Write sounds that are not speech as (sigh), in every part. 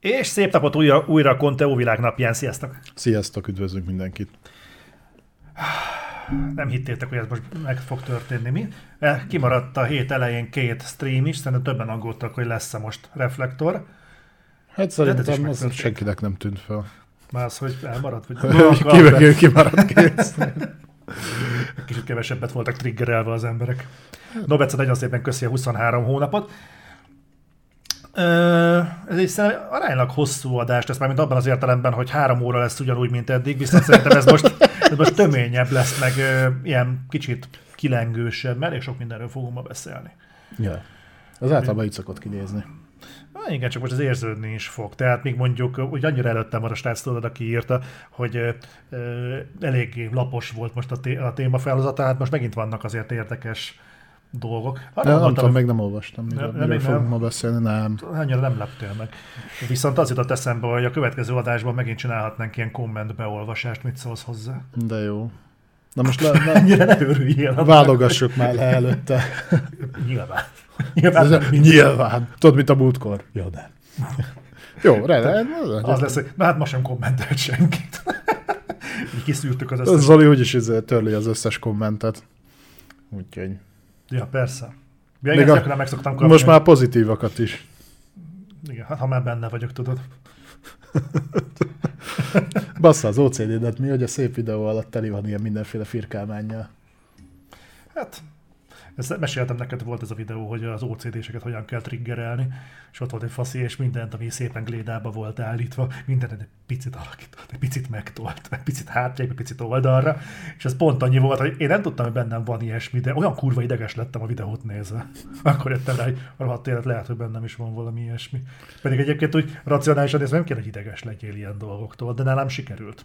És szép napot újra, újra Conteo világnapján. Sziasztok! Sziasztok, üdvözlünk mindenkit! Nem hittétek, hogy ez most meg fog történni. Mi? Eh, Kimaradt a hét elején két stream is, szerintem többen aggódtak, hogy lesz-e most reflektor. Hát szerintem az senkinek nem tűnt fel. Már az, hogy elmaradt, vagy (laughs) Kivegő kimaradt kész. kicsit kevesebbet voltak triggerelve az emberek. No, Bece, nagyon szépen köszi a 23 hónapot. Ez egy szerintem aránylag hosszú adás lesz, mármint abban az értelemben, hogy három óra lesz ugyanúgy, mint eddig, viszont szerintem ez most, ez most töményebb lesz, meg ilyen kicsit kilengősebb, mert elég sok mindenről fogunk ma beszélni. Ja. Az általában így szokott kinézni. Na, igen, csak most az érződni is fog. Tehát még mondjuk, úgy annyira előttem van a srác, tudod, aki írta, hogy ö, ö, eléggé lapos volt most a, té- a téma felhozata, hát most megint vannak azért érdekes dolgok. Arra De nem gondoltam, tudom, még nem olvastam, miről, Nem, miről fogunk nem. ma beszélni, nem. Annyira nem leptél meg. Viszont az jutott eszembe, hogy a következő adásban megint csinálhatnánk ilyen komment beolvasást, mit szólsz hozzá? De jó. Na most (laughs) le, le, Ennyire ne örüljél. válogassuk már le előtte. (laughs) Nyilván. Nyilván nem mind. (laughs) Nyilván. Tudod, mint a múltkor. Jó, nem. Jó, rendben. Az lesz, hogy na hát ma sem kommentelt senkit. Így kiszűrtük az összes. Zoli úgyis izé törli az összes kommentet. Úgyhogy. Ja, persze. Ja, Még igen, a- meg szoktam kapni. Most már pozitívakat is. Igen, hát ha már benne vagyok, tudod. (laughs) Bassza az OCD-det mi, hogy a szép videó alatt teli van ilyen mindenféle firkálmánnyal. Hát, ezt meséltem neked, volt ez a videó, hogy az OCD-seket hogyan kell triggerelni, és ott volt egy faszi, és mindent, ami szépen glédába volt állítva, mindent egy picit alakított, egy picit megtolt, egy picit hátrébb, egy picit oldalra, és ez pont annyi volt, hogy én nem tudtam, hogy bennem van ilyesmi, de olyan kurva ideges lettem a videót nézve. (laughs) Akkor jöttem rá, hogy a rohadt élet lehet, hogy bennem is van valami ilyesmi. Pedig egyébként úgy racionálisan nézve nem kell, hogy ideges legyél ilyen dolgoktól, de nálam sikerült.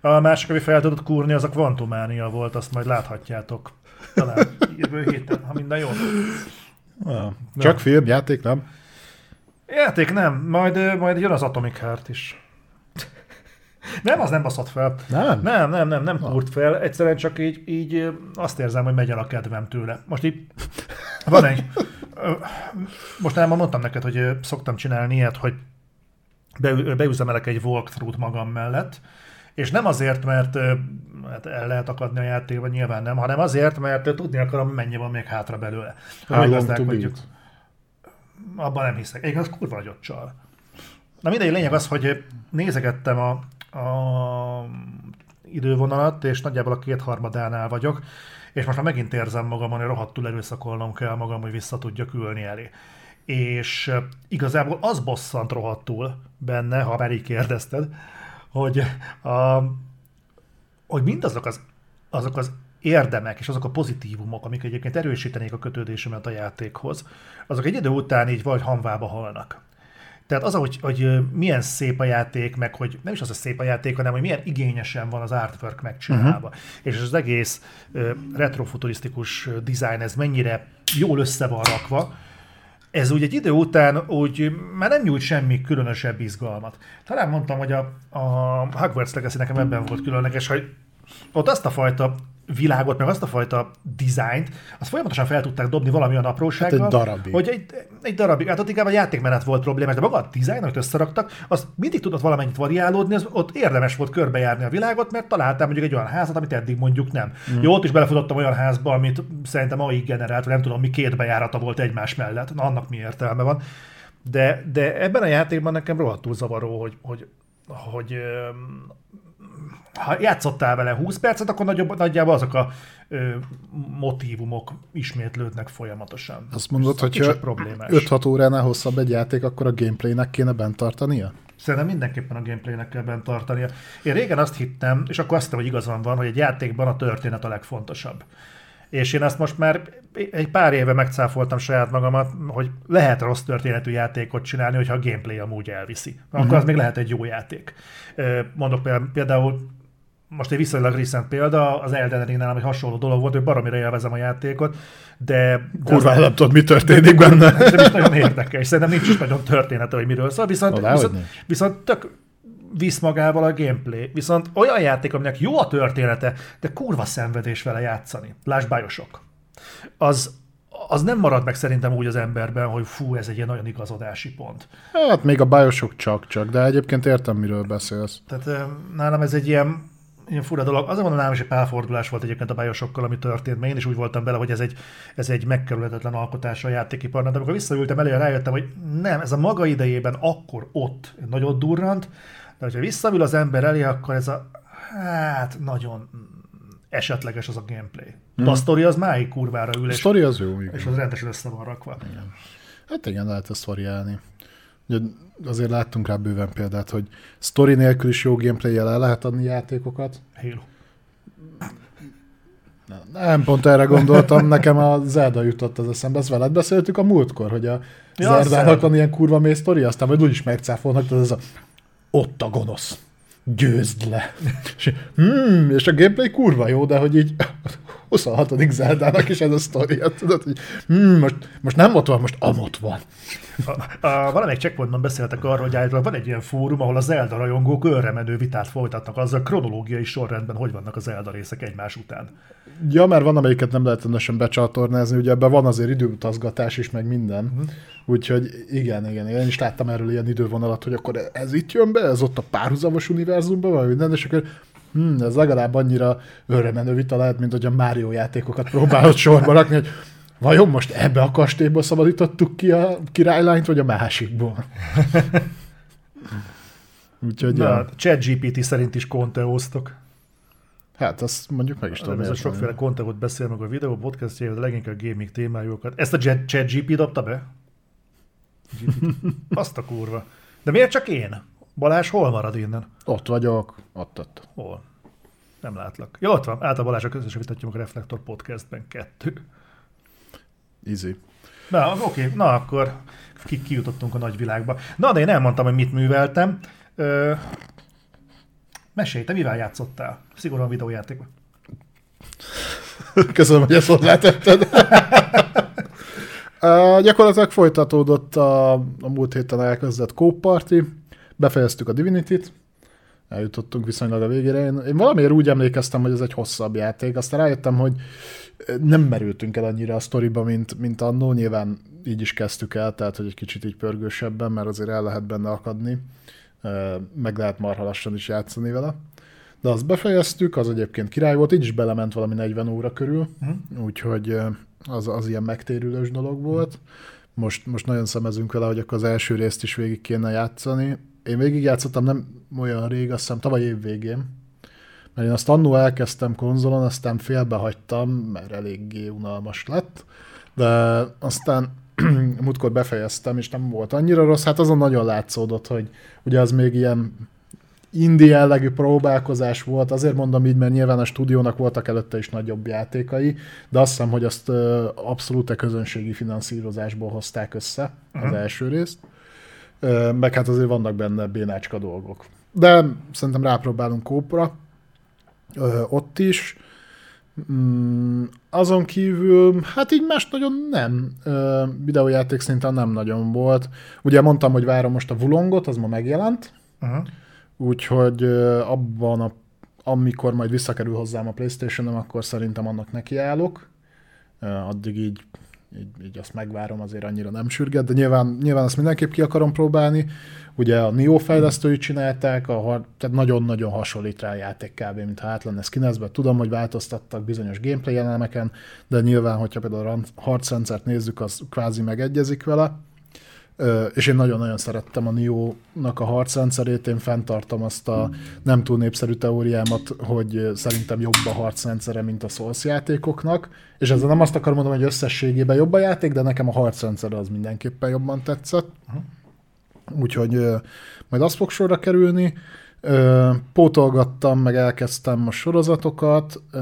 A másik, ami fel tudott kúrni, az a kvantumánia volt, azt majd láthatjátok. Talán jövő héten, ha minden jó. Ah, csak film, játék, nem? Játék nem, majd, majd jön az Atomic Heart is. Nem, az nem baszott fel. Nem? Nem, nem, nem, nem kúrt fel. Egyszerűen csak így, így azt érzem, hogy megy el a kedvem tőle. Most így (laughs) van egy... Most már mondtam neked, hogy szoktam csinálni ilyet, hogy be, beüzemelek egy walkthrough-t magam mellett, és nem azért, mert hát el lehet akadni a játékban, nyilván nem, hanem azért, mert tudni akarom, mennyi van még hátra belőle. Hogy? Abban nem hiszek. Egyébként az kurva nagyot csal. Na mindegy, lényeg az, hogy nézegettem a, a idővonalat, és nagyjából a kétharmadánál vagyok, és most már megint érzem magam, hogy rohadtul erőszakolnom kell magam, hogy vissza tudjak ülni elé. És igazából az bosszant rohadtul benne, ha már így kérdezted, hogy, a, hogy mindazok az, azok az érdemek és azok a pozitívumok, amik egyébként erősítenék a kötődésemet a játékhoz, azok egy idő után így vagy hamvába halnak. Tehát az, hogy, hogy milyen szép a játék, meg hogy nem is az a szép a játék, hanem hogy milyen igényesen van az artwork megcsinálva. Uh-huh. És az egész ö, retrofuturisztikus design, ez mennyire jól össze van rakva, ez úgy egy idő után úgy már nem nyújt semmi különösebb izgalmat. Talán mondtam, hogy a, a Hogwarts Legacy nekem ebben volt különleges, hogy ott azt a fajta világot, meg azt a fajta dizájnt, azt folyamatosan fel tudták dobni valamilyen aprósággal. Hát egy darabig. Hogy egy, egy darabig. Hát ott inkább a játékmenet volt problémás, de maga a dizájn, amit összeraktak, az mindig tudott valamennyit variálódni, az ott érdemes volt körbejárni a világot, mert találtam mondjuk egy olyan házat, amit eddig mondjuk nem. Mm. Jó, ott is belefutottam olyan házba, amit szerintem AI generált, nem tudom, mi két bejárata volt egymás mellett. Na, annak mi értelme van. De, de ebben a játékban nekem rohadtul zavaró, hogy, hogy, hogy ha játszottál vele 20 percet, akkor nagyobb, nagyjából azok a ö, motivumok ismétlődnek folyamatosan. Azt mondod, hogy kicsit ha problémás. 5-6 óránál hosszabb egy játék, akkor a gameplaynek kéne bent tartania? Szerintem mindenképpen a gameplaynek kell bent tartania. Én régen azt hittem, és akkor azt hittem, hogy igazam van, hogy egy játékban a történet a legfontosabb. És én azt most már egy pár éve megcáfoltam saját magamat, hogy lehet rossz történetű játékot csinálni, hogyha a gameplay amúgy elviszi. Akkor uh-huh. az még lehet egy jó játék. Mondok például, most egy viszonylag recent példa, az Elden Ring nálam egy hasonló dolog volt, hogy baromira élvezem a játékot, de... Kurva nem tudod, mi történik benne. ez nem is nagyon érdekes, szerintem nincs is nagyon története, hogy miről szól, viszont, Odáhogy viszont, viszont tök visz magával a gameplay. Viszont olyan játék, aminek jó a története, de kurva szenvedés vele játszani. Lásd Bioshock. Az, az nem marad meg szerintem úgy az emberben, hogy fú, ez egy ilyen nagyon igazodási pont. Hát még a Bioshock csak-csak, de egyébként értem, miről beszélsz. Tehát nálam ez egy ilyen, ilyen fura dolog. Azért mondanám is, egy pálfordulás volt egyébként a Bioshockkal, ami történt, mert én is úgy voltam bele, hogy ez egy, ez egy megkerülhetetlen alkotás a játékiparnak. De amikor visszaültem elő, rájöttem, hogy nem, ez a maga idejében akkor ott nagyon durrant, de hogyha visszaül az ember elé, akkor ez a hát nagyon esetleges az a gameplay. Hmm. De a sztori az máig kurvára ül, és, sztori az jó, igen. és az rendesen össze van rakva. Hát igen, lehet ezt variálni. Ugye azért láttunk rá bőven példát, hogy sztori nélkül is jó gameplay el lehet adni játékokat. Halo. Nem pont erre gondoltam, nekem a Zelda jutott az eszembe, ezt veled beszéltük a múltkor, hogy a Ja, Zeldának van ilyen kurva mély sztori, aztán majd úgyis megcáfolnak, tehát ez a ott a gonosz, győzd le. És, hmm, és a gameplay kurva jó, de hogy így (laughs) 26. Zeldának is ez a sztoria, tudod, hogy hmm, most, most nem ott van, most amott van. A, a, valamelyik checkpointban beszéltek arról, hogy állítólag van egy ilyen fórum, ahol a Zelda rajongók menő vitát folytatnak azzal kronológiai sorrendben, hogy vannak a Zelda részek egymás után. Ja, mert van, amelyiket nem lehet rendesen becsatornázni, ugye ebben van azért időutazgatás is, meg minden. Uh-huh. Úgyhogy igen, igen, én is láttam erről ilyen idővonalat, hogy akkor ez itt jön be, ez ott a párhuzamos univerzumban van, minden, és akkor hmm, ez legalább annyira örremenő vita lehet, mint hogy a Mario játékokat próbálod sorba rakni, hogy vajon most ebbe a kastélyból szabadítottuk ki a királylányt, vagy a másikból? (laughs) Úgyhogy, Na, ja, ChatGPT szerint is konteóztok. hát azt mondjuk meg is tudom Ez a sokféle konteót beszél meg a videó podcastjében, de leginkább gaming témájukat. Ezt a Chat- ChatGPT dobta be? GPT. (laughs) Azt a kurva. De miért csak én? Balázs, hol marad innen? Ott vagyok, ott, ott. Hol? Nem látlak. Ja, ott van. Által Balázs a közösen vitatjuk a Reflektor podcastben kettő. Easy. Na, oké, na akkor ki, kijutottunk a nagyvilágba. Na, de én elmondtam, hogy mit műveltem. Ö, mesélj, te mivel játszottál? Szigorúan videójátékban. (laughs) Köszönöm, hogy ezt hozzátetted. uh, gyakorlatilag folytatódott a, a múlt héten elkezdett Party, befejeztük a Divinity-t, eljutottunk viszonylag a végére. Én, én valamiért úgy emlékeztem, hogy ez egy hosszabb játék, aztán rájöttem, hogy nem merültünk el annyira a sztoriba, mint, mint annó, nyilván így is kezdtük el, tehát hogy egy kicsit így pörgősebben, mert azért el lehet benne akadni, meg lehet marha lassan is játszani vele. De azt befejeztük, az egyébként király volt, így is belement valami 40 óra körül, uh-huh. úgyhogy az, az ilyen megtérülős dolog volt. Most, most nagyon szemezünk vele, hogy akkor az első részt is végig kéne játszani. Én végig játszottam nem olyan rég, azt hiszem tavaly év végén, mert én azt annó elkezdtem konzolon, aztán félbehagytam, mert eléggé unalmas lett, de aztán (clears throat) múltkor befejeztem, és nem volt annyira rossz, hát azon nagyon látszódott, hogy ugye az még ilyen indie jellegű próbálkozás volt, azért mondom így, mert nyilván a stúdiónak voltak előtte is nagyobb játékai, de azt hiszem, hogy azt abszolút a közönségi finanszírozásból hozták össze az első részt, meg hát azért vannak benne bénácska dolgok. De szerintem rápróbálunk kópra, ott is. Mm, azon kívül, hát így más nagyon nem. Videójáték szinten nem nagyon volt. Ugye mondtam, hogy várom most a Vulongot, az ma megjelent, Uh-huh. úgyhogy abban a amikor majd visszakerül hozzám a Playstation-om, akkor szerintem annak nekiállok. Addig így, így, így azt megvárom, azért annyira nem sürget, de nyilván, nyilván azt mindenképp ki akarom próbálni. Ugye a Nio fejlesztői csinálták, a, tehát nagyon-nagyon hasonlít rá a játék kb. mintha át lenne. Tudom, hogy változtattak bizonyos gameplay elemeken, de nyilván, hogyha például a harcrendszert nézzük, az kvázi megegyezik vele. És én nagyon-nagyon szerettem a Nio-nak a harcrendszerét, én fenntartom azt a nem túl népszerű teóriámat, hogy szerintem jobb a harcrendszere, mint a Souls játékoknak, és ezzel nem azt akarom mondani, hogy összességében jobb a játék, de nekem a harcrendszer az mindenképpen jobban tetszett. Úgyhogy majd az fog sorra kerülni. Ö, pótolgattam, meg elkezdtem a sorozatokat, ö,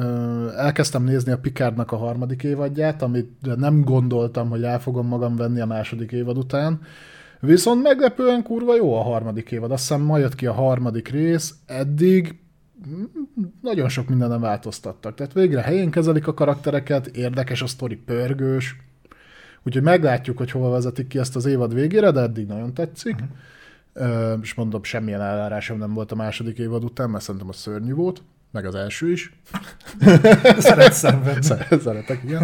elkezdtem nézni a Picardnak a harmadik évadját, amit nem gondoltam, hogy el fogom magam venni a második évad után. Viszont meglepően kurva jó a harmadik évad. Azt hiszem ma jött ki a harmadik rész, eddig nagyon sok mindenem változtattak. Tehát végre helyén kezelik a karaktereket, érdekes a sztori pörgős, Úgyhogy meglátjuk, hogy hova vezetik ki ezt az évad végére, de eddig nagyon tetszik. Uh-huh. És mondom, semmilyen elvárásom nem volt a második évad után, mert szerintem az szörnyű volt. meg az első is. (laughs) Szeret szenvedni. (laughs) Szeretek, igen.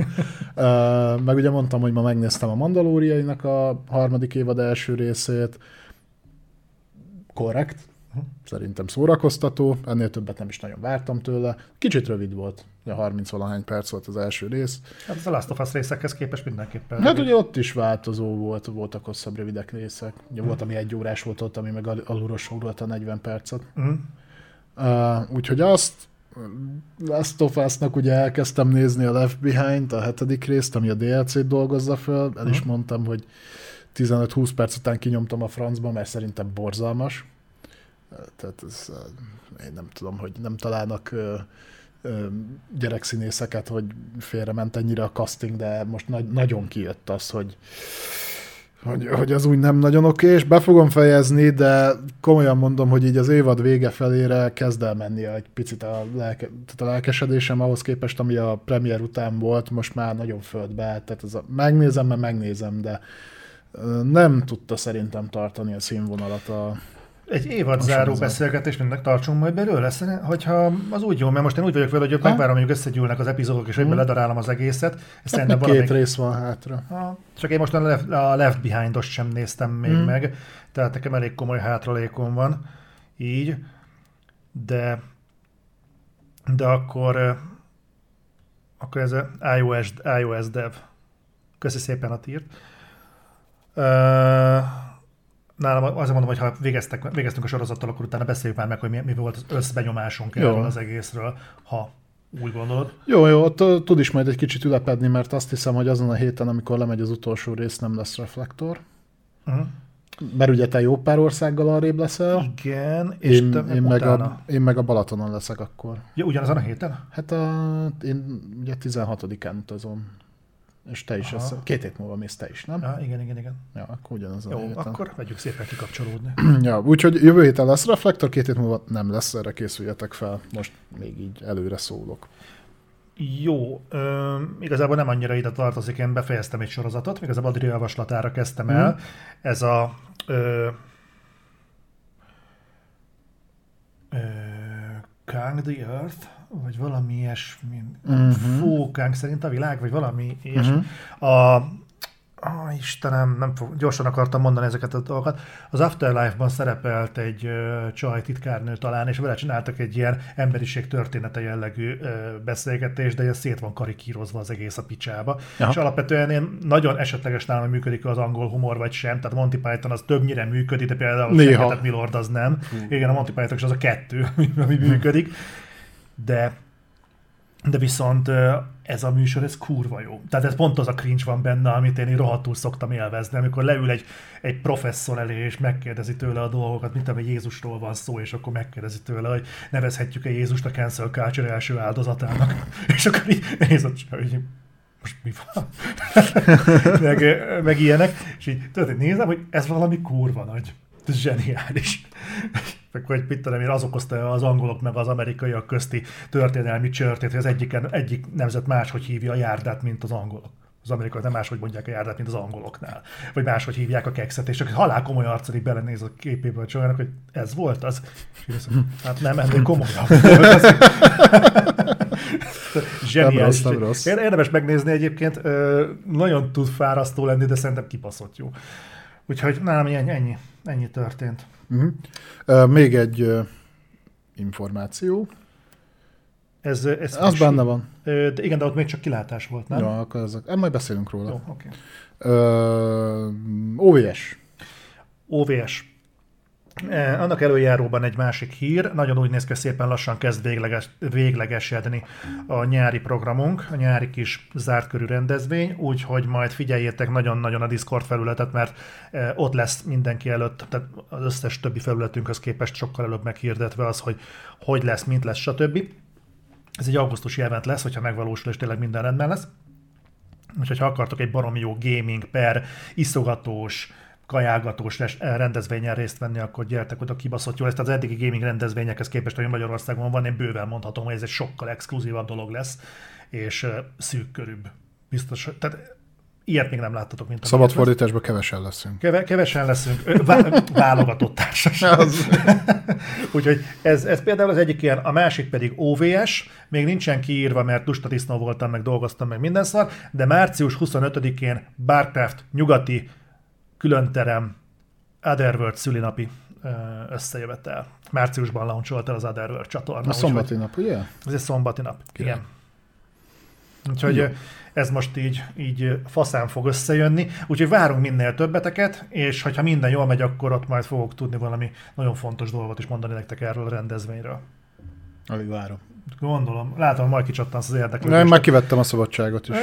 Uh, meg ugye mondtam, hogy ma megnéztem a Mandalóriainak a harmadik évad első részét. Korrekt. Szerintem szórakoztató, ennél többet nem is nagyon vártam tőle. Kicsit rövid volt, a 30 valahány perc volt az első rész. Hát az a Last of Us részekhez képest mindenképpen. Hát ugye ott is változó volt, voltak hosszabb rövidek részek. Ugye volt, ami egy órás volt ott, ami meg alulról a 40 percet. Mm. Uh, úgyhogy azt Last of Us-nak ugye elkezdtem nézni a Left Behind, a hetedik részt, ami a DLC-t dolgozza föl. El is mondtam, hogy 15-20 perc után kinyomtam a francba, mert szerintem borzalmas. Tehát ez, én nem tudom, hogy nem találnak gyerekszínészeket, hogy félrement ennyire a casting, de most na- nagyon kijött az, hogy hogy, hogy az úgy nem nagyon oké, és be fogom fejezni, de komolyan mondom, hogy így az évad vége felére kezd el menni egy picit a, lelke, tehát a lelkesedésem ahhoz képest, ami a premier után volt, most már nagyon földbe tehát ez a, megnézem, mert megnézem, de nem tudta szerintem tartani a színvonalat a, egy évad záró beszélgetés mindnek tartsunk majd belőle, hogyha az úgy jó, mert most én úgy vagyok vele, hogy megvárom, hogy összegyűlnek az epizódok, és egyben hmm. ledarálom az egészet. Hát két valamelyik... rész van hátra. Ha, csak én most a Left, a Left Behind-os sem néztem még hmm. meg, tehát nekem elég komoly hátralékom van, így, de de akkor akkor ez a iOS, iOS dev. Köszi szépen a tírt. Uh, nálam azért mondom, hogy ha végeztek, végeztünk a sorozattal, akkor utána beszéljük már meg, hogy mi, mi volt az összbenyomásunk jó. erről az egészről, ha úgy gondolod. Jó, jó, ott tud is majd egy kicsit ülepedni, mert azt hiszem, hogy azon a héten, amikor lemegy az utolsó rész, nem lesz reflektor. Uh-huh. Mert ugye te jó pár országgal arrébb leszel. Igen, és én, én, meg a, én meg a Balatonon leszek akkor. Ja, ugyanazon a héten? Hát a, én ugye 16-án utazom. És te is, ezt, két hét múlva mész te is, nem? Ja, igen, igen, igen. Ja, akkor ugyanaz a Jó, héten. akkor vegyük szépen kikapcsolódni. (clears throat) ja, úgyhogy jövő héten lesz reflektor, két hét múlva nem lesz, erre készüljetek fel. Most még így előre szólok. Jó, ö, igazából nem annyira ide tartozik, én befejeztem egy sorozatot, még az a Badri javaslatára kezdtem mm. el. Ez a ö, ö, Kang the Earth, vagy valami ilyesmi, uh-huh. fókánk szerint a világ, vagy valami ilyesmi. Uh-huh. A, Ah, Istenem, nem fog, gyorsan akartam mondani ezeket a dolgokat. Az Afterlife-ban szerepelt egy csaj titkárnő talán, és vele csináltak egy ilyen emberiség története jellegű uh, beszélgetést, de ez szét van karikírozva az egész a picsába. Aha. És alapvetően én nagyon esetleges nálam, hogy működik az angol humor, vagy sem. Tehát Monty Python az többnyire működik, de például Néha. Milord az nem. Hú. Igen, a Monty Python is az a kettő, (laughs) ami működik de de viszont ez a műsor, ez kurva jó. Tehát ez pont az a cringe van benne, amit én rohadtul szoktam élvezni, amikor leül egy, egy professzor elé, és megkérdezi tőle a dolgokat, mint ami Jézusról van szó, és akkor megkérdezi tőle, hogy nevezhetjük-e Jézust a cancel culture első áldozatának. (laughs) és akkor így Jézus, hogy most mi van? (laughs) meg, meg ilyenek, és így tudod, nézem, hogy ez valami kurva nagy. Ez zseniális (laughs) meg hogy mit tudom én, az okozta az angolok meg az amerikaiak közti történelmi csörtét, hogy az egyik, egyik nemzet máshogy hívja a járdát, mint az angolok. Az amerikaiak nem máshogy mondják a járdát, mint az angoloknál. Vagy máshogy hívják a kekszet, és csak halál komoly arccal belenéz a képébe a csajnak, hogy ez volt az. hát nem, ennél komolyabb volt. Zseniális. (laughs) Nem rossz, nem rossz. Érdemes megnézni egyébként, nagyon tud fárasztó lenni, de szerintem kipaszott jó. Úgyhogy nálam ennyi, ennyi, ennyi történt. Uh-huh. Uh, még egy uh, információ. Ez, ez az is, benne van. De igen, de ott még csak kilátás volt, nem? Ja, akkor ezek, majd beszélünk róla. Jó, okay. uh, OVS. OVS. Eh, annak előjáróban egy másik hír, nagyon úgy néz ki, szépen lassan kezd végleges, véglegesedni a nyári programunk, a nyári kis zárt körű rendezvény, úgyhogy majd figyeljétek nagyon-nagyon a Discord felületet, mert eh, ott lesz mindenki előtt, tehát az összes többi felületünkhöz képest sokkal előbb meghirdetve az, hogy hogy lesz, mint lesz, stb. Ez egy augusztusi event lesz, hogyha megvalósul, és tényleg minden rendben lesz. Úgyhogy ha akartok egy baromi jó gaming per iszogatós, kajálgatós rendezvényen részt venni, akkor gyertek oda, kibaszott jó lesz. Tehát az eddigi gaming rendezvényekhez képest, hogy Magyarországon van, én bőven mondhatom, hogy ez egy sokkal exkluzívabb dolog lesz, és szűk körűbb. Biztos, tehát Ilyet még nem láttatok, mint a Szabad fordításban kevesen leszünk. Keve, kevesen leszünk, Ö, vá- válogatott társaság. (laughs) (laughs) Úgyhogy ez, ez például az egyik ilyen, a másik pedig OVS, még nincsen kiírva, mert lusta disznó voltam, meg dolgoztam, meg minden szar, de március 25-én Barcraft nyugati különterem Otherworld szülinapi összejövetel. Márciusban launcholta az Otherworld csatorna. A szombati nap, ugye? ez egy szombati nap, igen. Úgyhogy ö, ez most így, így faszán fog összejönni, úgyhogy várunk minél többeteket, és hogyha minden jól megy, akkor ott majd fogok tudni valami nagyon fontos dolgot is mondani nektek erről a rendezvényről. Alig várom. Gondolom, látom, majd kicsattansz az érdeklődést. Nem, már kivettem a szabadságot is.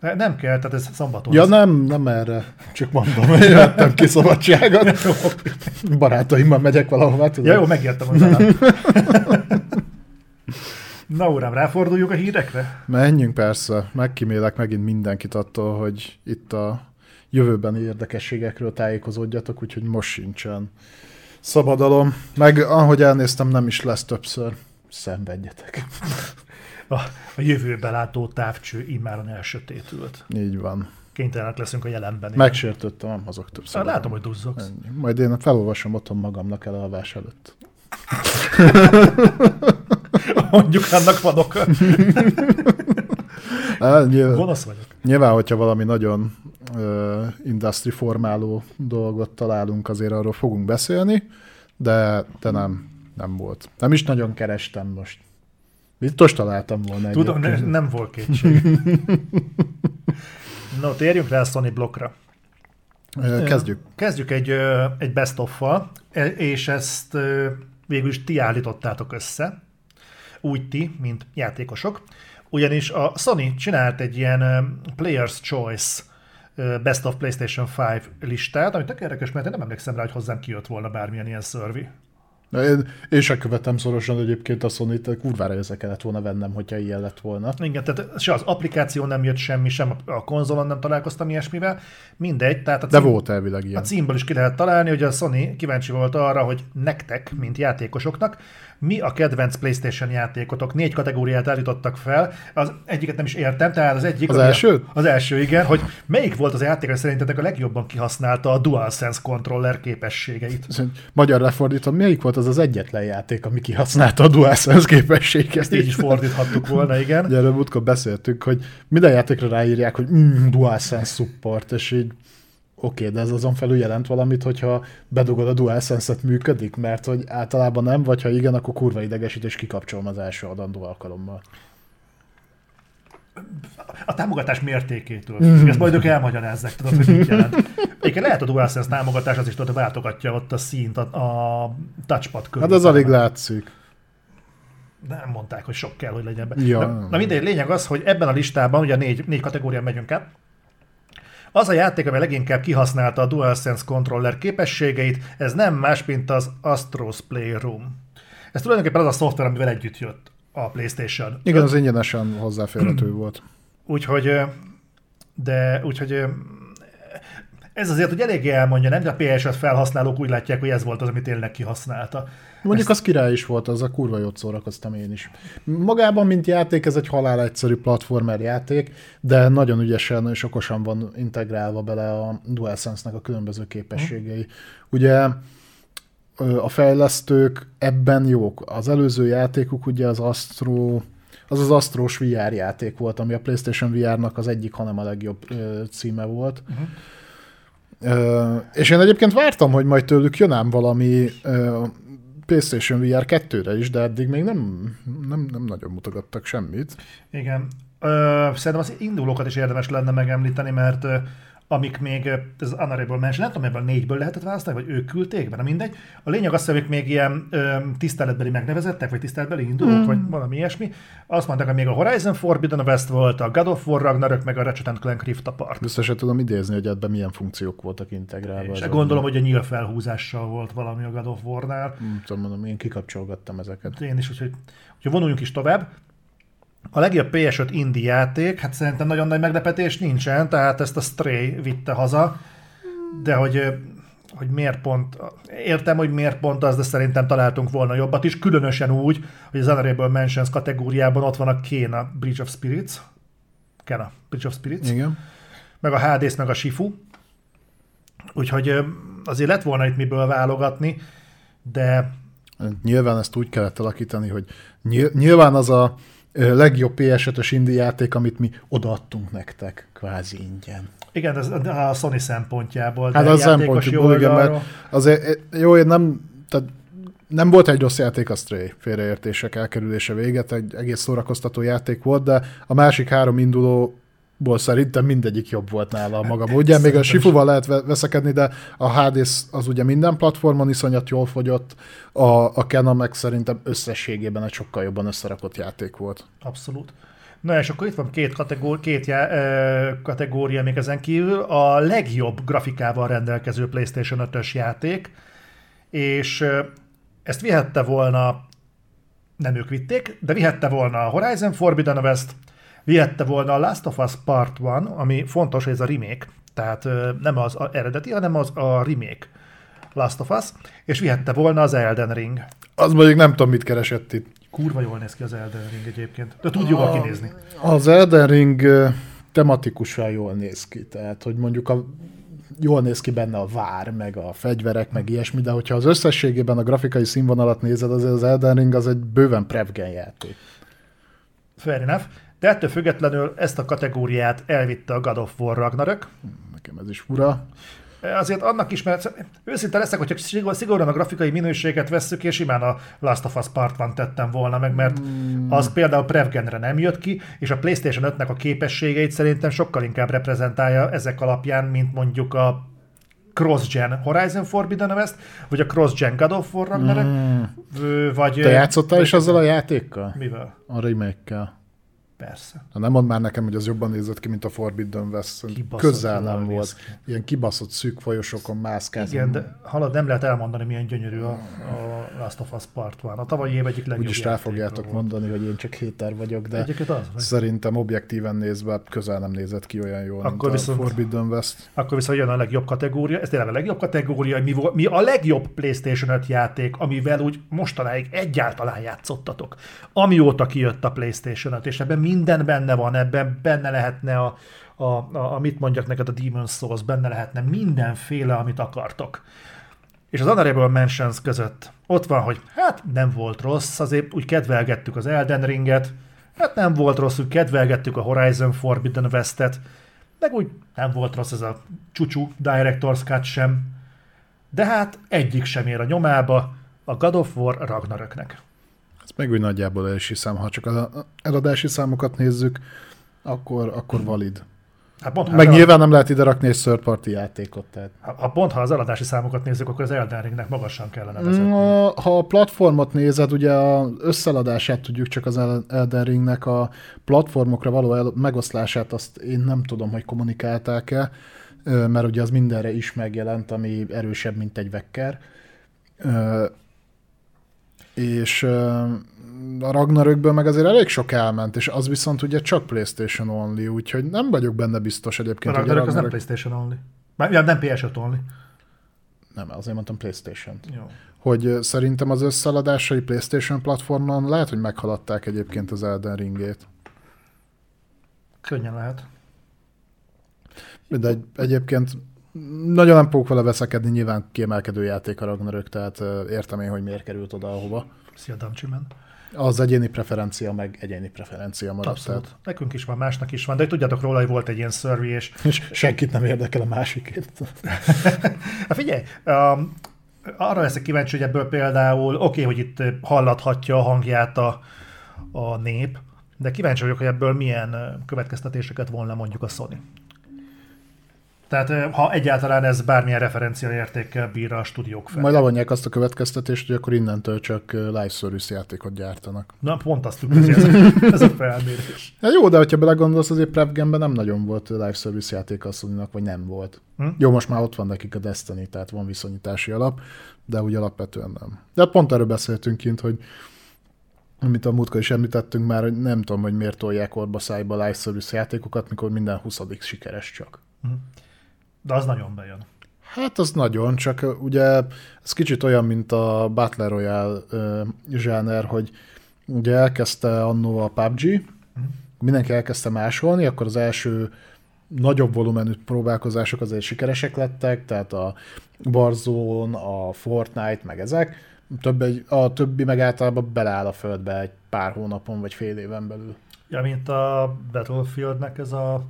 Ne- Nem kell, tehát ez szombaton. Ja, nem, nem erre. Csak mondom, hogy vettem ki szabadságot. (laughs) Barátaimmal megyek valahova, tudod? Ja, jó, megértem, hogy. Na uram, ráforduljuk a hírekre? Menjünk persze, megkímélek megint mindenkit attól, hogy itt a jövőbeni érdekességekről tájékozódjatok, úgyhogy most sincsen szabadalom. Meg ahogy elnéztem, nem is lesz többször. Szenvedjetek. A, a jövőbe látó távcső immáron elsötétült. Így van. Kénytelenek leszünk a jelenben. Megsértődtem, nem hozok többször. Ah, Látom, hogy duzzogsz. Ennyi. Majd én felolvasom otthon magamnak elalvás előtt. (laughs) Mondjuk annak van oka. (laughs) Á, nyilván, Gonosz vagyok. nyilván, hogyha valami nagyon uh, industry formáló dolgot találunk, azért arról fogunk beszélni, de, de nem, nem volt. Nem is nagyon kerestem most. Biztos találtam volna Tudom, ne, nem volt kétség. (laughs) No, térjünk rá a Sony blokkra. Kezdjük. Kezdjük egy, egy best of-val, e- és ezt végül is ti állítottátok össze, úgy ti, mint játékosok, ugyanis a Sony csinált egy ilyen Player's Choice Best of PlayStation 5 listát, ami tök érdekes, mert én nem emlékszem rá, hogy hozzám kijött volna bármilyen ilyen szörvi. Én, én se követem szorosan egyébként a Sony-t, kurvára össze kellett volna vennem, hogyha ilyen lett volna. Igen, tehát se az applikáció nem jött semmi, sem a konzolon nem találkoztam ilyesmivel, mindegy, tehát a De cím- volt elvileg A ilyen. címből is ki lehet találni, hogy a Sony kíváncsi volt arra, hogy nektek, mint játékosoknak, mi a kedvenc PlayStation játékotok. Négy kategóriát állítottak fel, az egyiket nem is értem, tehát az egyik... Az a- első? Az első, igen, hogy melyik volt az játék, ami szerintetek a legjobban kihasználta a DualSense controller képességeit. Szerint Magyar lefordítom, melyik volt az az egyetlen játék, ami kihasználta a DualSense képességet? Ezt így is fordíthattuk volna, igen. Ugye erről múltkor beszéltünk, hogy minden játékra ráírják, hogy mm, DualSense support, és így oké, de ez azon felül jelent valamit, hogyha bedugod a DualSense-et működik, mert hogy általában nem, vagy ha igen, akkor kurva idegesít, és kikapcsolom az első adandó alkalommal. A támogatás mértékétől. Mm. Ezt majd ők elmagyarázzák, tudod, hogy mit jelent. Egyébként lehet a DualSense támogatás, az is tudod, váltogatja ott a színt, a, a touchpad körül. Hát az alig látszik. nem mondták, hogy sok kell, hogy legyen be. Ja. Na, na mindegy, lényeg az, hogy ebben a listában, ugye négy, négy kategórián megyünk át, az a játék, amely leginkább kihasználta a DualSense controller képességeit, ez nem más, mint az Astros Playroom. Ez tulajdonképpen az a szoftver, amivel együtt jött a PlayStation. Igen, az ingyenesen hozzáférhető volt. Úgyhogy, de úgyhogy ez azért, hogy eléggé elmondja, nem? De a PS5 felhasználók úgy látják, hogy ez volt az, amit tényleg kihasználta. Mondjuk az király is volt, az a kurva jót szórakoztam én is. Magában, mint játék, ez egy halál egyszerű platformer játék, de nagyon ügyesen és okosan van integrálva bele a DualSense-nek a különböző képességei. Ugye ö, a fejlesztők ebben jók. Az előző játékuk ugye az Astro, az az Astros VR játék volt, ami a PlayStation VR-nak az egyik, hanem a legjobb ö, címe volt. Uh-huh. És én egyébként vártam, hogy majd tőlük jön ám valami ö, PlayStation VR 2-re is, de eddig még nem, nem, nem nagyon mutogattak semmit. Igen. Ö, szerintem az indulókat is érdemes lenne megemlíteni, mert amik még, az Honorable Mention, nem tudom, ebből négyből lehetett választani, vagy ők küldték na mindegy. A lényeg az, hogy ők még ilyen ö, tiszteletbeli megnevezettek, vagy tiszteletbeli indulók, mm. vagy valami ilyesmi. Azt mondták, hogy még a Horizon Forbidden West volt, a God of War Ragnarök, meg a Ratchet Clank Rift Apart. Biztos sem tudom idézni, hogy ebben milyen funkciók voltak integrálva. És a- gondolom, hogy a nyíl felhúzással volt valami a God of War-nál. Nem tudom, mondom, én kikapcsolgattam ezeket. Én is, úgyhogy, úgyhogy vonuljunk is tovább. A legjobb PS5 indie játék, hát szerintem nagyon nagy meglepetés nincsen, tehát ezt a Stray vitte haza, de hogy, hogy miért pont, értem, hogy miért pont az, de szerintem találtunk volna jobbat is, különösen úgy, hogy az Honorable Mentions kategóriában ott van a Kena Bridge of Spirits, Kena Bridge of Spirits, Igen. meg a Hades, meg a Shifu. Úgyhogy azért lett volna itt miből válogatni, de Nyilván ezt úgy kellett alakítani, hogy nyil- nyilván az a legjobb PS5-ös indie játék, amit mi odaadtunk nektek, kvázi ingyen. igen, ez a Sony szempontjából. Hát az játékos szempontból, igen, mert azért, e, jó, én nem, tehát nem volt egy rossz játék a Stray, félreértések elkerülése véget, egy egész szórakoztató játék volt, de a másik három indulóból szerintem mindegyik jobb volt nála a maga módján. Még a. Shifuval lehet ve- veszekedni, de a Hades az ugye minden platformon iszonyat jól fogyott, a, a Canon meg szerintem összességében egy sokkal jobban összerakott játék volt. Abszolút. Na és akkor itt van két, kategóri, két já, ö, kategória még ezen kívül. A legjobb grafikával rendelkező PlayStation 5-ös játék, és ö, ezt vihette volna, nem ők vitték, de vihette volna a Horizon Forbidden West, vihette volna a Last of Us Part 1, ami fontos, hogy ez a remake, tehát nem az a eredeti, hanem az a remake Last of Us, és vihette volna az Elden Ring. Az mondjuk nem tudom, mit keresett itt. Kurva jól néz ki az Elden Ring egyébként, de tud jól kinézni. Az Elden Ring tematikusan jól néz ki, tehát hogy mondjuk a, jól néz ki benne a vár, meg a fegyverek, meg ilyesmi, de hogyha az összességében a grafikai színvonalat nézed, azért az Elden Ring az egy bőven prevgen játék. Fair enough. De ettől függetlenül ezt a kategóriát elvitte a God of War Ragnarök. Nekem ez is fura. Azért annak is, mert őszinte leszek, hogyha szigor- szigorúan a grafikai minőséget vesszük, és simán a Last of Us Part 1 tettem volna meg, mert az például Prevgenre nem jött ki, és a PlayStation 5-nek a képességeit szerintem sokkal inkább reprezentálja ezek alapján, mint mondjuk a cross-gen Horizon Forbidden West, vagy a cross-gen God of War Ragnarök, ö, vagy... Te játszottál is azzal a játékkal? Mivel? A remake-kel. Persze. Na, nem mondd már nekem, hogy az jobban nézett ki, mint a Forbidden West. Kibaszott Közel nem volt. Ilyen kibaszott szűk folyosokon mászkálsz. Igen, de halad, nem lehet elmondani, milyen gyönyörű a, a Last of Us Part 1. A tavalyi év egyik legjobb Úgyis rá fogjátok volt. mondani, hogy én csak héter vagyok, de az vagy. szerintem objektíven nézve közel nem nézett ki olyan jól, Akkor mint viszont- a Forbidden West. Akkor viszont jön a legjobb kategória, ez tényleg a legjobb kategória, mi, mi a legjobb PlayStation 5 játék, amivel úgy mostanáig egyáltalán játszottatok. Amióta kijött a PlayStation 5, és ebben minden benne van, ebben benne lehetne a, a, a, a mit mondjak neked, a Demon's Souls, benne lehetne mindenféle, amit akartok. És az Honorable Mentions között ott van, hogy hát nem volt rossz, azért úgy kedvelgettük az Elden Ringet, hát nem volt rossz, úgy kedvelgettük a Horizon Forbidden West-et, meg úgy nem volt rossz ez a csúcsú Director's Cut sem, de hát egyik sem ér a nyomába a God of War Ragnaröknek. Meg úgy nagyjából el is hiszem, ha csak az eladási számokat nézzük, akkor, akkor valid. Hát pont, Meg elad- nyilván nem lehet ide rakni egy third party játékot, tehát ha, ha pont ha az eladási számokat nézzük, akkor az Elden Ringnek magasan kellene vezetni. Na, ha a platformot nézed, ugye az összeladását tudjuk csak az El- Elden Ringnek a platformokra való el- megoszlását, azt én nem tudom, hogy kommunikálták-e, mert ugye az mindenre is megjelent, ami erősebb, mint egy vekker. És a Ragnarökből meg azért elég sok elment, és az viszont ugye csak PlayStation only, úgyhogy nem vagyok benne biztos A egyébként, hogy a Ragnarök az nem Ragnarök... PlayStation only. Már, nem PS5 only. Nem, azért mondtam PlayStation. Jó. hogy szerintem az összeladásai PlayStation platformon lehet, hogy meghaladták egyébként az Elden Ringét. Könnyen lehet. De egy, egyébként nagyon nem fogok vele veszekedni, nyilván kiemelkedő játék a Ragnarök, tehát értem én, hogy miért került oda, ahova. Szia, Damcsimen. Az egyéni preferencia, meg egyéni preferencia maradt. Abszolút. Tehát, Nekünk is van, másnak is van, de tudjátok róla, hogy volt egy ilyen survey, és (laughs) és senkit nem érdekel a másikét. (laughs) Hát figyelj, um, arra leszek kíváncsi, hogy ebből például, oké, okay, hogy itt hallathatja a hangját a, a nép, de kíváncsi vagyok, hogy ebből milyen következtetéseket volna mondjuk a Sony. Tehát ha egyáltalán ez bármilyen referencia értékkel bír a stúdiók fel. Majd levonják azt a következtetést, hogy akkor innentől csak live service játékot gyártanak. Na, pont azt tükrözi ez, (laughs) ez a felmérés. Hát jó, de hogyha belegondolsz, azért Prevgenben nem nagyon volt live service játék a Sony-nak, vagy nem volt. Hm? Jó, most már ott van nekik a Destiny, tehát van viszonyítási alap, de úgy alapvetően nem. De hát pont erről beszéltünk kint, hogy amit a múltkor is említettünk már, hogy nem tudom, hogy miért tolják orba szájba live service játékokat, mikor minden 20 sikeres csak. De az nagyon bejön. Hát az nagyon, csak ugye ez kicsit olyan, mint a Battle Royale zsáner, hogy ugye elkezdte annó a PUBG, mindenki elkezdte másolni, akkor az első nagyobb volumenű próbálkozások azért sikeresek lettek, tehát a Warzone, a Fortnite, meg ezek, több egy, a többi meg általában beleáll a földbe egy pár hónapon vagy fél éven belül. Ja, mint a Battlefieldnek ez a...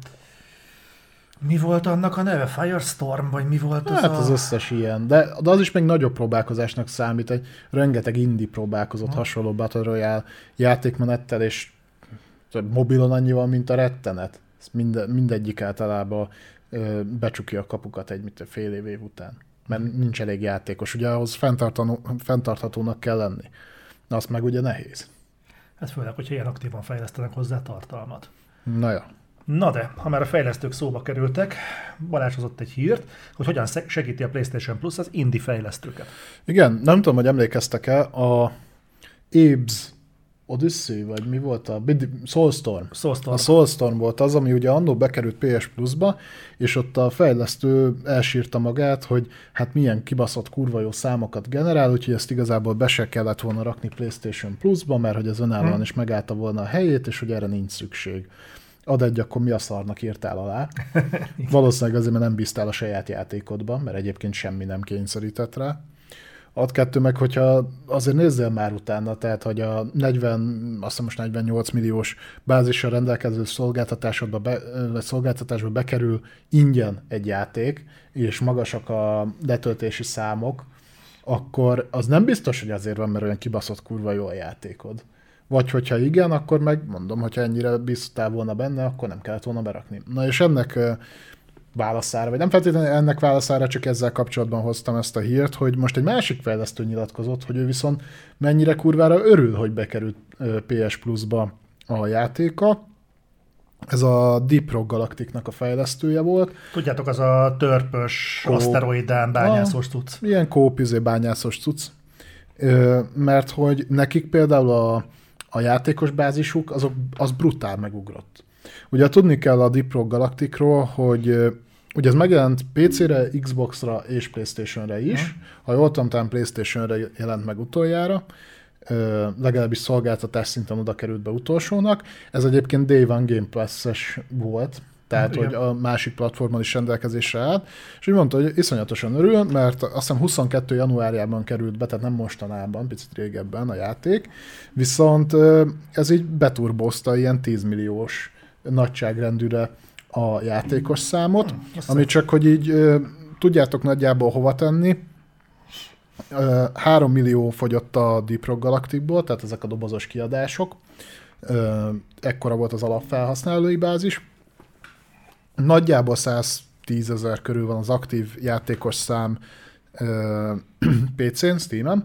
Mi volt annak a neve? Firestorm, vagy mi volt az Hát a... az összes ilyen, de, de az is még nagyobb próbálkozásnak számít, egy rengeteg indie próbálkozott ha. hasonló Battle Royale játékmenettel, és mobilon annyi van, mint a rettenet. Minde, mindegyik általában ö, becsukja a kapukat egy mit, fél év, év után. Mert nincs elég játékos. Ugye ahhoz fenntarthatónak kell lenni. Na, azt meg ugye nehéz. Hát főleg, hogyha ilyen aktívan fejlesztenek hozzá tartalmat. Na ja. Na de, ha már a fejlesztők szóba kerültek, Balázs hozott egy hírt, hogy hogyan segíti a PlayStation Plus az indie fejlesztőket. Igen, nem tudom, hogy emlékeztek-e, a Abes Odyssey, vagy mi volt a Soulstorm. Soulstorm. A Soulstorm volt az, ami ugye annó bekerült PS Plus-ba, és ott a fejlesztő elsírta magát, hogy hát milyen kibaszott kurva jó számokat generál, úgyhogy ezt igazából be se kellett volna rakni PlayStation Plus-ba, mert hogy az önállóan hmm. is megállta volna a helyét, és hogy erre nincs szükség. Ad egy, akkor mi a szarnak írtál alá? (laughs) Valószínűleg azért, mert nem bíztál a saját játékodba, mert egyébként semmi nem kényszerített rá. Ad kettő meg, hogyha azért nézzél már utána, tehát hogy a 40, azt most 48 milliós bázissal rendelkező szolgáltatásodba be, vagy szolgáltatásba bekerül ingyen egy játék, és magasak a letöltési számok, akkor az nem biztos, hogy azért van, mert olyan kibaszott kurva jó a játékod. Vagy hogyha igen, akkor meg mondom, hogyha ennyire bíztál volna benne, akkor nem kellett volna berakni. Na és ennek válaszára, vagy nem feltétlenül ennek válaszára, csak ezzel kapcsolatban hoztam ezt a hírt, hogy most egy másik fejlesztő nyilatkozott, hogy ő viszont mennyire kurvára örül, hogy bekerült PS Plus-ba a játéka. Ez a Deep Rock Galacticnak a fejlesztője volt. Tudjátok, az a törpös, Kó... aszteroidán bányászos cucc. Ilyen kópizé bányászos cucc. Mert hogy nekik például a, a játékos bázisuk azok, az brutál megugrott. Ugye tudni kell a Deep Rock Galacticról, hogy Ugye ez megjelent PC-re, Xbox-ra és Playstation-re is. Ha, ha jól tudom, talán Playstation-re jelent meg utoljára. Ö, legalábbis szolgáltatás szinten oda került be utolsónak. Ez egyébként Day One Game Pass-es volt, tehát Igen. hogy a másik platformon is rendelkezésre állt, és úgy mondta, hogy iszonyatosan örül, mert azt hiszem 22. januárjában került be, tehát nem mostanában, picit régebben a játék, viszont ez így beturbozta ilyen 10 milliós nagyságrendűre a játékos számot, hmm, ami csak, hogy így tudjátok nagyjából hova tenni. 3 millió fogyott a Deep Rock Galacticból, tehát ezek a dobozos kiadások. Ekkora volt az alapfelhasználói bázis. Nagyjából 110 ezer körül van az aktív játékos szám (clears throat) PC-n, Steam-en,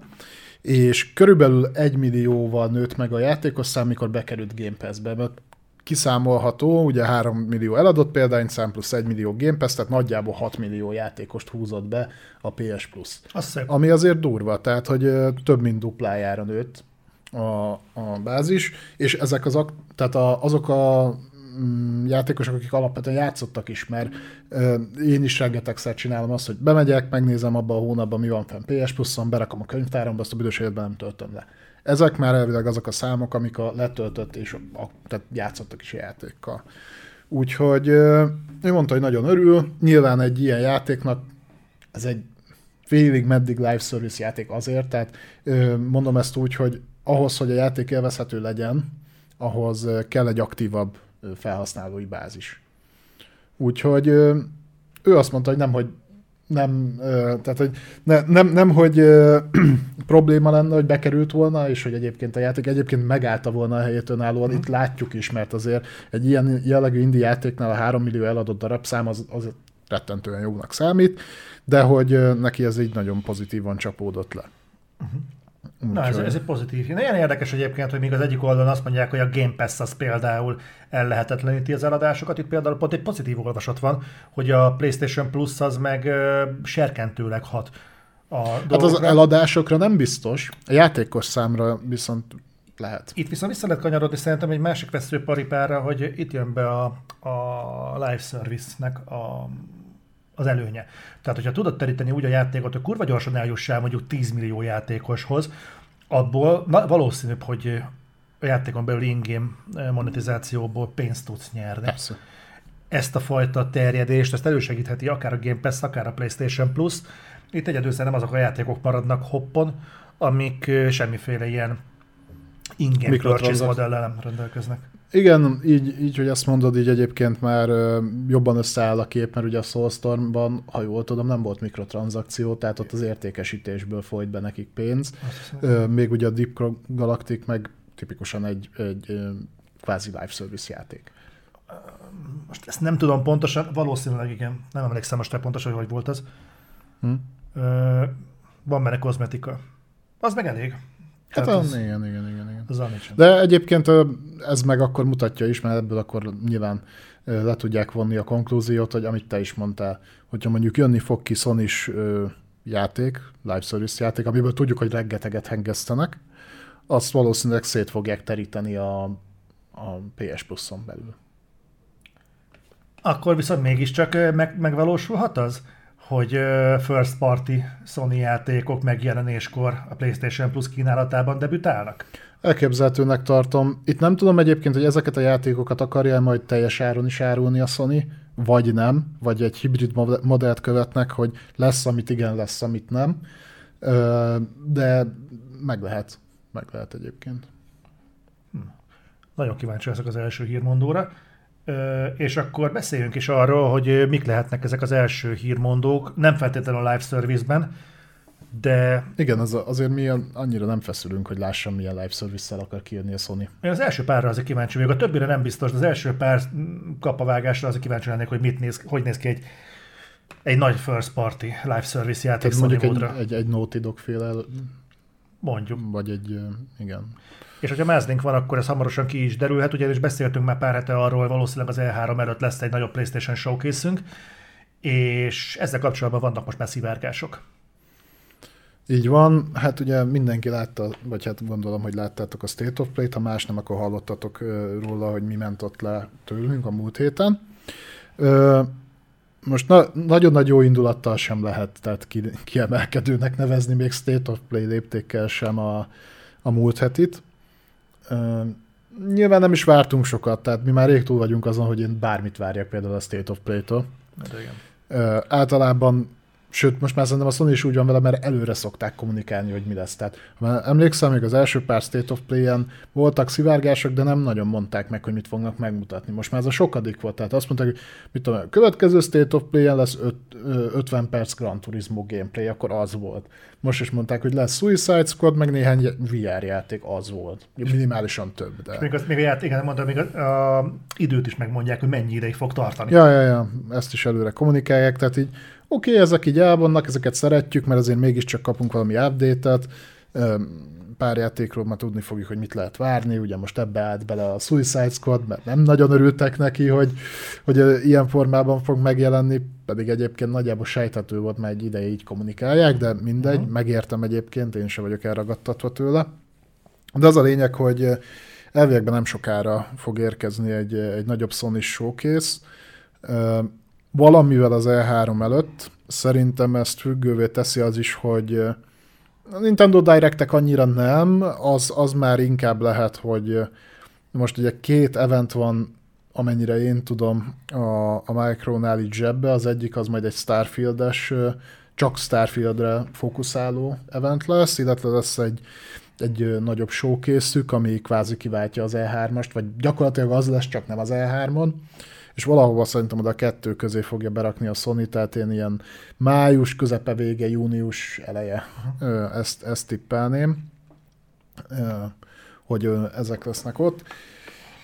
és körülbelül 1 millióval nőtt meg a játékos szám, mikor bekerült Game Pass-be, mert kiszámolható, ugye 3 millió eladott példányszám plusz 1 millió Game Pass, tehát nagyjából 6 millió játékost húzott be a PS Plus. Azt ami azért durva, tehát hogy több mint duplájára nőtt a, a bázis, és ezek az, tehát a, azok a játékosok, akik alapvetően játszottak is, mert én is rengetegszer csinálom azt, hogy bemegyek, megnézem abban a hónapban, mi van fenn PS Plus-on, berakom a könyvtáramba, azt a büdös életben nem töltöm le. Ezek már elvileg azok a számok, amik a letöltött és a, a, tehát játszottak is a játékkal. Úgyhogy ő mondta, hogy nagyon örül. Nyilván egy ilyen játéknak ez egy félig meddig live service játék azért, tehát mondom ezt úgy, hogy ahhoz, hogy a játék élvezhető legyen, ahhoz kell egy aktívabb felhasználói bázis. Úgyhogy ő azt mondta, hogy nem, hogy nem, tehát hogy ne, nem, nem, hogy (clears throat) probléma lenne, hogy bekerült volna, és hogy egyébként a játék egyébként megállta volna a helyét önállóan. Itt látjuk is, mert azért egy ilyen jellegű indi játéknál a 3 millió eladott darabszám az, az rettentően jónak számít, de hogy neki ez így nagyon pozitívan csapódott le. Uh-huh. Na, ez, ez egy pozitív. Nagyon érdekes egyébként, hogy még az egyik oldalon azt mondják, hogy a Game Pass az például ellehetetleníti az eladásokat. Itt például pont egy pozitív olvasat van, hogy a PlayStation Plus az meg uh, serkentőleg hat a Hát dolgokra. az eladásokra nem biztos, a játékos számra viszont lehet. Itt viszont vissza lehet kanyarodni szerintem egy másik veszőparipára, hogy itt jön be a, a live service-nek a az előnye. Tehát, hogyha tudod teríteni úgy a játékot, hogy kurva gyorsan eljussál mondjuk 10 millió játékoshoz, abból na, valószínűbb, hogy a játékon belül in-game monetizációból pénzt tudsz nyerni. Persze. ezt a fajta terjedést, ezt elősegítheti akár a Game Pass, akár a PlayStation Plus. Itt egyedül nem azok a játékok maradnak hoppon, amik semmiféle ilyen ingame purchase modellel nem rendelkeznek. Igen, így, így, hogy ezt mondod, így egyébként már jobban összeáll a kép, mert ugye a Soulstormban, ha jól tudom, nem volt mikrotranszakció, tehát ott az értékesítésből folyt be nekik pénz. Még ugye a Deep Galactic meg tipikusan egy, egy kvázi live service játék. Most ezt nem tudom pontosan, valószínűleg igen. Nem emlékszem most pontosan, hogy volt az. Hm? Van benne kozmetika. Az meg elég. Hát az, igen, igen, igen. igen. Az De egyébként ez meg akkor mutatja is, mert ebből akkor nyilván le tudják vonni a konklúziót, hogy amit te is mondtál, hogyha mondjuk jönni fog ki sony játék, live service játék, amiből tudjuk, hogy reggeteget hengesztenek, azt valószínűleg szét fogják teríteni a, a PS Plus-on belül. Akkor viszont mégiscsak meg, megvalósulhat az, hogy first party Sony játékok megjelenéskor a PlayStation Plus kínálatában debütálnak? Elképzelhetőnek tartom. Itt nem tudom egyébként, hogy ezeket a játékokat akarja majd teljes áron is árulni a Sony, vagy nem, vagy egy hibrid modellt követnek, hogy lesz, amit igen, lesz, amit nem. De meg lehet. Meg lehet egyébként. Hm. Nagyon kíváncsi ezek az első hírmondóra. És akkor beszéljünk is arról, hogy mik lehetnek ezek az első hírmondók, nem feltétlenül a live service-ben, de... Igen, az, azért mi annyira nem feszülünk, hogy lássam, milyen live service akar kijönni a Sony. Én az első párra azért kíváncsi vagyok, a többire nem biztos, de az első pár kapavágásra azért kíváncsi lennék, hogy mit néz, hogy néz ki egy, egy nagy first party live service játék Tehát mondjuk egy, egy, egy Naughty Dog féle Mondjuk. Vagy egy, igen. És hogyha Mázlink van, akkor ez hamarosan ki is derülhet, ugyanis beszéltünk már pár hete arról, valószínűleg az E3 előtt lesz egy nagyobb PlayStation showcase és ezzel kapcsolatban vannak most már szivárgások. Így van, hát ugye mindenki látta, vagy hát gondolom, hogy láttátok a State of Play-t, ha más nem, akkor hallottatok róla, hogy mi ment ott le tőlünk a múlt héten. Most na, nagyon nagy jó indulattal sem lehet, tehát ki, kiemelkedőnek nevezni még State of Play léptékkel sem a, a múlt hetit. Nyilván nem is vártunk sokat, tehát mi már rég túl vagyunk azon, hogy én bármit várjak például a State of Play-től. Uh, általában Sőt, most már szerintem a Sony is úgy van vele, mert előre szokták kommunikálni, hogy mi lesz. Tehát ha emlékszem, még az első pár State of Play-en voltak szivárgások, de nem nagyon mondták meg, hogy mit fognak megmutatni. Most már ez a sokadik volt, tehát azt mondták, hogy mit tudom, a következő State of Play-en lesz öt, 50 perc Gran Turismo gameplay, akkor az volt. Most is mondták, hogy lesz Suicide Squad, meg néhány VR játék, az volt. Minimálisan több, de... És még, az, még a játék, igen, mondom, még a, a, időt is megmondják, hogy mennyi ideig fog tartani. Ja, ja, ja, ezt is előre kommunikálják, tehát így oké, okay, ezek így elvannak, ezeket szeretjük, mert azért mégiscsak kapunk valami update-et, pár játékról már tudni fogjuk, hogy mit lehet várni, ugye most ebbe állt bele a Suicide Squad, mert nem nagyon örültek neki, hogy, hogy ilyen formában fog megjelenni, pedig egyébként nagyjából sejthető volt, már egy ideje így kommunikálják, de mindegy, uh-huh. megértem egyébként, én sem vagyok elragadtatva tőle. De az a lényeg, hogy elvégben nem sokára fog érkezni egy, egy nagyobb Sony showcase, valamivel az E3 előtt. Szerintem ezt függővé teszi az is, hogy a Nintendo Directek annyira nem, az, az már inkább lehet, hogy most ugye két event van, amennyire én tudom, a, a Micronál így zsebbe, az egyik az majd egy Starfield-es, csak Starfieldre fókuszáló event lesz, illetve lesz egy, egy nagyobb showkészük, ami kvázi kiváltja az E3-ast, vagy gyakorlatilag az lesz, csak nem az E3-on és valahova szerintem oda a kettő közé fogja berakni a Sony, tehát én ilyen május közepe vége, június eleje ezt, ezt tippelném, hogy ezek lesznek ott.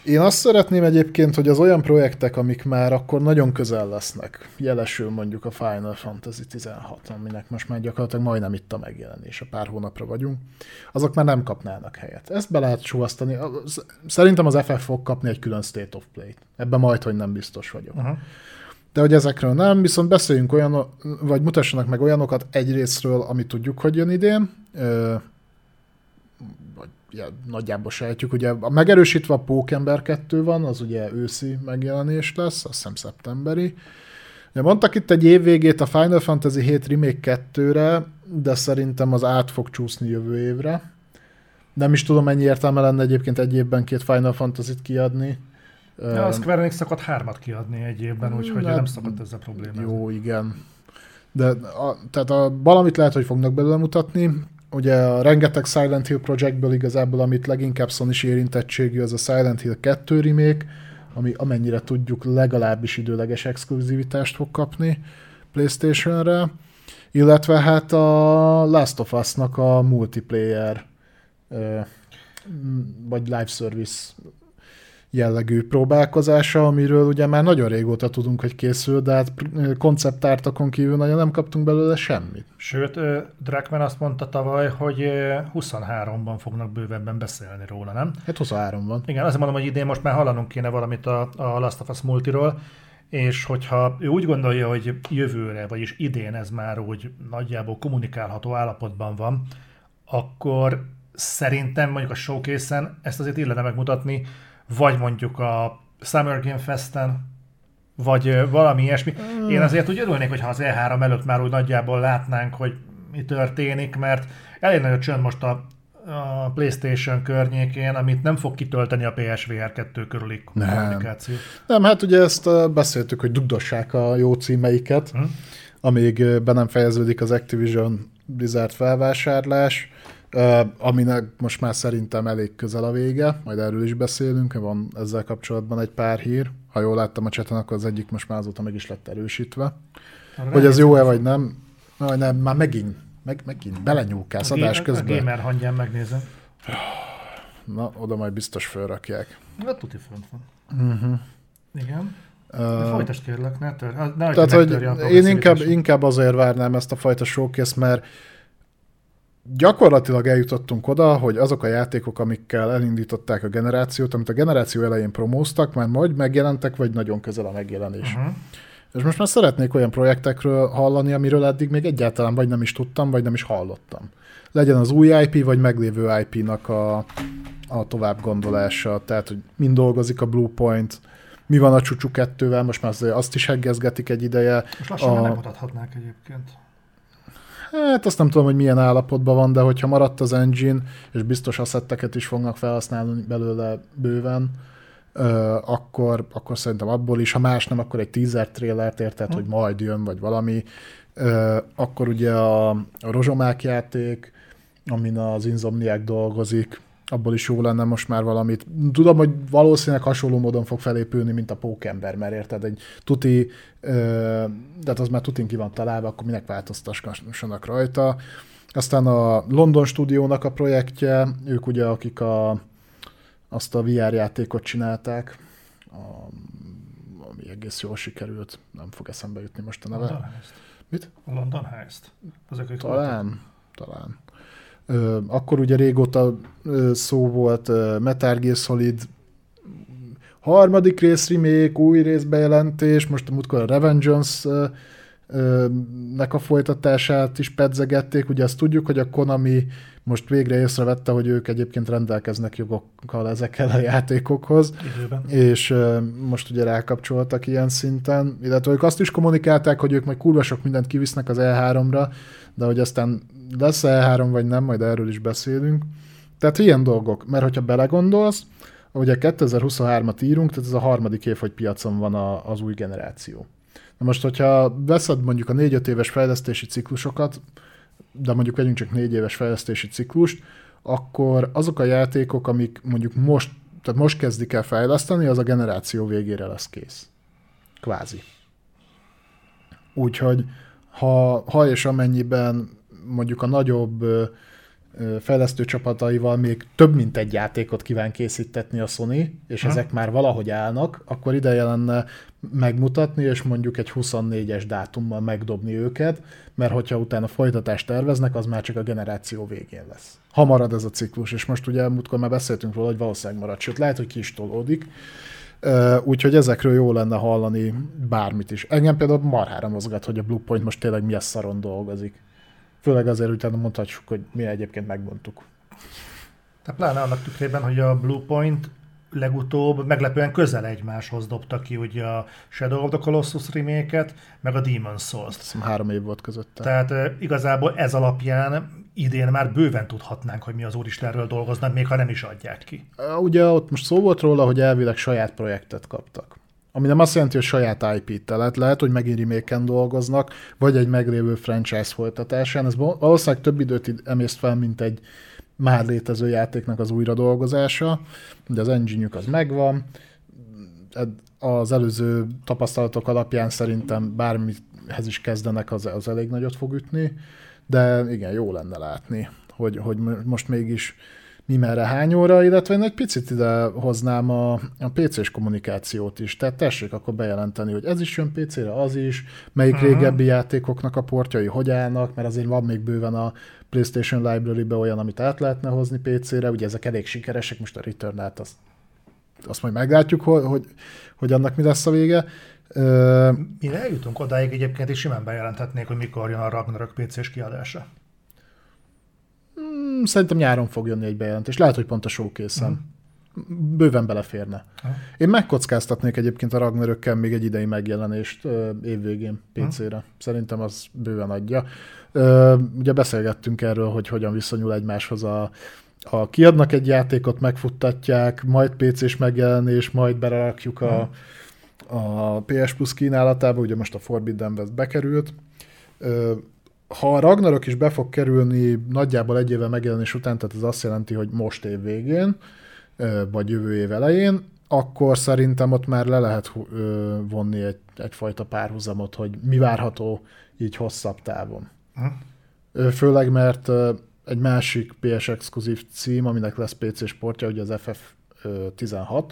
Én azt szeretném egyébként, hogy az olyan projektek, amik már akkor nagyon közel lesznek, jelesül mondjuk a Final Fantasy 16, aminek most már gyakorlatilag majdnem itt a megjelenés, a pár hónapra vagyunk, azok már nem kapnának helyet. Ezt be lehet suvasztani. Szerintem az FF fog kapni egy külön State of Play-t. Ebben majd, hogy nem biztos vagyok. Uh-huh. De hogy ezekről nem, viszont beszéljünk olyan, vagy mutassanak meg olyanokat egyrésztről, amit tudjuk, hogy jön idén, ja, nagyjából sejtjük, ugye a megerősítve a Pókember 2 van, az ugye őszi megjelenés lesz, azt hiszem szeptemberi. Ugye mondtak itt egy év végét a Final Fantasy 7 Remake 2-re, de szerintem az át fog csúszni jövő évre. Nem is tudom, mennyi értelme lenne egyébként egy évben két Final Fantasy-t kiadni. Ja, a Square Enix szokott hármat kiadni egy évben, úgyhogy Hát, nem szokott ez a probléma. Jó, igen. De a, tehát a, valamit lehet, hogy fognak belőle mutatni. Ugye a rengeteg Silent Hill projektből igazából, amit leginkább sony érintettségű, az a Silent Hill 2 remake, ami amennyire tudjuk legalábbis időleges exkluzivitást fog kapni Playstation-re, illetve hát a Last of Us-nak a multiplayer vagy live service jellegű próbálkozása, amiről ugye már nagyon régóta tudunk, hogy készül, de hát konceptártakon kívül nagyon nem kaptunk belőle semmit. Sőt, Drakman azt mondta tavaly, hogy ö, 23-ban fognak bővebben beszélni róla, nem? Hát 23 van. Igen, azért mondom, hogy idén most már hallanunk kéne valamit a, a Last of Us multiról, és hogyha ő úgy gondolja, hogy jövőre, vagyis idén ez már úgy nagyjából kommunikálható állapotban van, akkor szerintem mondjuk a showcase ezt azért illene megmutatni, vagy mondjuk a Summer Game Festen, vagy valami ilyesmi. Én azért úgy örülnék, hogyha az E3 előtt már úgy nagyjából látnánk, hogy mi történik, mert elég nagy a csönd most a, a PlayStation környékén, amit nem fog kitölteni a PSVR 2 körüli Nem. kommunikáció. Nem, hát ugye ezt beszéltük, hogy dugdossák a jó címeiket, Hm? amíg be nem fejeződik az Activision Blizzard felvásárlás, aminek most már szerintem elég közel a vége, majd erről is beszélünk, van ezzel kapcsolatban egy pár hír. Ha jól láttam a cseten, akkor az egyik most már azóta meg is lett erősítve. Hogy ez jó-e vagy nem? Vagy nem, már megint, meg, megint belenyúlkálsz adás gamer- A közben. gamer hangján megnézem. Na, oda majd biztos fölrakják. Na, tuti fönt van. Uh-huh. Igen. De folytasd kérlek, ne tör. Ne, Tehát, hogy én inkább, inkább azért várnám ezt a fajta showcase, mert gyakorlatilag eljutottunk oda, hogy azok a játékok, amikkel elindították a generációt, amit a generáció elején promóztak, már majd megjelentek, vagy nagyon közel a megjelenés. Uh-huh. És most már szeretnék olyan projektekről hallani, amiről eddig még egyáltalán vagy nem is tudtam, vagy nem is hallottam. Legyen az új IP, vagy meglévő IP-nak a, a tovább gondolása, tehát hogy mind dolgozik a Bluepoint, mi van a Csúcsú 2-vel, most már azt is heggezgetik egy ideje. Most lassan A- megmutathatnák egyébként. Hát azt nem tudom, hogy milyen állapotban van, de hogyha maradt az engine, és biztos asszetteket is fognak felhasználni belőle bőven, akkor, akkor szerintem abból is, ha más nem, akkor egy teaser trailert érted, hogy majd jön, vagy valami. Akkor ugye a, a rozsomák játék, amin az Insomniac dolgozik, abból is jó lenne most már valamit. Tudom, hogy valószínűleg hasonló módon fog felépülni, mint a Pókember, mert érted, egy tuti, ö, de hát az már tutin ki van találva, akkor minek változtassanak rajta. Aztán a London stúdiónak a projektje, ők ugye, akik a, azt a VR játékot csinálták, a, ami egész jól sikerült, nem fog eszembe jutni most a London neve. Heist. Mit? A London Heist. Akik Talán, talán. Akkor ugye régóta szó volt Metal Gear Solid harmadik rész remake, új rész bejelentés, most a múltkor a Revengeance nek a folytatását is pedzegették, ugye azt tudjuk, hogy a Konami most végre észrevette, hogy ők egyébként rendelkeznek jogokkal ezekkel a játékokhoz, Időben. és most ugye rákapcsoltak ilyen szinten, illetve ők azt is kommunikálták, hogy ők majd kurva sok mindent kivisznek az E3-ra, de hogy aztán lesz E3 vagy nem, majd erről is beszélünk. Tehát ilyen dolgok, mert hogyha belegondolsz, ugye 2023-at írunk, tehát ez a harmadik év, hogy piacon van a, az új generáció. Na most, hogyha veszed mondjuk a 4-5 éves fejlesztési ciklusokat, de mondjuk vegyünk csak 4 éves fejlesztési ciklust, akkor azok a játékok, amik mondjuk most, tehát most kezdik el fejleszteni, az a generáció végére lesz kész. Kvázi. Úgyhogy ha, ha és amennyiben mondjuk a nagyobb fejlesztő csapataival még több mint egy játékot kíván készítetni a Sony, és Ha. ezek már valahogy állnak, akkor ideje lenne megmutatni, és mondjuk egy 24-es dátummal megdobni őket, mert hogyha utána folytatást terveznek, az már csak a generáció végén lesz. Ha marad ez a ciklus, és most ugye múltkor már beszéltünk róla, hogy valószínűleg marad, sőt lehet, hogy ki is tolódik, Úgyhogy ezekről jó lenne hallani bármit is. Engem például marhára mozgat, hogy a Bluepoint most tényleg milyen szaron dolgozik. Főleg azért, utána mondhatjuk, hogy mi egyébként megmondtuk. Tehát pláne annak tükrében, hogy a Bluepoint legutóbb meglepően közel egymáshoz dobta ki ugye a Shadow of the Colossus remake meg a Demon's Souls-t. Hiszem három év volt közötte. Tehát e, igazából ez alapján idén már bőven tudhatnánk, hogy mi az Úristenről dolgoznak, még ha nem is adják ki. Ugye ott most szó volt róla, hogy elvileg saját projektet kaptak. Ami nem azt jelenti, hogy saját IP-t telet. Lehet, hogy megint remake dolgoznak, vagy egy meglévő franchise folytatásán. Ez valószínűleg több időt emészt fel, mint egy már létező játéknak az újra dolgozása, de az engine az megvan. Az előző tapasztalatok alapján szerintem bármihez is kezdenek, az, az elég nagyot fog ütni, de igen, jó lenne látni, hogy, hogy most mégis mi merre hány óra, illetve én egy picit ide hoznám a, a PC-s kommunikációt is. Tehát tessék akkor bejelenteni, hogy ez is jön PC-re, az is, melyik uh-huh. régebbi játékoknak a portjai hogy állnak, mert azért van még bőven a PlayStation Library-be olyan, amit át lehetne hozni PC-re, ugye ezek elég sikeresek, most a Returnát azt, azt majd meglátjuk, hogy, hogy, hogy annak mi lesz a vége. Mi eljutunk odáig egyébként, és simán bejelenthetnék, hogy mikor jön a Ragnarök PC-s kiadása. Hmm, szerintem nyáron fog jönni egy bejelentés. Lehet, hogy pont a showcase mm. Bőven beleférne. Mm. Én megkockáztatnék egyébként a Ragnarökkel még egy idei megjelenést évvégén PC-re. Mm. Szerintem az bőven adja. Ugye beszélgettünk erről, hogy hogyan viszonyul egymáshoz a, a kiadnak egy játékot, megfuttatják, majd PC-s megjelenés, majd berakjuk a, a PS Plus kínálatába, ugye most a Forbidden West bekerült. Ha a Ragnarok is be fog kerülni nagyjából egy évvel megjelenés után, tehát ez azt jelenti, hogy most év végén, vagy jövő év elején, akkor szerintem ott már le lehet vonni egy, egyfajta párhuzamot, hogy mi várható így hosszabb távon. Főleg, mert egy másik PS exkluzív cím, aminek lesz PC sportja, ugye az FF16,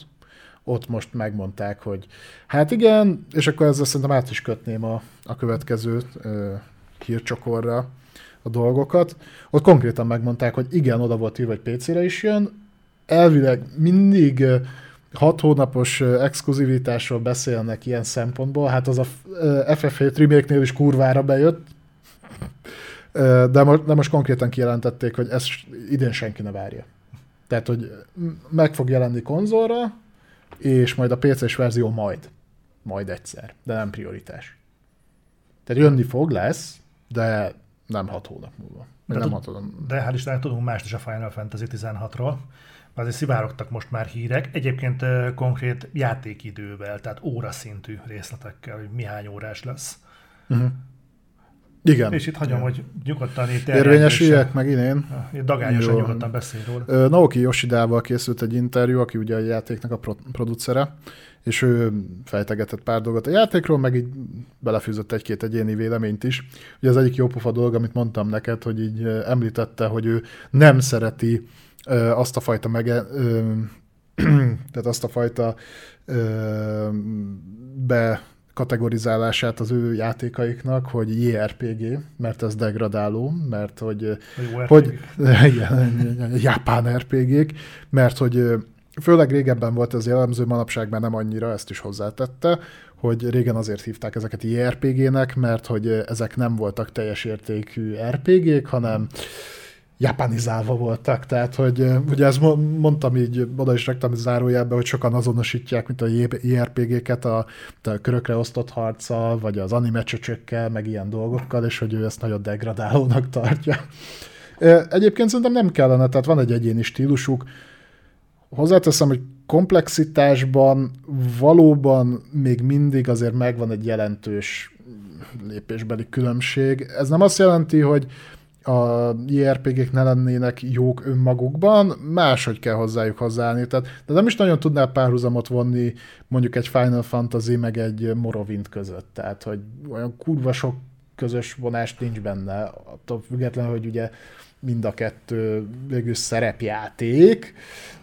ott most megmondták, hogy hát igen, és akkor ezzel szerintem át is kötném a, a következőt, hírcsokorra a dolgokat. Ott konkrétan megmondták, hogy igen, oda volt írva, hogy PC-re is jön. Elvileg mindig hat hónapos exkluzivitásról beszélnek ilyen szempontból, hát az a FF7 remake-nél is kurvára bejött, de most, de most konkrétan kijelentették, hogy ezt idén senki ne várja. Tehát, hogy meg fog jelenni konzolra, és majd a PC-s verzió majd. Majd egyszer, de nem prioritás. Tehát jönni fog, lesz, de nem hat hónap múlva. De, nem hat hónap. de hát is tudunk mást is a Final Fantasy 16-ról. Azért szivárogtak most már hírek, egyébként konkrét játékidővel, tehát óraszintű részletekkel, hogy mi hány órás lesz. Uh-huh. Igen. És itt hagyom, Igen. hogy nyugodtan itt Érvényesüljek meg én. Itt dagányosan Jó. nyugodtan beszél róla. Naoki Yoshidával készült egy interjú, aki ugye a játéknak a producere, és ő fejtegetett pár dolgot a játékról, meg így belefűzött egy-két egyéni véleményt is. Ugye az egyik jópofa dolog, amit mondtam neked, hogy így említette, hogy ő nem szereti azt a fajta mege, (clears throat) tehát azt a fajta be kategorizálását az ő játékaiknak, hogy JRPG, mert ez degradáló, mert hogy, hogy (laughs) igen, japán RPG-k, mert hogy főleg régebben volt ez jellemző, manapság már nem annyira, ezt is hozzátette, hogy régen azért hívták ezeket JRPG-nek, mert hogy ezek nem voltak teljes értékű RPG-k, hanem japanizálva voltak, tehát hogy ugye ezt mondtam így, oda is raktam zárójelbe, hogy sokan azonosítják, mint a JRPG-ket a, a körökre osztott harccal, vagy az anime csöcsökkel, meg ilyen dolgokkal, és hogy ő ezt nagyon degradálónak tartja. Egyébként szerintem nem kellene, tehát van egy egyéni stílusuk, hozzáteszem, hogy komplexitásban valóban még mindig azért megvan egy jelentős lépésbeli különbség. Ez nem azt jelenti, hogy a JRPG-k ne lennének jók önmagukban, máshogy kell hozzájuk hozzáállni. Tehát, de nem is nagyon tudnál párhuzamot vonni mondjuk egy Final Fantasy meg egy Morrowind között. Tehát, hogy olyan kurva sok közös vonást nincs benne, attól függetlenül, hogy ugye mind a kettő végül szerepjáték,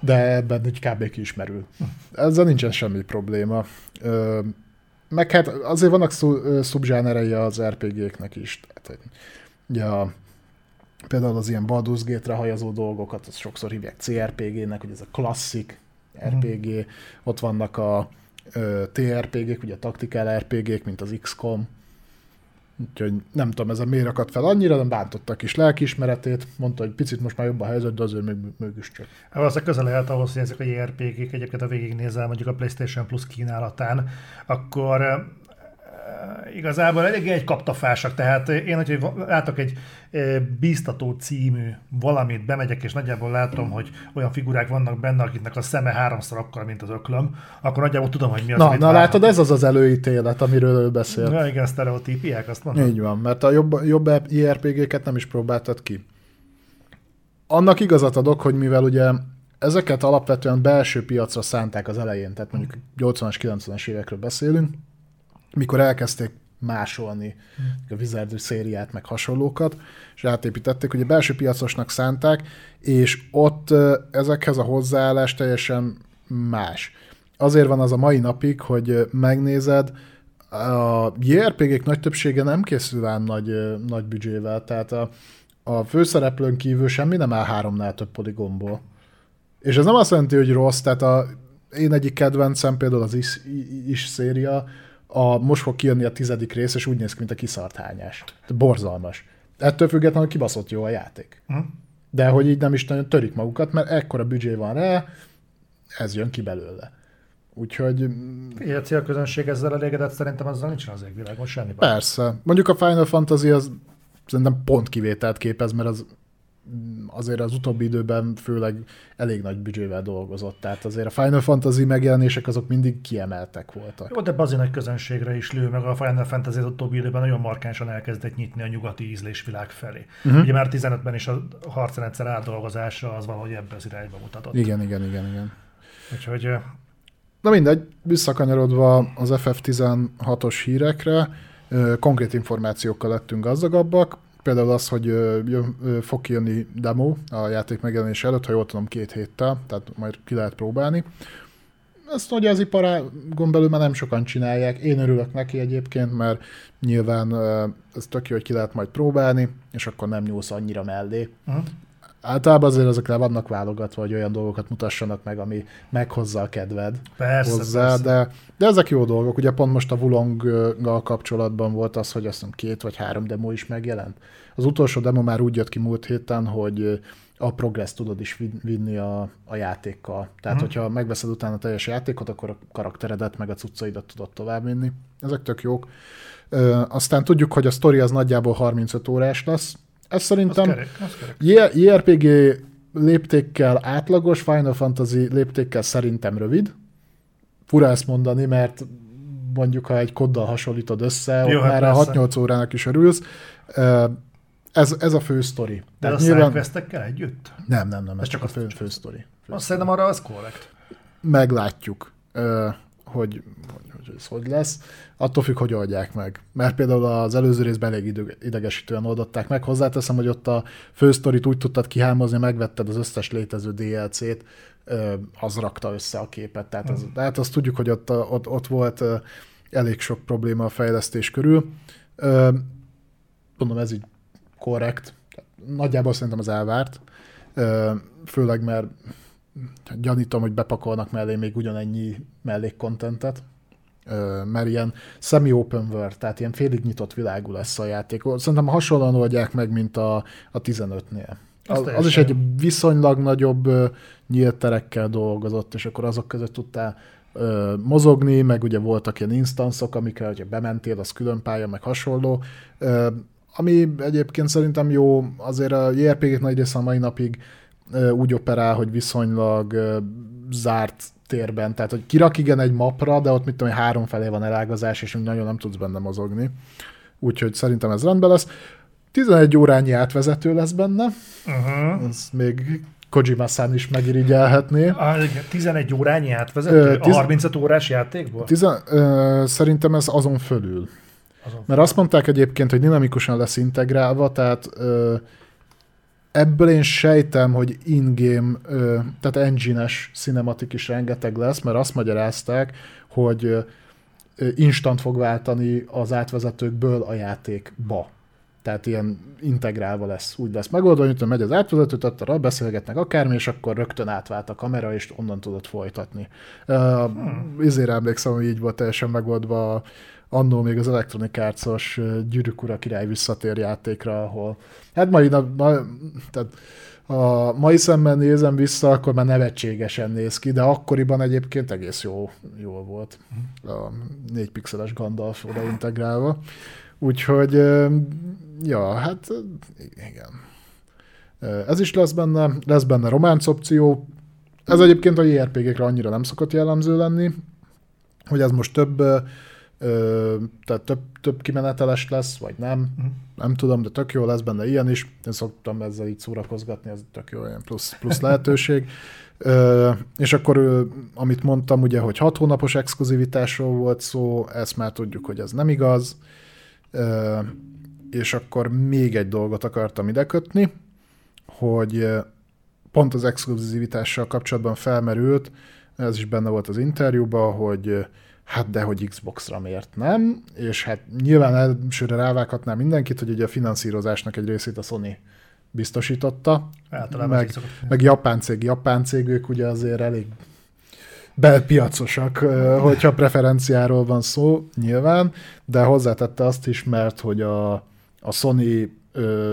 de ebben egy kb. kiismerül. Ezzel nincsen semmi probléma. Meg hát azért vannak szubzsánerei az RPG-knek is. Tehát, ugye a például az ilyen Baldur's Gate-re hajazó dolgokat, azt sokszor hívják CRPG-nek, hogy ez a klasszik RPG, mm. ott vannak a TRPG-k, ugye a tactical RPG-k, mint az XCOM, Úgyhogy nem tudom, ez a miért akadt fel annyira, nem bántottak is lelkiismeretét, mondta, hogy picit most már jobb a helyzet, de azért még mégis csak. Az közel lehet ahhoz, hogy ezek a JRPG-k egyébként, ha végignézel mondjuk a PlayStation Plus kínálatán, akkor igazából elég egy kaptafásak, tehát én, hogyha látok egy bíztató című valamit, bemegyek, és nagyjából látom, hogy olyan figurák vannak benne, akiknek a szeme háromszor akkor, mint az öklöm, akkor nagyjából tudom, hogy mi az, Na, na látod, ez az az előítélet, amiről ő beszél. Na igen, sztereotípiák, azt mondom. Így van, mert a jobb, jobb IRPG-ket nem is próbáltad ki. Annak igazat adok, hogy mivel ugye ezeket alapvetően belső piacra szánták az elején, tehát mondjuk 80-as, 90-es évekről beszélünk, mikor elkezdték másolni a Wizardry szériát, meg hasonlókat, és átépítették, hogy a belső piacosnak szánták, és ott ezekhez a hozzáállás teljesen más. Azért van az a mai napig, hogy megnézed, a JRPG-k nagy többsége nem készül ám nagy, nagy büdzsével, tehát a, a főszereplőn kívül semmi nem áll háromnál több poligomból. És ez nem azt jelenti, hogy rossz, tehát a, én egyik kedvencem például az is, is széria, a, most fog kijönni a tizedik rész, és úgy néz ki, mint a kiszart hányás. Borzalmas. Ettől függetlenül kibaszott jó a játék. Hm? De hogy így nem is nagyon törik magukat, mert ekkora büdzsé van rá, ez jön ki belőle. Úgyhogy... Ilyen a célközönség ezzel elégedett, szerintem azzal nincsen az égvilágon semmi baj. Persze. Mondjuk a Final Fantasy az szerintem pont kivételt képez, mert az azért az utóbbi időben főleg elég nagy büdzsével dolgozott, tehát azért a Final Fantasy megjelenések azok mindig kiemeltek voltak. Jó, de bazin nagy közönségre is lő, meg a Final Fantasy az utóbbi időben nagyon markánsan elkezdett nyitni a nyugati ízlésvilág felé. Uh-huh. Ugye már 15-ben is a harcrendszer átdolgozása az valahogy ebbe az irányba mutatott. Igen, igen, igen, igen. Úgyhogy... Na mindegy, visszakanyarodva az FF16-os hírekre, konkrét információkkal lettünk gazdagabbak. Például az, hogy jön, fog kijönni demo a játék megjelenése előtt, ha jól tudom, két héttel, tehát majd ki lehet próbálni. Ezt ugye az iparágon belül már nem sokan csinálják. Én örülök neki egyébként, mert nyilván ez tök jó, hogy ki lehet majd próbálni, és akkor nem nyúlsz annyira mellé. Uh-huh általában azért ezekre vannak válogatva, hogy olyan dolgokat mutassanak meg, ami meghozza a kedved persze, hozzá, persze. De, de ezek jó dolgok. Ugye pont most a Vulonggal kapcsolatban volt az, hogy azt hiszem két vagy három demo is megjelent. Az utolsó demo már úgy jött ki múlt héten, hogy a progress tudod is vinni a, a játékkal. Tehát, uh-huh. hogyha megveszed utána a teljes játékot, akkor a karakteredet meg a cuccaidat tudod továbbvinni. Ezek tök jók. Ö, aztán tudjuk, hogy a story az nagyjából 35 órás lesz, ez szerintem az kerek, az JRPG léptékkel átlagos, Final Fantasy léptékkel szerintem rövid. Fura ezt mondani, mert mondjuk, ha egy koddal hasonlítod össze, Jó, ott hát már a 6-8 órának is örülsz. Ez, ez a fő sztori. De a nyilván... együtt? Nem, nem, nem, ez, ez csak a fő, fő sztori. Azt szerintem arra az korrekt. Meglátjuk, hogy, hogy hogy ez hogy lesz, attól függ, hogy oldják meg. Mert például az előző részben elég idegesítően oldották meg. Hozzáteszem, hogy ott a fősztorit úgy tudtad kihámozni, megvetted az összes létező DLC-t, az rakta össze a képet. Tehát, az, tehát azt tudjuk, hogy ott, ott, ott volt elég sok probléma a fejlesztés körül. Mondom, ez így korrekt. Nagyjából szerintem az elvárt. Főleg, mert gyanítom, hogy bepakolnak mellé még ugyanennyi mellékkontentet, mert ilyen semi-open world, tehát ilyen félig nyitott világú lesz a játék. Szerintem hasonlóan oldják meg, mint a, a 15-nél. Az, az is egy viszonylag nagyobb nyílt terekkel dolgozott, és akkor azok között tudtál ö, mozogni, meg ugye voltak ilyen instanszok, amikkel, hogyha bementél, az külön pálya, meg hasonló. Ö, ami egyébként szerintem jó, azért a JRPG-k nagy része a mai napig úgy operál, hogy viszonylag ö, zárt térben, tehát hogy kirak igen egy mapra, de ott mit tudom, három felé van elágazás, és nagyon nem tudsz benne mozogni. Úgyhogy szerintem ez rendben lesz. 11 órányi átvezető lesz benne, uh-huh. ez még kojima is megirigyelhetné. Ah, 11 órányi átvezető? Tiz... A 35 órás játékból? Tizen... Ö, szerintem ez azon fölül. Azon Mert azt mondták egyébként, hogy dinamikusan lesz integrálva, tehát ö, ebből én sejtem, hogy in-game, tehát engine-es cinematik is rengeteg lesz, mert azt magyarázták, hogy instant fog váltani az átvezetőkből a játékba. Tehát ilyen integrálva lesz, úgy lesz megoldva, hogy megy az átvezető, tehát beszélgetnek akármi, és akkor rögtön átvált a kamera, és onnan tudod folytatni. Uh, hmm. Izére emlékszem, hogy így volt teljesen megoldva a, annó még az Electronic Arts-os Gyűrűk Ura király visszatér játékra, ahol hát mai nap, ma, tehát a mai szemben nézem vissza, akkor már nevetségesen néz ki, de akkoriban egyébként egész jó, jó volt a 4 pixeles Gandalf oda integrálva. Úgyhogy, ja, hát igen. Ez is lesz benne, lesz benne románc opció. Ez egyébként a JRPG-kre annyira nem szokott jellemző lenni, hogy ez most több, tehát több, több kimeneteles lesz, vagy nem, uh-huh. nem tudom, de tök jó lesz benne ilyen is. Én szoktam ezzel így szórakozgatni, ez tök jó olyan plusz, plusz (laughs) lehetőség. Ö, és akkor, amit mondtam, ugye, hogy hat hónapos exkluzivitásról volt szó, ezt már tudjuk, hogy ez nem igaz. Ö, és akkor még egy dolgot akartam ide kötni, hogy pont az exkluzivitással kapcsolatban felmerült, ez is benne volt az interjúban, hogy hát de hogy Xbox-ra miért nem, és hát nyilván elsőre rávághatná mindenkit, hogy ugye a finanszírozásnak egy részét a Sony biztosította, Általában meg, meg japán cég, japán cég, ők ugye azért elég belpiacosak, hogyha preferenciáról van szó, nyilván, de hozzátette azt is, mert hogy a, a Sony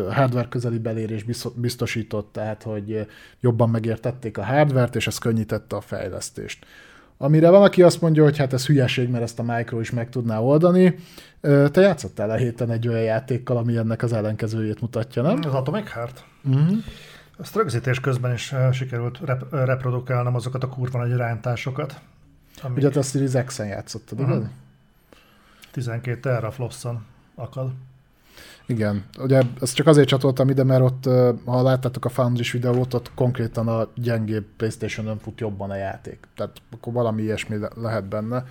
hardware közeli belérés biztosított, tehát hogy jobban megértették a hardvert, és ez könnyítette a fejlesztést. Amire van, aki azt mondja, hogy hát ez hülyeség, mert ezt a Micro is meg tudná oldani. Te játszottál a héten egy olyan játékkal, ami ennek az ellenkezőjét mutatja, nem? Az Atomic Heart. Uh-huh. Azt rögzítés közben is sikerült rep- reprodukálnom azokat a kurva nagy rántásokat. Amik... Ugye te a Series X-en játszottad, uh-huh. igaz? 12 teraflopson akad. Igen, ugye ezt csak azért csatoltam ide, mert ott, ha láttátok a Foundry videót, ott konkrétan a gyengébb Playstation-ön fut jobban a játék. Tehát akkor valami ilyesmi lehet benne.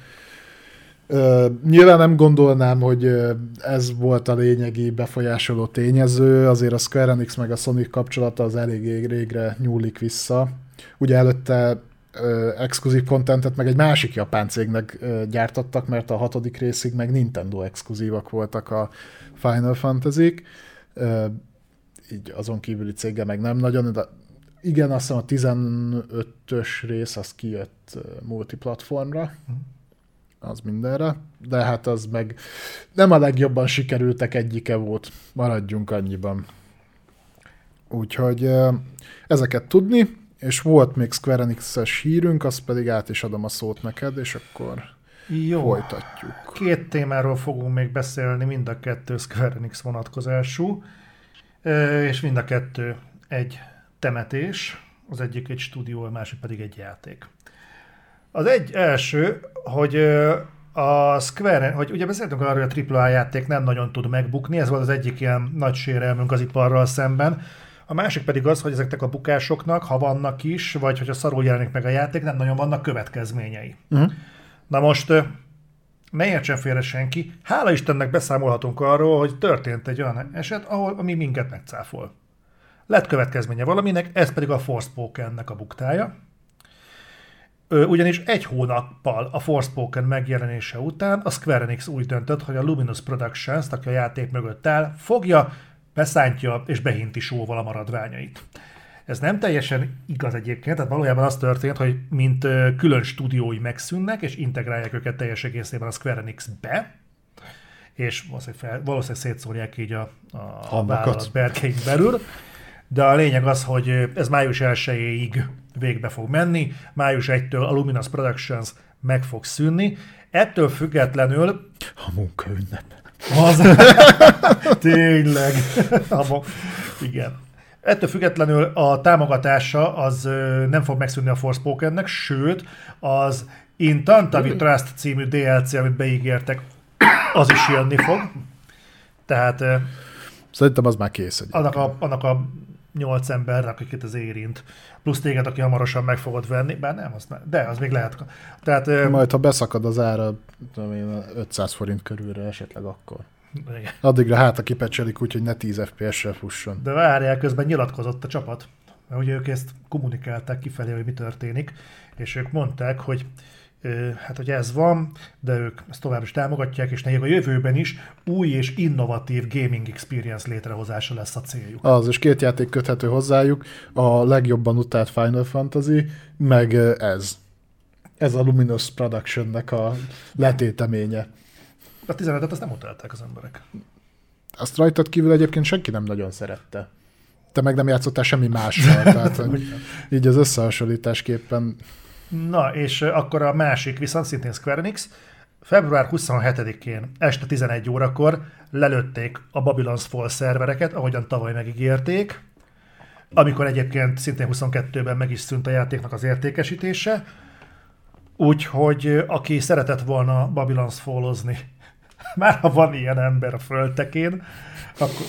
Nyilván nem gondolnám, hogy ez volt a lényegi befolyásoló tényező, azért a Square Enix meg a Sonic kapcsolata az elég régre nyúlik vissza. Ugye előtte exkluzív kontentet meg egy másik japán cégnek uh, gyártottak, mert a hatodik részig meg Nintendo exkluzívak voltak a Final Fantasy-k, így azon kívüli céggel meg nem nagyon, de igen, azt hiszem a 15-ös rész az kijött multiplatformra, az mindenre, de hát az meg nem a legjobban sikerültek egyike volt, maradjunk annyiban. Úgyhogy ezeket tudni, és volt még Square Enix-es hírünk, azt pedig át is adom a szót neked, és akkor jó. Folytatjuk. Két témáról fogunk még beszélni, mind a kettő Square Enix vonatkozású, és mind a kettő egy temetés, az egyik egy stúdió, a másik pedig egy játék. Az egy első, hogy a Square, hogy ugye beszéltünk arról, hogy a AAA játék nem nagyon tud megbukni, ez volt az egyik ilyen nagy sérelmünk az iparral szemben. A másik pedig az, hogy ezeknek a bukásoknak, ha vannak is, vagy hogyha szarul jelenik meg a játék, nem nagyon vannak következményei. Uh-huh. Na most ne értsen félre senki, hála Istennek beszámolhatunk arról, hogy történt egy olyan eset, ahol, ami minket megcáfol. Lett következménye valaminek, ez pedig a Forspokennek a buktája. Ugyanis egy hónappal a Forspoken megjelenése után a Square Enix úgy döntött, hogy a Luminous Productions, aki a játék mögött áll, fogja, beszántja és behinti sóval a maradványait. Ez nem teljesen igaz egyébként, tehát valójában az történt, hogy mint külön stúdiói megszűnnek, és integrálják őket teljes egészében a Square Enix-be, és valószínűleg, valószínűleg szétszórják így a, a vállalat berkeink belül. De a lényeg az, hogy ez május 1-ig végbe fog menni, május 1-től a Luminous Productions meg fog szűnni. Ettől függetlenül... A munkaünnep. Az... (laughs) Tényleg. (laughs) Igen. Ettől függetlenül a támogatása az nem fog megszűnni a Forspokennek, sőt, az In Tantavi Trust című DLC, amit beígértek, az is jönni fog. Tehát... Szerintem az már kész. Annak a, annak a nyolc embernek, akiket az érint, plusz téged, aki hamarosan meg fogod venni, bár nem, az nem, de az még lehet. Tehát, Majd, ha beszakad az ára, tudom én, 500 forint körülre esetleg akkor. Igen. Addigra hát a kipecselik úgy, hogy ne 10 FPS-sel fusson. De várjál, közben nyilatkozott a csapat, mert ugye ők ezt kommunikálták kifelé, hogy mi történik, és ők mondták, hogy hát hogy ez van, de ők ezt tovább is támogatják, és nekik a jövőben is új és innovatív gaming experience létrehozása lesz a céljuk. Az, és két játék köthető hozzájuk, a legjobban utált Final Fantasy, meg ez. Ez a Luminous Production-nek a letéteménye. A 15-et azt nem utálták az emberek. Azt rajtad kívül egyébként senki nem nagyon szerette. Te meg nem játszottál semmi mással, (laughs) tehát hogy így az összehasonlításképpen Na, és akkor a másik, viszont szintén Square Enix, február 27-én este 11 órakor lelőtték a Babylon's Fall szervereket, ahogyan tavaly megígérték, amikor egyébként szintén 22-ben meg is szűnt a játéknak az értékesítése, úgyhogy aki szeretett volna Babylon's Fallozni, (laughs) már ha van ilyen ember a földtekén, akkor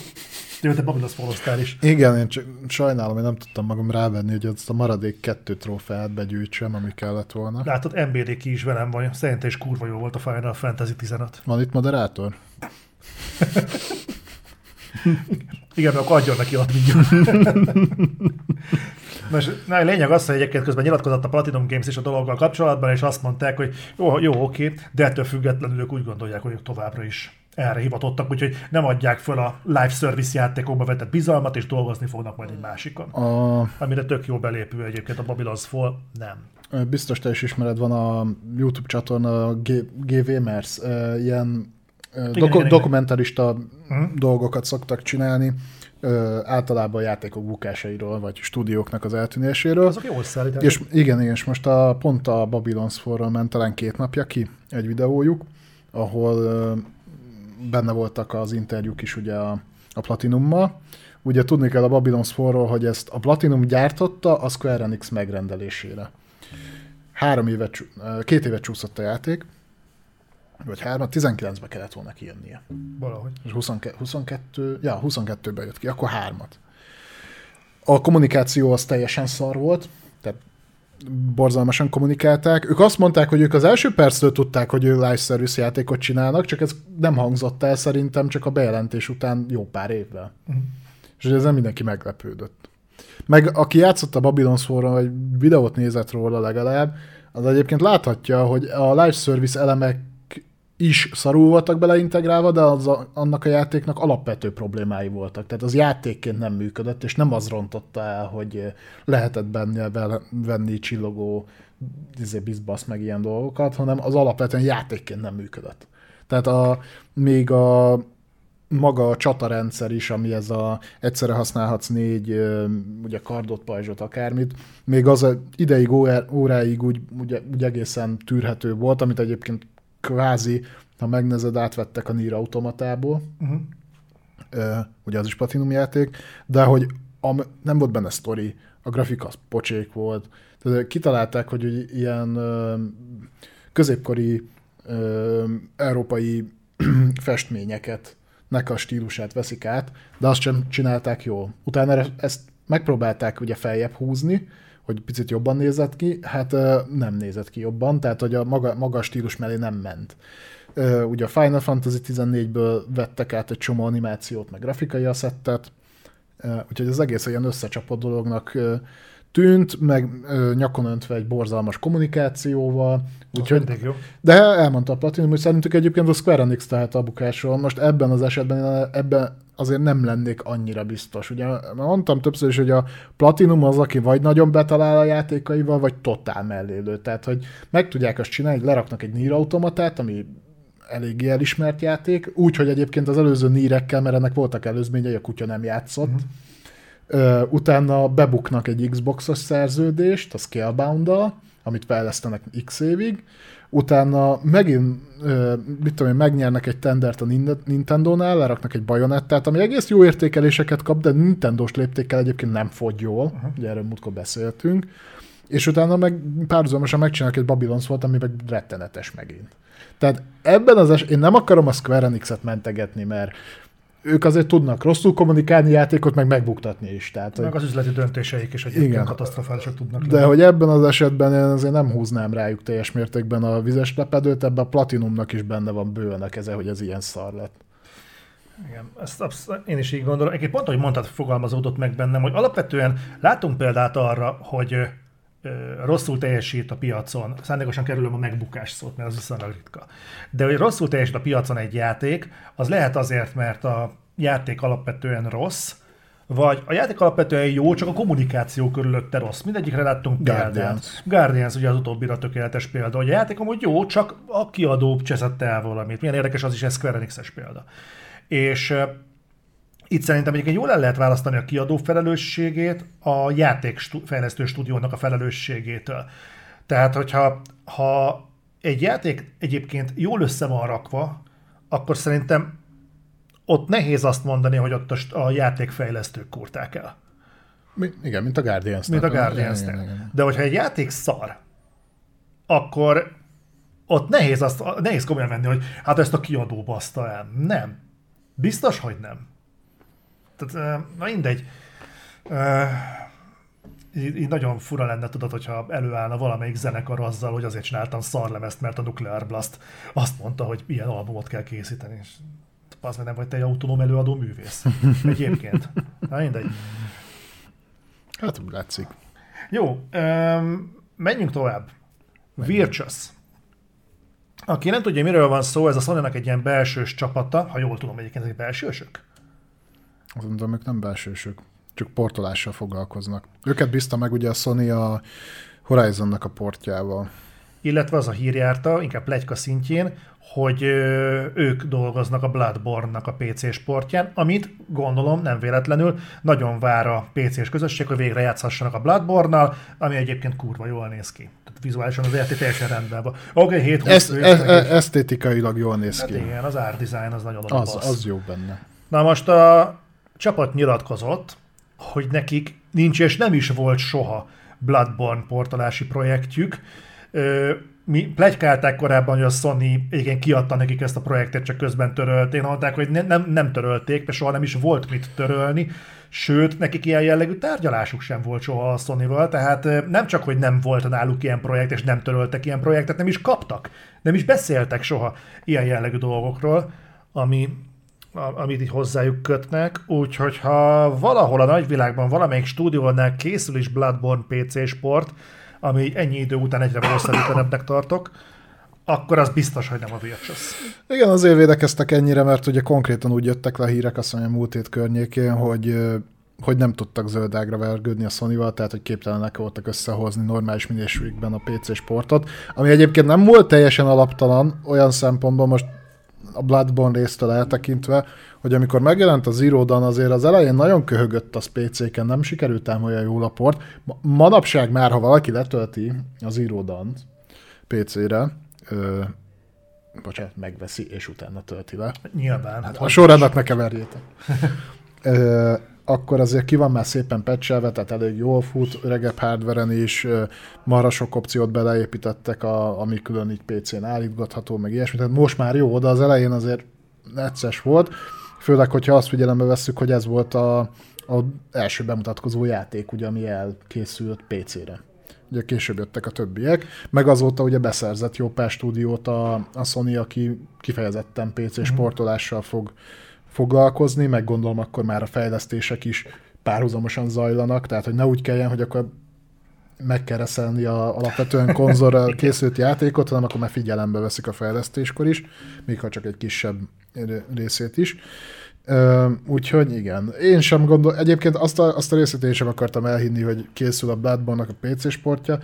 jó, te Babylon's Falloztál is. Igen, én csak sajnálom, hogy nem tudtam magam rávenni, hogy azt a maradék kettő trófeát begyűjtsem, ami kellett volna. Látod, MBD ki is velem van, szerintem is kurva jó volt a Final Fantasy 15. Van itt moderátor? Igen, akkor adjon neki ott mindjárt. (laughs) Most, na, a lényeg az, hogy egyébként közben nyilatkozott a Platinum Games is a dologgal kapcsolatban, és azt mondták, hogy jó, jó oké, de ettől függetlenül ők úgy gondolják, hogy ők továbbra is erre hivatottak, úgyhogy nem adják föl a live service játékokba vetett bizalmat, és dolgozni fognak majd egy másikon. A, Amire tök jó belépő egyébként a Babylon's Fall, nem. biztos te is ismered, van a YouTube csatorna a GVMers, ilyen ö, doku- igen, igen. dokumentarista Mhm. dolgokat szoktak csinálni, ö, általában játékok bukásairól, vagy stúdióknak az eltűnéséről. Azok jól. És igen, igen, és most a, pont a Babylon's Fall-ról ment talán két napja ki egy videójuk, ahol benne voltak az interjúk is ugye a, a Platinummal. Ugye tudni kell a Babylon's Fall-ról, hogy ezt a Platinum gyártotta a Square Enix megrendelésére. Három évet, két évet csúszott a játék, vagy három, 19-be kellett volna kijönnie. Valahogy. És 22, 22, ja, 22-ben jött ki, akkor hármat. A kommunikáció az teljesen szar volt, borzalmasan kommunikálták. Ők azt mondták, hogy ők az első perctől tudták, hogy ő live service játékot csinálnak, csak ez nem hangzott el szerintem csak a bejelentés után jó pár évvel. Uh-huh. És ez nem mindenki meglepődött. Meg aki játszott a Babylon's Fall-ron, vagy videót nézett róla legalább, az egyébként láthatja, hogy a live service elemek is szarul voltak beleintegrálva, de az a, annak a játéknak alapvető problémái voltak. Tehát az játékként nem működött, és nem az rontotta el, hogy lehetett benne venni csillogó izé, bizbasz meg ilyen dolgokat, hanem az alapvetően játékként nem működött. Tehát a, még a maga a csatarendszer is, ami ez a egyszerre használhatsz négy ö, ugye kardot, pajzsot, akármit, még az a ideig, órá- óráig úgy, úgy, úgy egészen tűrhető volt, amit egyébként kvázi, ha megnézed, átvettek a Nier automatából, Uh-huh. ö, ugye az is Platinum játék, de hogy am, nem volt benne sztori, a grafika az pocsék volt, tehát kitalálták, hogy ilyen ö, középkori ö, európai (clears throat) festményeket nek a stílusát veszik át, de azt sem csinálták jól. Utána ezt megpróbálták ugye feljebb húzni, hogy picit jobban nézett ki, hát nem nézett ki jobban, tehát hogy a maga, maga a stílus mellé nem ment. Ugye a Final Fantasy 14-ből vettek át egy csomó animációt, meg grafikai asszettet, úgyhogy az egész olyan összecsapott dolognak tűnt, meg ö, nyakon öntve egy borzalmas kommunikációval, Úgyhogy... úgyhogy Mindig jó. de elmondta a Platinum, hogy szerintük egyébként a Square Enix tehet a bukásról. Most ebben az esetben ebben azért nem lennék annyira biztos. Ugye mondtam többször is, hogy a Platinum az, aki vagy nagyon betalál a játékaival, vagy totál mellélő. Tehát, hogy meg tudják azt csinálni, hogy leraknak egy Nier automatát, ami eléggé elismert játék, úgy, hogy egyébként az előző nírekkel, mert ennek voltak előzményei, a kutya nem játszott. Mhm. Ö, utána bebuknak egy Xboxos szerződést, a Scalebound-dal, amit fejlesztenek x évig, utána megint, ö, mit tudom én, megnyernek egy tendert a Nin- Nintendo-nál, leraknak egy bajonettát, ami egész jó értékeléseket kap, de Nintendo-s léptékkel egyébként nem fogy jól, uh-huh. ugye erről múltkor beszéltünk, és utána meg párhuzamosan megcsinálnak egy Babylon's volt, ami meg rettenetes megint. Tehát ebben az es- én nem akarom a Square Enix-et mentegetni, mert ők azért tudnak rosszul kommunikálni játékot, meg megbuktatni is. Tehát, hogy, Meg az üzleti döntéseik is egyébként katasztrofálisak tudnak de hogy ebben az esetben én azért nem húznám rájuk teljes mértékben a vizes lepedőt, ebben a Platinumnak is benne van bőven a keze, hogy ez ilyen szar lett. Igen, ezt absz- én is így gondolom. Egyébként pont, ahogy mondtad, fogalmazódott meg bennem, hogy alapvetően látunk példát arra, hogy rosszul teljesít a piacon, szándékosan kerülöm a megbukás szót, mert az viszonylag ritka. De hogy rosszul teljesít a piacon egy játék, az lehet azért, mert a játék alapvetően rossz, vagy a játék alapvetően jó, csak a kommunikáció körülötte rossz. Mindegyikre láttunk példát. Guardians. Guardians ugye az utóbbira tökéletes példa, hogy a játék amúgy jó, csak a kiadó cseszett el valamit. Milyen érdekes az is, ez Square Enix-es példa. És itt szerintem egyébként jól el lehet választani a kiadó felelősségét a játék stu- fejlesztő stúdiónak a felelősségétől. Tehát, hogyha ha egy játék egyébként jól össze van rakva, akkor szerintem ott nehéz azt mondani, hogy ott a, a játékfejlesztők kurták el. Mi- Igen, mint a guardians Mint a Igen, guardians igen. De hogyha egy játék szar, akkor ott nehéz, azt, nehéz komolyan venni, hogy hát ezt a kiadó baszta el. Nem. Biztos, hogy nem. Tehát, na mindegy. Így, így nagyon fura lenne, tudod, hogyha előállna valamelyik zenekar azzal, hogy azért csináltam szarlemezt, mert a Nuclear Blast azt mondta, hogy ilyen albumot kell készíteni, és az nem vagy te egy autonóm előadó művész. Egyébként. Na mindegy. Hát úgy látszik. Jó, öm, menjünk tovább. Virtus. Aki nem tudja, miről van szó, ez a sony egy ilyen belsős csapata, ha jól tudom, egyébként ezek belsősök. Azt mondom, ők nem belsősök, csak portolással foglalkoznak. Őket bízta meg ugye a Sony a Horizonnak a portjával. Illetve az a hír járta, inkább plegyka szintjén, hogy ők dolgoznak a Bloodborne-nak a PC sportján, amit gondolom nem véletlenül nagyon vár a PC-s közösség, hogy végre játszhassanak a Bloodborne-nal, ami egyébként kurva jól néz ki. Tehát vizuálisan az játék teljesen rendben van. Oké, okay, 7 Ez, ez, ez, esztétikailag jól néz Hát ki. igen, az art design az nagyon Az, az jó benne. Na most a csapat nyilatkozott, hogy nekik nincs és nem is volt soha Bloodborne portolási projektjük. Mi plegykálták korábban, hogy a Sony igen kiadta nekik ezt a projektet, csak közben törölték. Mondták, hogy ne, nem, nem törölték, mert soha nem is volt mit törölni. Sőt, nekik ilyen jellegű tárgyalásuk sem volt soha a Sony-val, tehát nem csak, hogy nem volt náluk ilyen projekt, és nem töröltek ilyen projektet, nem is kaptak, nem is beszéltek soha ilyen jellegű dolgokról, ami amit így hozzájuk kötnek, úgyhogy ha valahol a nagyvilágban valamelyik stúdiónál készül is Bloodborne PC sport, ami ennyi idő után egyre valószínűtlenebbnek tartok, akkor az biztos, hogy nem a Virtus. Igen, azért védekeztek ennyire, mert ugye konkrétan úgy jöttek le hírek, azt mondja, múlt hét környékén, hogy hogy nem tudtak zöldágra vergődni a sony tehát hogy képtelenek voltak összehozni normális minőségben a PC sportot, ami egyébként nem volt teljesen alaptalan, olyan szempontból most a Bloodborne résztől eltekintve, hogy amikor megjelent a Zero Dawn, azért az elején nagyon köhögött az PC-ken, nem sikerült ám olyan jól a port. Ma- Manapság már, ha valaki letölti a Zero Dawn PC-re, ö, bocsánat, megveszi, és utána tölti le. Nyilván. Hát A sorrendet ne keverjétek. (laughs) Akkor azért ki van már szépen patchelve, tehát elég jól fut, öregebb hardveren is, marha sok opciót beleépítettek, a, ami külön így PC-n állítgatható, meg ilyesmi. Tehát most már jó, de az elején azért necces volt, főleg, hogyha azt figyelembe vesszük, hogy ez volt a, a első bemutatkozó játék, ugye, ami elkészült PC-re. Ugye később jöttek a többiek, meg azóta ugye beszerzett jó pár stúdiót a, a Sony, aki kifejezetten PC sportolással fog foglalkozni, meg gondolom akkor már a fejlesztések is párhuzamosan zajlanak, tehát hogy ne úgy kelljen, hogy akkor megkereszelni a alapvetően konzolra (laughs) készült játékot, hanem akkor már figyelembe veszik a fejlesztéskor is, még ha csak egy kisebb részét is. Úgyhogy igen, én sem gondol, egyébként azt a, azt a részét én sem akartam elhinni, hogy készül a Bloodborne-nak a PC sportja,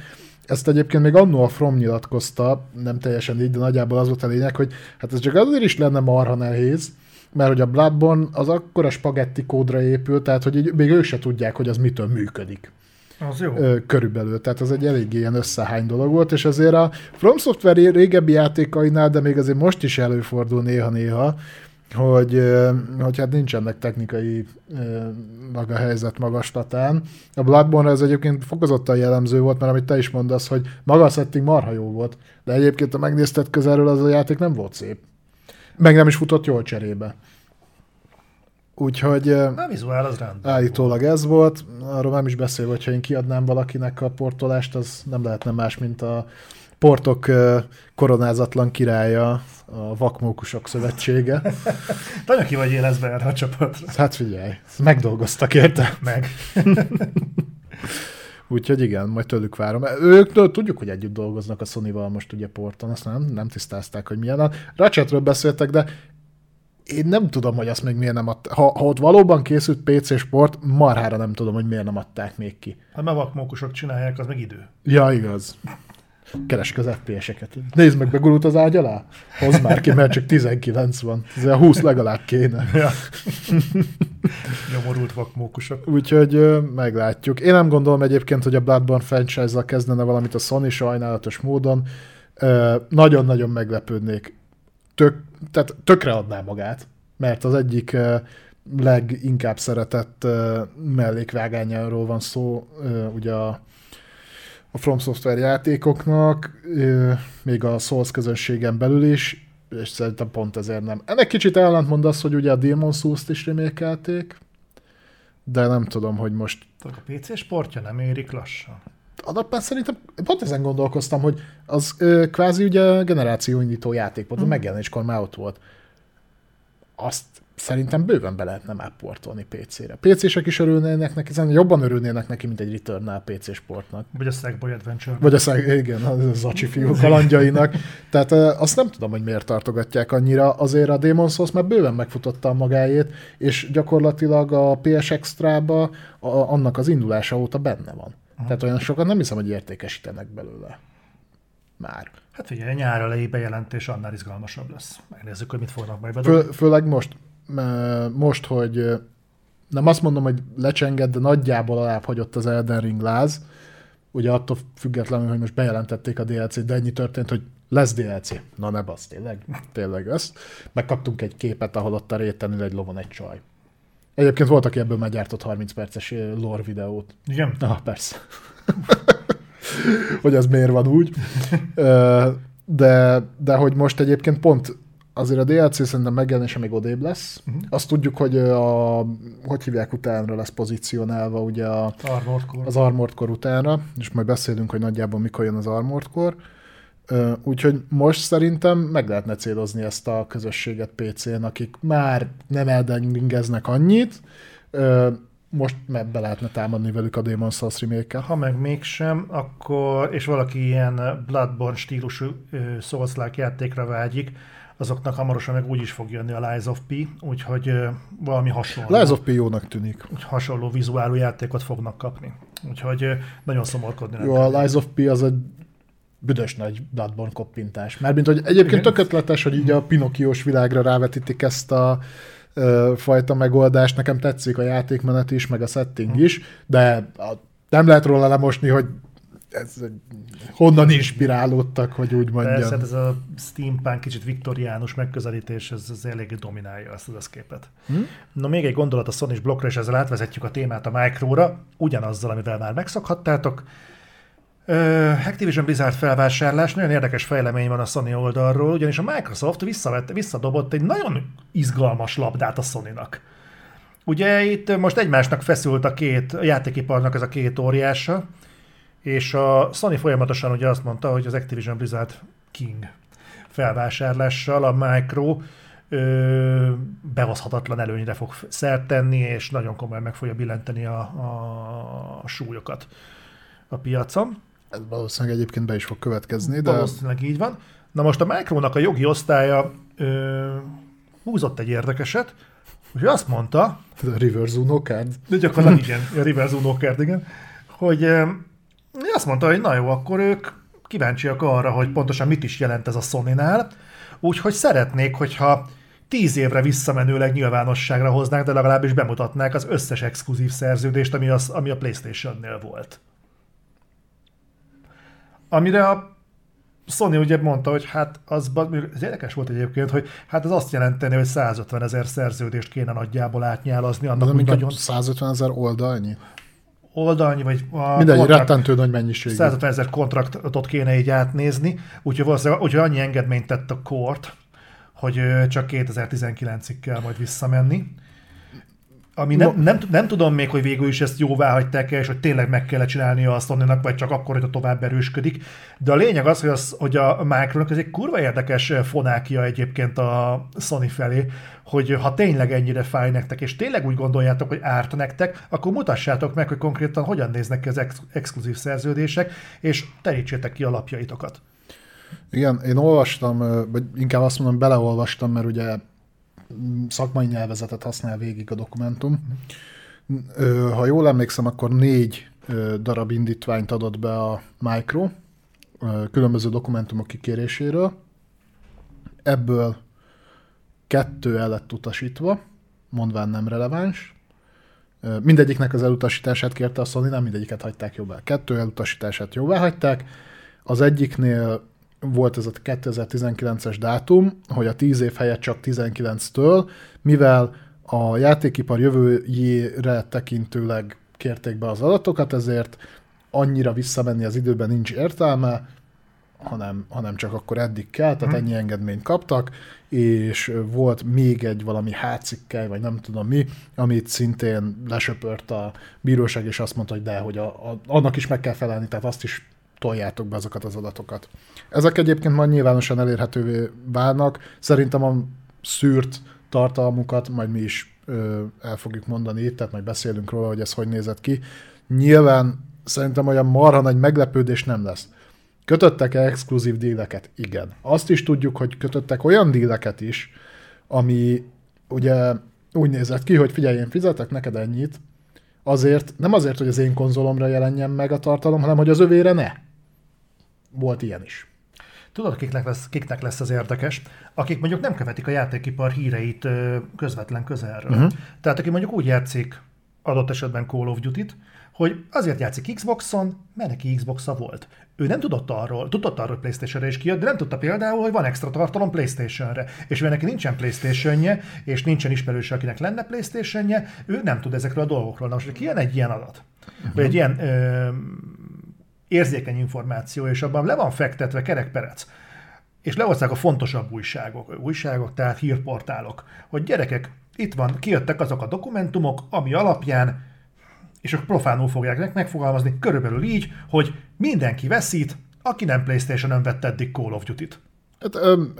ezt egyébként még annó a From nyilatkozta, nem teljesen így, de nagyjából az volt a lényeg, hogy hát ez csak azért is lenne marha nehéz, mert hogy a Bloodborne az akkora spagetti kódra épül, tehát hogy így, még ők se tudják, hogy az mitől működik Az jó. körülbelül. Tehát ez egy elég ilyen összehány dolog volt, és azért a From Software régebbi játékainál, de még azért most is előfordul néha-néha, hogy, hogy hát nincsenek technikai maga helyzet magaslatán. A Bloodborne ez egyébként fokozottan jellemző volt, mert amit te is mondasz, hogy maga a setting marha jó volt, de egyébként ha megnézted közelről, az a játék nem volt szép. Meg nem is futott jól cserébe. Úgyhogy... ö, Na, vizuál az rendben. Állítólag ez volt, arról nem is beszélve, hogyha én kiadnám valakinek a portolást, az nem lehetne más, mint a portok ö, koronázatlan királya, a Vakmókusok Szövetsége. (laughs) Nagyon ki vagy élezve erre a csapatra. Hát figyelj, megdolgoztak érte. Meg. (laughs) Úgyhogy igen, majd tőlük várom. Ők tő- tudjuk, hogy együtt dolgoznak a Sony-val most ugye porton, azt nem, nem tisztázták, hogy milyen. A Ratchetről beszéltek, de én nem tudom, hogy azt még miért nem adták. Ha, ha ott valóban készült PC sport, marhára nem tudom, hogy miért nem adták még ki. Hát mert vakmókusok csinálják, az meg idő. Ja, igaz. Keresd az FPS-eket. Nézd meg, begurult az ágy alá? Hozd már ki, mert csak 19 van. Ez a 20 legalább kéne. Ja. (laughs) Nyomorult vakmókusok. Úgyhogy meglátjuk. Én nem gondolom egyébként, hogy a Bloodborne franchise-zal kezdene valamit a Sony sajnálatos módon. Nagyon-nagyon meglepődnék. Tök, tehát tökre adná magát, mert az egyik leginkább szeretett mellékvágányáról van szó, ugye a a From Software játékoknak, még a Souls közönségen belül is, és szerintem pont ezért nem. Ennek kicsit ellentmond az, hogy ugye a Demon Souls-t is remékelték, de nem tudom, hogy most A PC sportja nem érik lassan. alapján szerintem pont ezen gondolkoztam, hogy az ö, kvázi ugye generációindító játék volt, a megjelenéskor már ott volt. Azt szerintem bőven be lehetne már portolni PC-re. PC-sek is örülnének neki, hiszen jobban örülnének neki, mint egy Returnal PC sportnak. Vagy a Sackboy Adventure. Vagy a szeg, igen, a Zacsi fiú kalandjainak. Tehát azt nem tudom, hogy miért tartogatják annyira. Azért a Demon's Souls már bőven megfutotta a magáét, és gyakorlatilag a PS Extra-ba a, annak az indulása óta benne van. Tehát olyan sokan nem hiszem, hogy értékesítenek belőle. Már. Hát figyelj, nyár elejé bejelentés annál izgalmasabb lesz. Megnézzük, hogy mit fognak majd bedobni. Fő, főleg most, most, hogy nem azt mondom, hogy lecsenged, de nagyjából alább hagyott az Elden Ring láz. Ugye attól függetlenül, hogy most bejelentették a DLC-t, de ennyi történt, hogy lesz DLC. Na ne basz, tényleg, tényleg ezt. Megkaptunk egy képet, ahol ott a réten ül egy lovon egy csaj. Egyébként volt, aki ebből már gyártott 30 perces lore videót. Igen? Ah, persze. (laughs) hogy ez miért van úgy. De, de hogy most egyébként pont azért a DLC szerintem megjelenése még odébb lesz. Uh-huh. Azt tudjuk, hogy a, hogy hívják utánra lesz pozícionálva ugye a, Armored Core. az Armored Core utánra, és majd beszélünk, hogy nagyjából mikor jön az Armored Core. Úgyhogy most szerintem meg lehetne célozni ezt a közösséget PC-n, akik már nem eldeningeznek annyit, most meg be lehetne támadni velük a Demon's Souls remake Ha meg mégsem, akkor, és valaki ilyen Bloodborne stílusú souls játékra vágyik, azoknak hamarosan meg úgy is fog jönni a Lies of P, úgyhogy valami hasonló, Lies of P jónak tűnik. úgy hasonló vizuálú játékot fognak kapni. Úgyhogy nagyon szomorkodni Jó, a Lies of P az egy büdös nagy Bloodborne koppintás. Mármint, hogy egyébként tök ötletes, hogy így a Pinokiós világra rávetítik ezt a ö, fajta megoldást. Nekem tetszik a játékmenet is, meg a setting is, de a, nem lehet róla lemosni, hogy ez egy- honnan inspirálódtak, hogy úgy Persze, mondjam. hát ez a steampunk kicsit viktoriánus megközelítés, ez, ez eléggé dominálja ezt az eszképet. Hm? No, még egy gondolat a sony blokkra, és ezzel átvezetjük a témát a Micro-ra, ugyanazzal, amivel már megszokhattátok. Ö, Activision Blizzard felvásárlás, nagyon érdekes fejlemény van a Sony oldalról, ugyanis a Microsoft visszavette, visszadobott egy nagyon izgalmas labdát a Sony-nak. Ugye itt most egymásnak feszült a két a játékiparnak ez a két óriása, és a Sony folyamatosan ugye azt mondta, hogy az Activision Blizzard King felvásárlással a Micro ö, bevaszhatatlan előnyre fog szert tenni, és nagyon komolyan meg fogja billenteni a, a, súlyokat a piacon. Ez valószínűleg egyébként be is fog következni, de Valószínűleg így van. Na most a Micronak a jogi osztálya ö, húzott egy érdekeset, hogy azt mondta, a Reverse Uno card. de gyakorlatilag igen, a Reverse Uno Card, igen, hogy azt mondta, hogy na jó, akkor ők kíváncsiak arra, hogy pontosan mit is jelent ez a Sony-nál, úgyhogy szeretnék, hogyha tíz évre visszamenőleg nyilvánosságra hoznák, de legalábbis bemutatnák az összes exkluzív szerződést, ami, az, ami a Playstation-nél volt. Amire a Sony ugye mondta, hogy hát az, ez érdekes volt egyébként, hogy hát ez azt jelenteni, hogy 150 ezer szerződést kéne nagyjából átnyálazni, annak De nagyon 150 ezer oldalnyi? Oldalnyi, vagy a Mindegy, kontrakt- rettentő nagy mennyiség. 150 ezer kontraktot kéne így átnézni, úgyhogy valószínűleg úgyhogy annyi engedményt tett a kort, hogy csak 2019-ig kell majd visszamenni. Ami nem, nem, nem tudom még, hogy végül is ezt jóvá hagyták el, és hogy tényleg meg kell csinálnia a sony vagy csak akkor, hogyha tovább erősködik. De a lényeg az, hogy, az, hogy a Micronak ez egy kurva érdekes fonákia egyébként a Sony felé, hogy ha tényleg ennyire fáj nektek, és tényleg úgy gondoljátok, hogy árt nektek, akkor mutassátok meg, hogy konkrétan hogyan néznek ki az ex- exkluzív szerződések, és terítsétek ki alapjaitokat. Igen, én olvastam, ö, vagy inkább azt mondom, beleolvastam, mert ugye szakmai nyelvezetet használ végig a dokumentum. Ha jól emlékszem, akkor négy darab indítványt adott be a Micro, különböző dokumentumok kikéréséről. Ebből kettő el lett utasítva, mondván nem releváns. Mindegyiknek az elutasítását kérte a Sony, nem mindegyiket hagyták jóvá. Kettő elutasítását jóvá hagyták. Az egyiknél volt ez a 2019-es dátum, hogy a 10 év helyett csak 19-től, mivel a játékipar jövőjére tekintőleg kérték be az adatokat, ezért annyira visszamenni az időben nincs értelme, hanem, hanem csak akkor eddig kell, tehát ennyi engedményt kaptak, és volt még egy valami hátsikkely, vagy nem tudom mi, amit szintén lesöpört a bíróság, és azt mondta, hogy de, hogy a, a, annak is meg kell felelni, tehát azt is toljátok be azokat az adatokat. Ezek egyébként majd nyilvánosan elérhetővé válnak. Szerintem a szűrt tartalmukat majd mi is ö, el fogjuk mondani tehát majd beszélünk róla, hogy ez hogy nézett ki. Nyilván szerintem olyan marha nagy meglepődés nem lesz. Kötöttek-e exkluzív díleket? Igen. Azt is tudjuk, hogy kötöttek olyan díleket is, ami ugye úgy nézett ki, hogy figyelj, én fizetek neked ennyit, azért, nem azért, hogy az én konzolomra jelenjen meg a tartalom, hanem hogy az övére ne. Volt ilyen is. Tudod, kiknek lesz, kiknek lesz az érdekes? Akik mondjuk nem követik a játékipar híreit közvetlen közelről. Uh-huh. Tehát aki mondjuk úgy játszik adott esetben Call of Duty-t, hogy azért játszik Xboxon, mert neki Xboxa volt. Ő nem tudott arról, tudott arról, hogy Playstation-re is kijött, de nem tudta például, hogy van extra tartalom Playstation-re. És mivel neki nincsen Playstation-je, és nincsen ismerőse, akinek lenne Playstation-je, ő nem tud ezekről a dolgokról. Na most, hogy kijön egy ilyen adat, uh-huh. vagy egy ilyen ö, érzékeny információ, és abban le van fektetve kerekperec, és lehozták a fontosabb újságok, újságok, tehát hírportálok, hogy gyerekek, itt van, kijöttek azok a dokumentumok, ami alapján, és ők profánul fogják meg- megfogalmazni, körülbelül így, hogy mindenki veszít, aki nem Playstation-ön vett eddig Call of Duty-t. Hát, öm,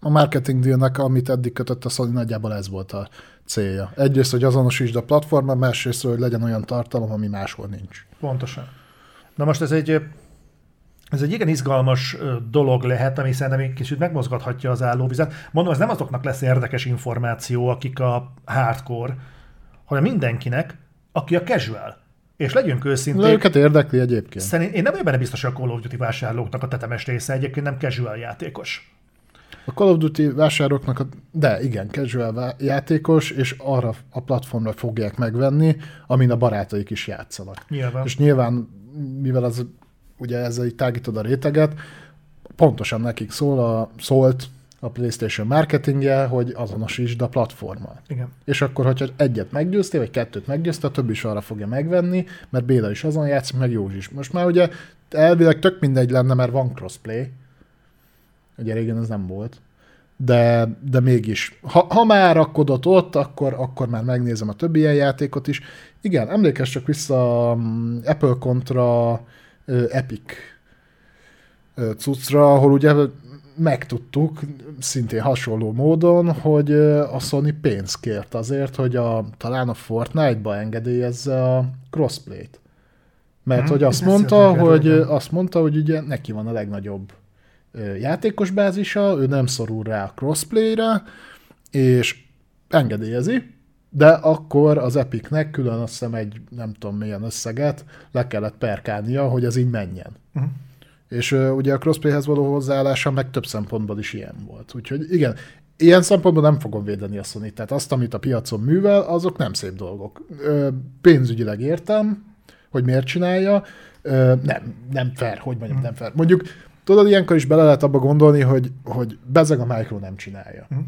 a marketing dealnek, amit eddig kötött a Sony, nagyjából ez volt a célja. Egyrészt, hogy azonosítsd a platformon, másrészt, hogy legyen olyan tartalom, ami máshol nincs. Pontosan. Na most ez egy, ez egy igen izgalmas dolog lehet, ami szerintem egy kicsit megmozgathatja az állóvizet. Mondom, ez nem azoknak lesz érdekes információ, akik a hardcore, hanem mindenkinek, aki a casual. És legyünk De őszinték, őket érdekli egyébként. szerint, én nem vagyok benne biztos, hogy a Call of Duty vásárlóknak a tetemes része egyébként nem casual játékos. A Call of Duty vásároknak, a, de igen, casual játékos, és arra a platformra fogják megvenni, amin a barátaik is játszanak. Nyilván. És nyilván, mivel az, ugye ezzel így tágítod a réteget, pontosan nekik szól a, szólt a PlayStation marketingje, hogy azonosítsd a platformmal. Igen. És akkor, hogyha egyet meggyőztél, vagy kettőt győztél, a többi is arra fogja megvenni, mert Béla is azon játszik, meg Józs is. Most már ugye elvileg tök mindegy lenne, mert van crossplay. Ugye régen ez nem volt. De, de mégis. Ha, ha már rakodott ott, akkor, akkor már megnézem a többi ilyen játékot is. Igen, emlékezz csak vissza mm, Apple kontra Epic cuccra, ahol ugye megtudtuk szintén hasonló módon, hogy a Sony pénzt kért azért, hogy a, talán a Fortnite-ba engedélyezze a crossplay-t. Mert Mhm, hogy azt mondta, hogy azt mondta, hogy ugye neki van a legnagyobb játékos bázisa, ő nem szorul rá a crossplay-re, és engedélyezi, de akkor az Epicnek külön azt hiszem egy nem tudom milyen összeget le kellett perkálnia, hogy ez így menjen. Uh-huh. És ö, ugye a crossplayhez való hozzáállása meg több szempontból is ilyen volt. Úgyhogy igen, ilyen szempontból nem fogom védeni a sony Tehát azt, amit a piacon művel, azok nem szép dolgok. Ö, pénzügyileg értem, hogy miért csinálja. Ö, nem, nem fair, hogy mondjam, nem fair. Mondjuk, tudod, ilyenkor is bele lehet abba gondolni, hogy, hogy bezeg a Micro nem csinálja. Mhm.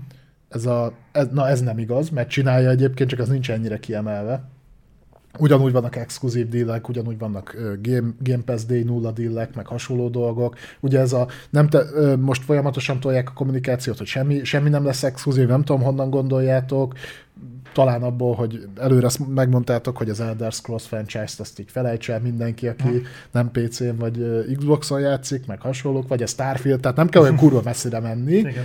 Ez a, ez, na ez nem igaz, mert csinálja egyébként, csak az nincs ennyire kiemelve. Ugyanúgy vannak exkluzív dílek, ugyanúgy vannak Game, Game Pass Day nulla dílek, meg hasonló dolgok. Ugye ez a, nem te, most folyamatosan tolják a kommunikációt, hogy semmi, semmi nem lesz exkluzív, nem tudom honnan gondoljátok, talán abból, hogy előre megmondtátok, hogy az Elder Scrolls franchise-t azt így felejts el mindenki, aki Hm. nem PC-n vagy Xbox-on játszik, meg hasonlók, vagy a Starfield, tehát nem kell olyan kurva messzire menni, Igen.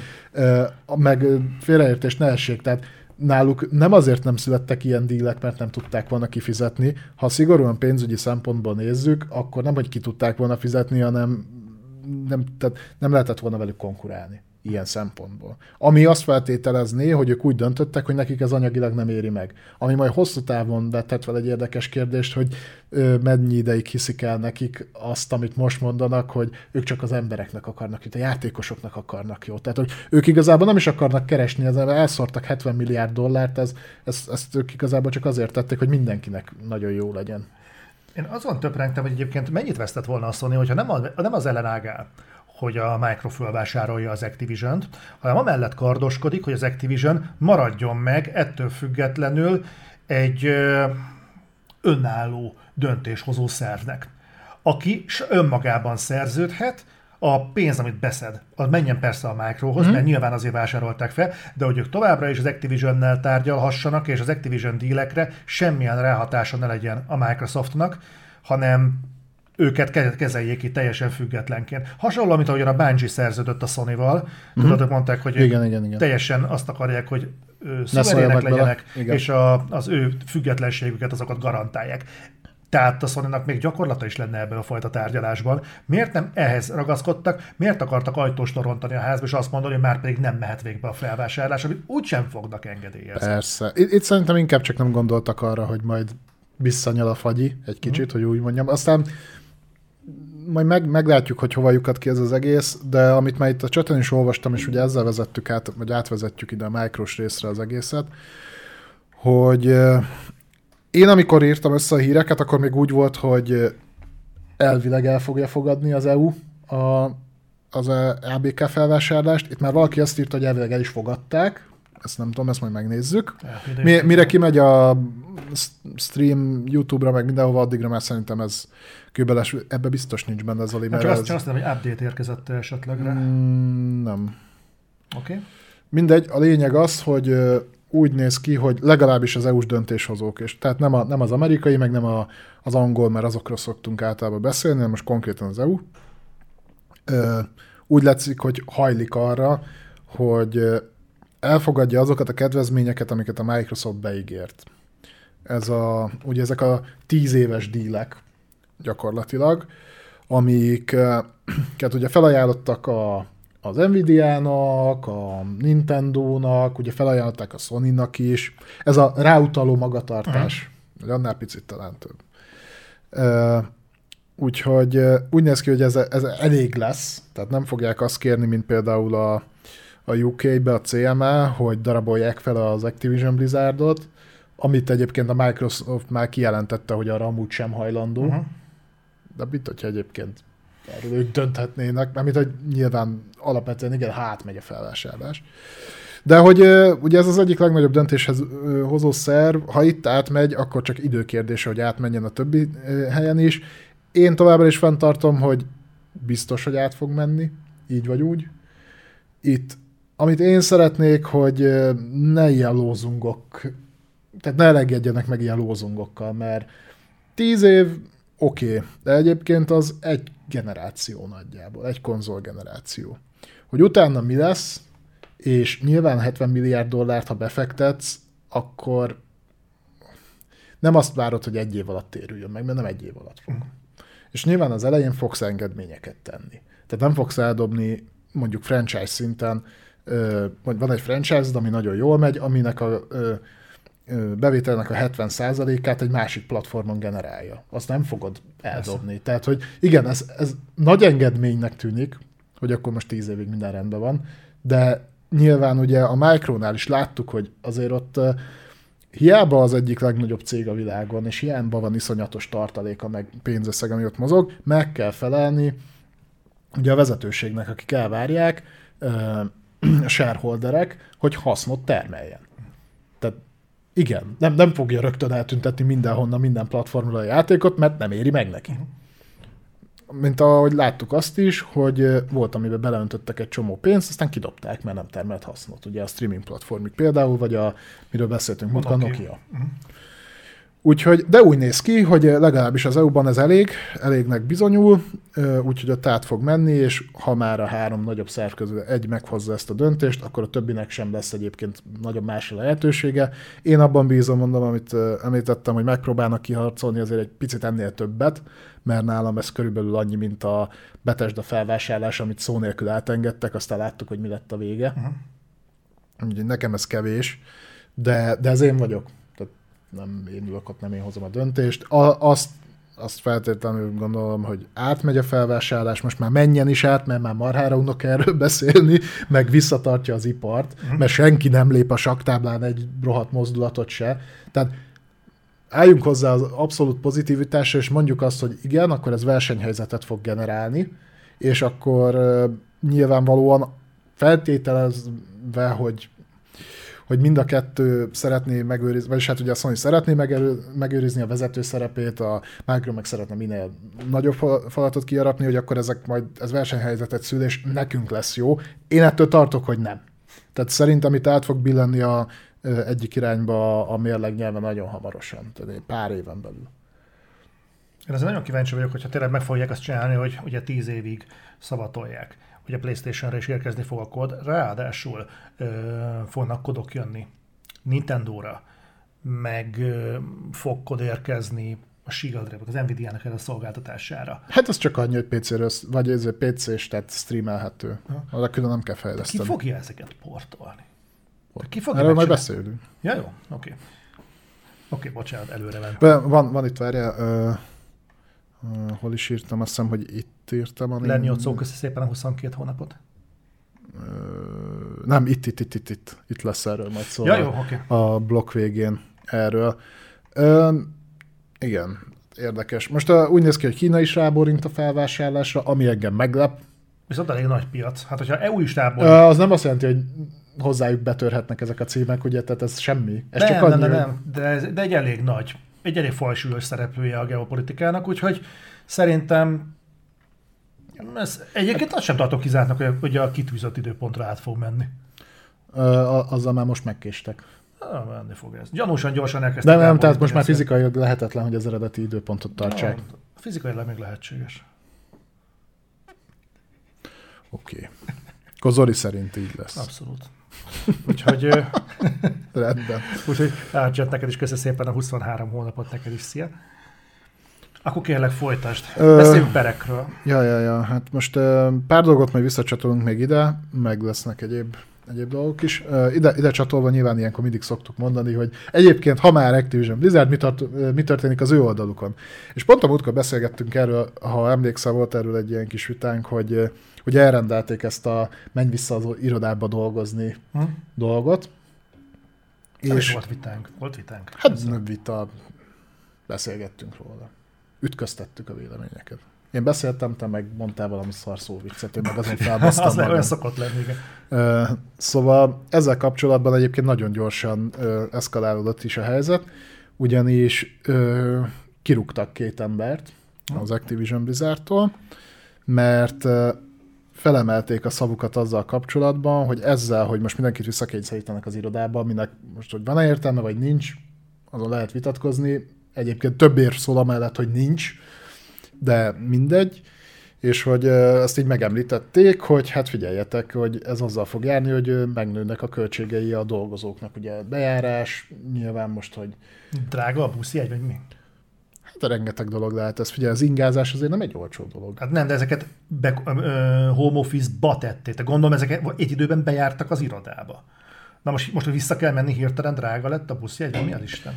Meg félreértés ne essék, tehát náluk nem azért nem születtek ilyen dílek, mert nem tudták volna kifizetni. Ha szigorúan pénzügyi szempontból nézzük, akkor nem, hogy ki tudták volna fizetni, hanem nem, tehát nem lehetett volna velük konkurálni. Ilyen szempontból. Ami azt feltételezné, hogy ők úgy döntöttek, hogy nekik ez anyagilag nem éri meg. Ami majd hosszú távon vetett fel egy érdekes kérdést, hogy ö, mennyi ideig hiszik el nekik azt, amit most mondanak, hogy ők csak az embereknek akarnak itt, a játékosoknak akarnak jót. Tehát, hogy ők igazából nem is akarnak keresni, az elszórtak 70 milliárd dollárt, ez, ezt, ezt ők igazából csak azért tették, hogy mindenkinek nagyon jó legyen. Én azon töprengtem, hogy egyébként mennyit vesztett volna a Sony, hogyha nem, a, nem az ellenágál, hogy a Micro fölvásárolja az Activision-t, hanem amellett kardoskodik, hogy az Activision maradjon meg ettől függetlenül egy önálló döntéshozó szervnek, aki önmagában szerződhet, a pénz, amit beszed, az menjen persze a Microhoz, mm. mert nyilván azért vásárolták fel, de hogy ők továbbra is az Activision-nel tárgyalhassanak, és az Activision dílekre semmilyen ráhatása ne legyen a Microsoftnak, hanem őket kezeljék ki teljesen függetlenként. Hasonló, mint ahogyan a Bungie szerződött a Sony-val. Mm-hmm. Tudod, mondták, hogy igen, igen, igen. teljesen azt akarják, hogy szuverének legyenek, és a, az ő függetlenségüket azokat garantálják. Tehát a sony még gyakorlata is lenne ebben a fajta tárgyalásban. Miért nem ehhez ragaszkodtak? Miért akartak ajtóst rontani a házba, és azt mondani, hogy már pedig nem mehet végbe a felvásárlás, amit úgysem fognak engedélyezni? Persze. Itt, itt szerintem inkább csak nem gondoltak arra, hogy majd visszanyal a fagyi egy kicsit, mm. hogy úgy mondjam. Aztán majd meg, meglátjuk, hogy hova lyukat ki ez az egész, de amit már itt a csaton is olvastam, és ugye ezzel vezettük át, vagy átvezetjük ide a mikros részre az egészet, hogy én amikor írtam össze a híreket, akkor még úgy volt, hogy elvileg el fogja fogadni az EU a, az ABK felvásárlást. Itt már valaki azt írta, hogy elvileg el is fogadták, ezt nem tudom, ezt majd megnézzük. Mi, mire kimegy a stream YouTube-ra, meg mindenhova, addigra már szerintem ez kőbeles, ebbe biztos nincs benne ez a limit. Csak azt, csak azt nem, hogy update érkezett esetleg rá. Mm, nem. Oké. Okay. Mindegy, a lényeg az, hogy úgy néz ki, hogy legalábbis az EU-s döntéshozók, és tehát nem, a, nem az amerikai, meg nem a, az angol, mert azokról szoktunk általában beszélni, hanem most konkrétan az EU. Úgy látszik, hogy hajlik arra, hogy elfogadja azokat a kedvezményeket, amiket a Microsoft beígért. Ez a, ugye ezek a tíz éves dílek gyakorlatilag, amiket ugye felajánlottak a, az Nvidia-nak, a Nintendo-nak, ugye felajánlották a Sony-nak is. Ez a ráutaló magatartás, uh-huh. annál picit talán több. Uh, úgyhogy úgy néz ki, hogy ez, ez elég lesz, tehát nem fogják azt kérni, mint például a, a UK-be a CMA, hogy darabolják fel az Activision Blizzardot, amit egyébként a Microsoft már kijelentette, hogy arra amúgy sem hajlandó. Uh-huh. De mit, hogyha egyébként erről ők dönthetnének, mert hogy nyilván alapvetően igen, hát megy a felvásárlás. De hogy ugye ez az egyik legnagyobb döntéshez hozó szerv, ha itt átmegy, akkor csak időkérdése, hogy átmenjen a többi helyen is. Én továbbra is fenntartom, hogy biztos, hogy át fog menni, így vagy úgy. Itt, amit én szeretnék, hogy ne ilyen lózungok, tehát ne elegedjenek meg ilyen lózungokkal, mert tíz év oké, okay, de egyébként az egy generáció nagyjából, egy konzol generáció. Hogy utána mi lesz, és nyilván 70 milliárd dollárt, ha befektetsz, akkor nem azt várod, hogy egy év alatt térüljön meg, mert nem egy év alatt fog. És nyilván az elején fogsz engedményeket tenni. Tehát nem fogsz eldobni mondjuk franchise szinten, vagy van egy franchise, ami nagyon jól megy, aminek a bevételnek a 70%-át egy másik platformon generálja. Azt nem fogod eldobni. Persze. Tehát, hogy igen, ez, ez nagy engedménynek tűnik, hogy akkor most 10 évig minden rendben van, de nyilván ugye a Micronál is láttuk, hogy azért ott uh, hiába az egyik legnagyobb cég a világon, és hiába van iszonyatos tartaléka, meg pénzösszeg, ami ott mozog, meg kell felelni ugye a vezetőségnek, akik elvárják, uh, a shareholderek, hogy hasznot termeljen. Tehát igen, nem, nem fogja rögtön eltüntetni mindenhonnan, minden platformra a játékot, mert nem éri meg neki. Mint ahogy láttuk azt is, hogy volt, amiben beleöntöttek egy csomó pénzt, aztán kidobták, mert nem termelt hasznot. Ugye a streaming platformik például, vagy a, miről beszéltünk, a Nokia. Nokia. Uh-huh. Úgyhogy, de úgy néz ki, hogy legalábbis az EU-ban ez elég, elégnek bizonyul, úgyhogy ott át fog menni, és ha már a három nagyobb szerv közül egy meghozza ezt a döntést, akkor a többinek sem lesz egyébként nagyobb más lehetősége. Én abban bízom, mondom, amit említettem, hogy megpróbálnak kiharcolni azért egy picit ennél többet, mert nálam ez körülbelül annyi, mint a Betesda felvásárlás, amit szó nélkül átengedtek, aztán láttuk, hogy mi lett a vége. Uh-huh. Úgyhogy nekem ez kevés, de, de ez én vagyok nem én ülök ott, nem én hozom a döntést. A, azt, azt feltétlenül gondolom, hogy átmegy a felvásárlás, most már menjen is át, mert már marhára unok erről (laughs) beszélni, meg visszatartja az ipart, uh-huh. mert senki nem lép a saktáblán egy rohadt mozdulatot se. Tehát álljunk hozzá az abszolút pozitivitásra, és mondjuk azt, hogy igen, akkor ez versenyhelyzetet fog generálni, és akkor nyilvánvalóan feltételezve, hogy hogy mind a kettő szeretné megőrizni, vagyis hát ugye a Sony szeretné megerő, megőrizni a vezető szerepét, a Micro meg szeretne minél nagyobb falatot kiarapni, hogy akkor ezek majd, ez versenyhelyzetet szül, és nekünk lesz jó. Én ettől tartok, hogy nem. Tehát szerintem itt át fog billenni a egyik irányba a mérleg nyelve nagyon hamarosan, tehát pár éven belül. Én azért nagyon kíváncsi vagyok, hogyha tényleg meg fogják azt csinálni, hogy ugye tíz évig szavatolják hogy a Playstation-re is érkezni fog a kod, ráadásul ö, fognak kodok jönni Nintendo-ra, meg ö, fog kod érkezni a Shield-re, az Nvidia-nak a szolgáltatására. Hát az csak annyi, hogy PC-ről, vagy ez PC-s, tehát streamelhető. Arra külön nem kell fejleszteni. Ki fogja ezeket portolni? Ki fogja Erről majd beszélünk. Ja, jó, oké. Okay. Oké, okay, bocsánat, előre ment. Van, van itt, várjál, uh, uh, hol is írtam, azt hiszem, hogy itt írtam. Ami... Lenni ott szó, köszi szépen a 22 hónapot. Nem, itt, itt, itt, itt, itt, itt lesz erről majd szó. Ja, jó, okay. A blokk végén erről. Ö, igen, érdekes. Most uh, úgy néz ki, hogy Kína is ráborint a felvásárlásra, ami engem meglep. Viszont elég nagy piac. Hát, hogyha EU is ráborint... Uh, az nem azt jelenti, hogy hozzájuk betörhetnek ezek a címek, ugye, tehát ez semmi. Ez nem, csak annyi, nem, nem, nem, de, de egy elég nagy, egy elég fajsúlyos szereplője a geopolitikának, úgyhogy szerintem ez, egyébként azt sem tartok kizártnak, hogy, hogy a kitűzött időpontra át fog menni. Ö, azzal már most megkéstek. Ah, menni fog ez. Gyanúsan gyorsan elkezdtek. De nem, tehát most már fizikai lehetetlen, hogy az eredeti időpontot tartsák. No, fizikailag még lehetséges. Oké. Okay. Kozori szerint így lesz. Abszolút. Úgyhogy... (laughs) Rendben. Úgyhogy átjött neked is köszönöm szépen a 23 hónapot neked is. Szia! Akkor kérlek folytasd. Beszéljünk perekről. Ja, ja, ja. Hát most pár dolgot majd visszacsatolunk még ide, meg lesznek egyéb egyéb dolgok is. Ide, ide csatolva nyilván ilyenkor mindig szoktuk mondani, hogy egyébként, ha már Activision Blizzard, mi, tart, mi történik az ő oldalukon. És pont a múltkor beszélgettünk erről, ha emlékszel, volt erről egy ilyen kis vitánk, hogy, hogy elrendelték ezt a menj vissza az irodába dolgozni hm? dolgot. És volt vitánk. Volt vitánk. Hát nem vita, beszélgettünk róla ütköztettük a véleményeket. Én beszéltem, te meg mondtál valami szarszó viccet, én meg azért felbasztam (laughs) Az olyan szokott lenni, igen. Szóval ezzel kapcsolatban egyébként nagyon gyorsan eszkalálódott is a helyzet, ugyanis kirúgtak két embert az Activision Blizzardtól, mert felemelték a szavukat azzal kapcsolatban, hogy ezzel, hogy most mindenkit visszakényszerítenek az irodába, minek most, hogy van-e értelme, vagy nincs, azon lehet vitatkozni, Egyébként több ér szól amellett, hogy nincs, de mindegy. És hogy ezt így megemlítették, hogy hát figyeljetek, hogy ez azzal fog járni, hogy megnőnek a költségei a dolgozóknak. Ugye bejárás, nyilván most, hogy... Drága a buszi egy, vagy mi? Hát rengeteg dolog lehet ez. Figyelj, az ingázás azért nem egy olcsó dolog. Hát nem, de ezeket be, ö, home office-ba tették. Gondolom, ezeket egy időben bejártak az irodába. Na most, most vissza kell menni hirtelen, drága lett a buszjegy, mi az Isten?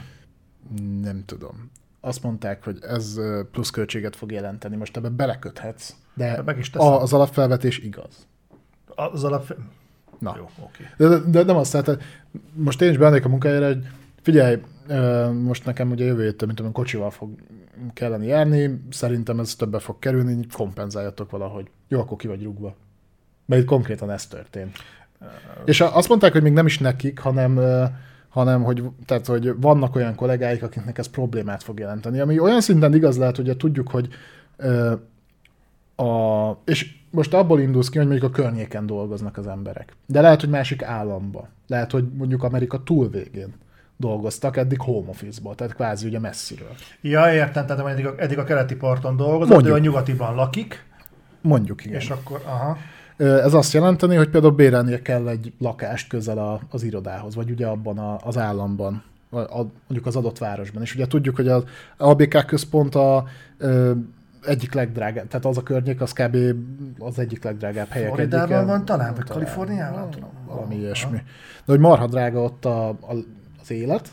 Nem tudom. Azt mondták, hogy ez pluszköltséget fog jelenteni. Most ebbe beleköthetsz, de meg is a, az alapfelvetés igaz. Az alap... Na. Jó, oké. Okay. De, de, nem azt, tehát most én is beállnék a munkájára, hogy figyelj, most nekem ugye jövő héttől, mint tudom, kocsival fog kelleni járni, szerintem ez többe fog kerülni, kompenzáljatok valahogy. Jó, akkor ki vagy rúgva. Mert itt konkrétan ez történt. És azt mondták, hogy még nem is nekik, hanem hanem hogy, tehát, hogy vannak olyan kollégáik, akiknek ez problémát fog jelenteni. Ami olyan szinten igaz lehet, hogy tudjuk, hogy a, és most abból indulsz ki, hogy mondjuk a környéken dolgoznak az emberek. De lehet, hogy másik államba. Lehet, hogy mondjuk Amerika túl végén dolgoztak eddig home office-ból, tehát kvázi ugye messziről. Ja, értem, tehát eddig a, eddig a keleti parton dolgozott, Mondjuk. ő a nyugatiban lakik, Mondjuk igen. és akkor, aha. Ez azt jelenteni, hogy például bérelnie kell egy lakást közel a, az irodához, vagy ugye abban a, az államban, a, mondjuk az adott városban. És ugye tudjuk, hogy az ABK központ a ö, egyik legdrágább, tehát az a környék, az kb. az egyik legdrágább helyek Floridában egyike. van talán, vagy. Kaliforniában? Valami Aha. ilyesmi. De hogy marha drága ott a, a, élet,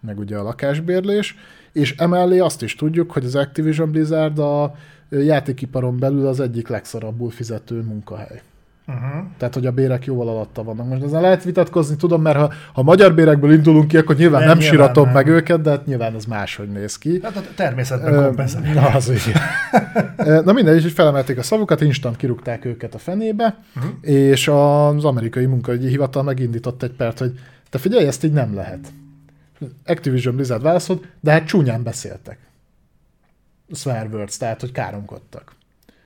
meg ugye a lakásbérlés, és emellé azt is tudjuk, hogy az Activision Blizzard a játékiparon belül az egyik legszarabbul fizető munkahely. Uh-huh. Tehát, hogy a bérek jóval alatta vannak. Most ezen lehet vitatkozni, tudom, mert ha, ha magyar bérekből indulunk ki, akkor nyilván Nem, nem, nyilván síratom nem. meg őket, de hát nyilván ez máshogy néz ki. Hát a természetben Ö, kompenzálják. Na, az igen. Na mindegy, hogy felemelték a szavukat, instant kirúgták őket a fenébe, Mhm. és az amerikai munkaügyi hivatal megindított egy pert, hogy te figyelj, ezt így nem lehet. Activision Blizzard válaszolt, de hát csúnyán beszéltek. Swear words, tehát, hogy káromkodtak.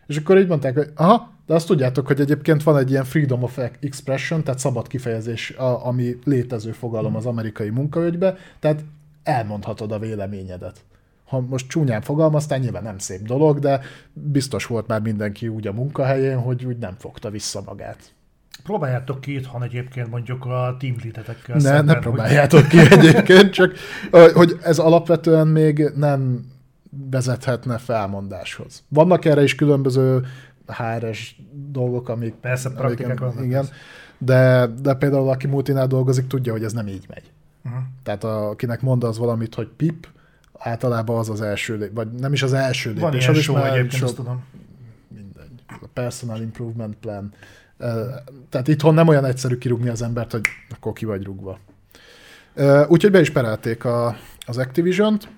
És akkor így mondták, hogy aha, de azt tudjátok, hogy egyébként van egy ilyen freedom of expression, tehát szabad kifejezés, a, ami létező fogalom az amerikai munkaügybe, tehát elmondhatod a véleményedet. Ha most csúnyán fogalmaztál, nyilván nem szép dolog, de biztos volt már mindenki úgy a munkahelyén, hogy úgy nem fogta vissza magát. Próbáljátok ki itthon egyébként mondjuk a team leadetekkel Ne, szemben, ne hogy- próbáljátok ki egyébként, csak hogy ez alapvetően még nem vezethetne felmondáshoz. Vannak erre is különböző HRS dolgok, amik... Persze, praktikák vannak, Igen, persze. de, de például aki multinál dolgozik, tudja, hogy ez nem így megy. Uh-huh. Tehát a, akinek mond az valamit, hogy pip, általában az az első lépés, vagy nem is az első lépés. Van ilyen az is show már egyébként, azt tudom. mindegy. A personal improvement plan. Tehát itthon nem olyan egyszerű kirúgni az embert, hogy akkor ki vagy rúgva. Úgyhogy be is perelték a, az Activision-t.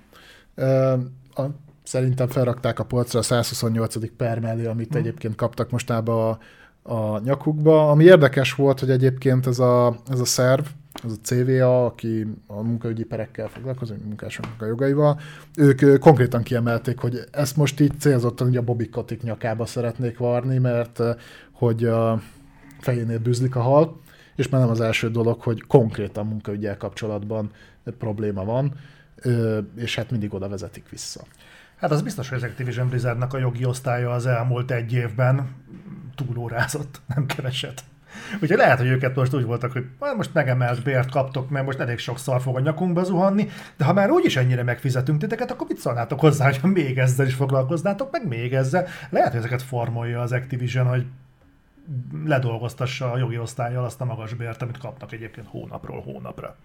A, szerintem felrakták a polcra a 128. per mellé, amit Hm. egyébként kaptak mostában a, a nyakukba. Ami érdekes volt, hogy egyébként ez a, ez a szerv, ez a CVA, aki a munkaügyi perekkel foglalkozik, munkásoknak a jogaival, ők konkrétan kiemelték, hogy ezt most így célzottan ugye a Bobby Kotick nyakába szeretnék varni, mert hogy a fejénél bűzlik a hal, és már nem az első dolog, hogy konkrétan munkaügyel kapcsolatban probléma van, és hát mindig oda vezetik vissza. Hát az biztos, hogy az Activision Blizzardnak a jogi osztálya az elmúlt egy évben túlórázott, nem keveset. Úgyhogy lehet, hogy őket most úgy voltak, hogy "Hát most megemelt bért kaptok, mert most elég sok szar fog a nyakunkba zuhanni, de ha már úgyis ennyire megfizetünk titeket, akkor mit szólnátok hozzá, hogy még ezzel is foglalkoznátok, meg még ezzel. Lehet, hogy ezeket formolja az Activision, hogy ledolgoztassa a jogi osztályjal azt a magas bért, amit kapnak egyébként hónapról hónapra.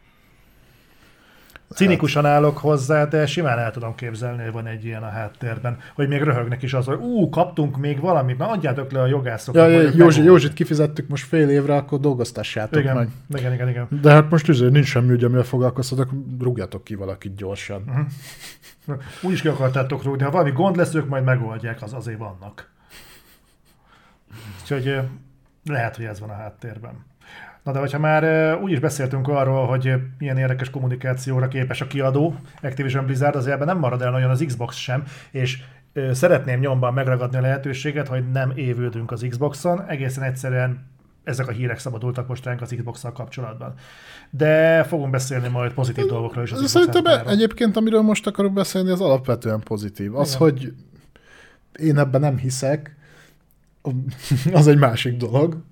Cinikusan állok hozzá, de simán el tudom képzelni, hogy van egy ilyen a háttérben, hogy még röhögnek is az, hogy ú, kaptunk még valamit, na adjátok le a jogászoknak. Ja, Józsi. Józsit kifizettük most fél évre, akkor dolgoztassátok igen, meg. igen, igen, igen. De hát most üző, nincs semmi ügy, amivel foglalkoztatok, rúgjatok ki valakit gyorsan. Mhm. Úgy is ki akartátok rúgni, ha valami gond lesz, ők majd megoldják, az azért vannak. Úgyhogy lehet, hogy ez van a háttérben. Na de hogyha már úgy is beszéltünk arról, hogy milyen érdekes kommunikációra képes a kiadó, Activision Blizzard, azért ebben nem marad el nagyon az Xbox sem, és szeretném nyomban megragadni a lehetőséget, hogy nem évődünk az Xboxon, egészen egyszerűen ezek a hírek szabadultak most ránk az Xbox-szal kapcsolatban. De fogunk beszélni majd pozitív dolgokról is az Xbox Szerintem háttáról. egyébként, amiről most akarok beszélni, az alapvetően pozitív. Az, Igen. hogy én ebben nem hiszek, az egy másik dolog.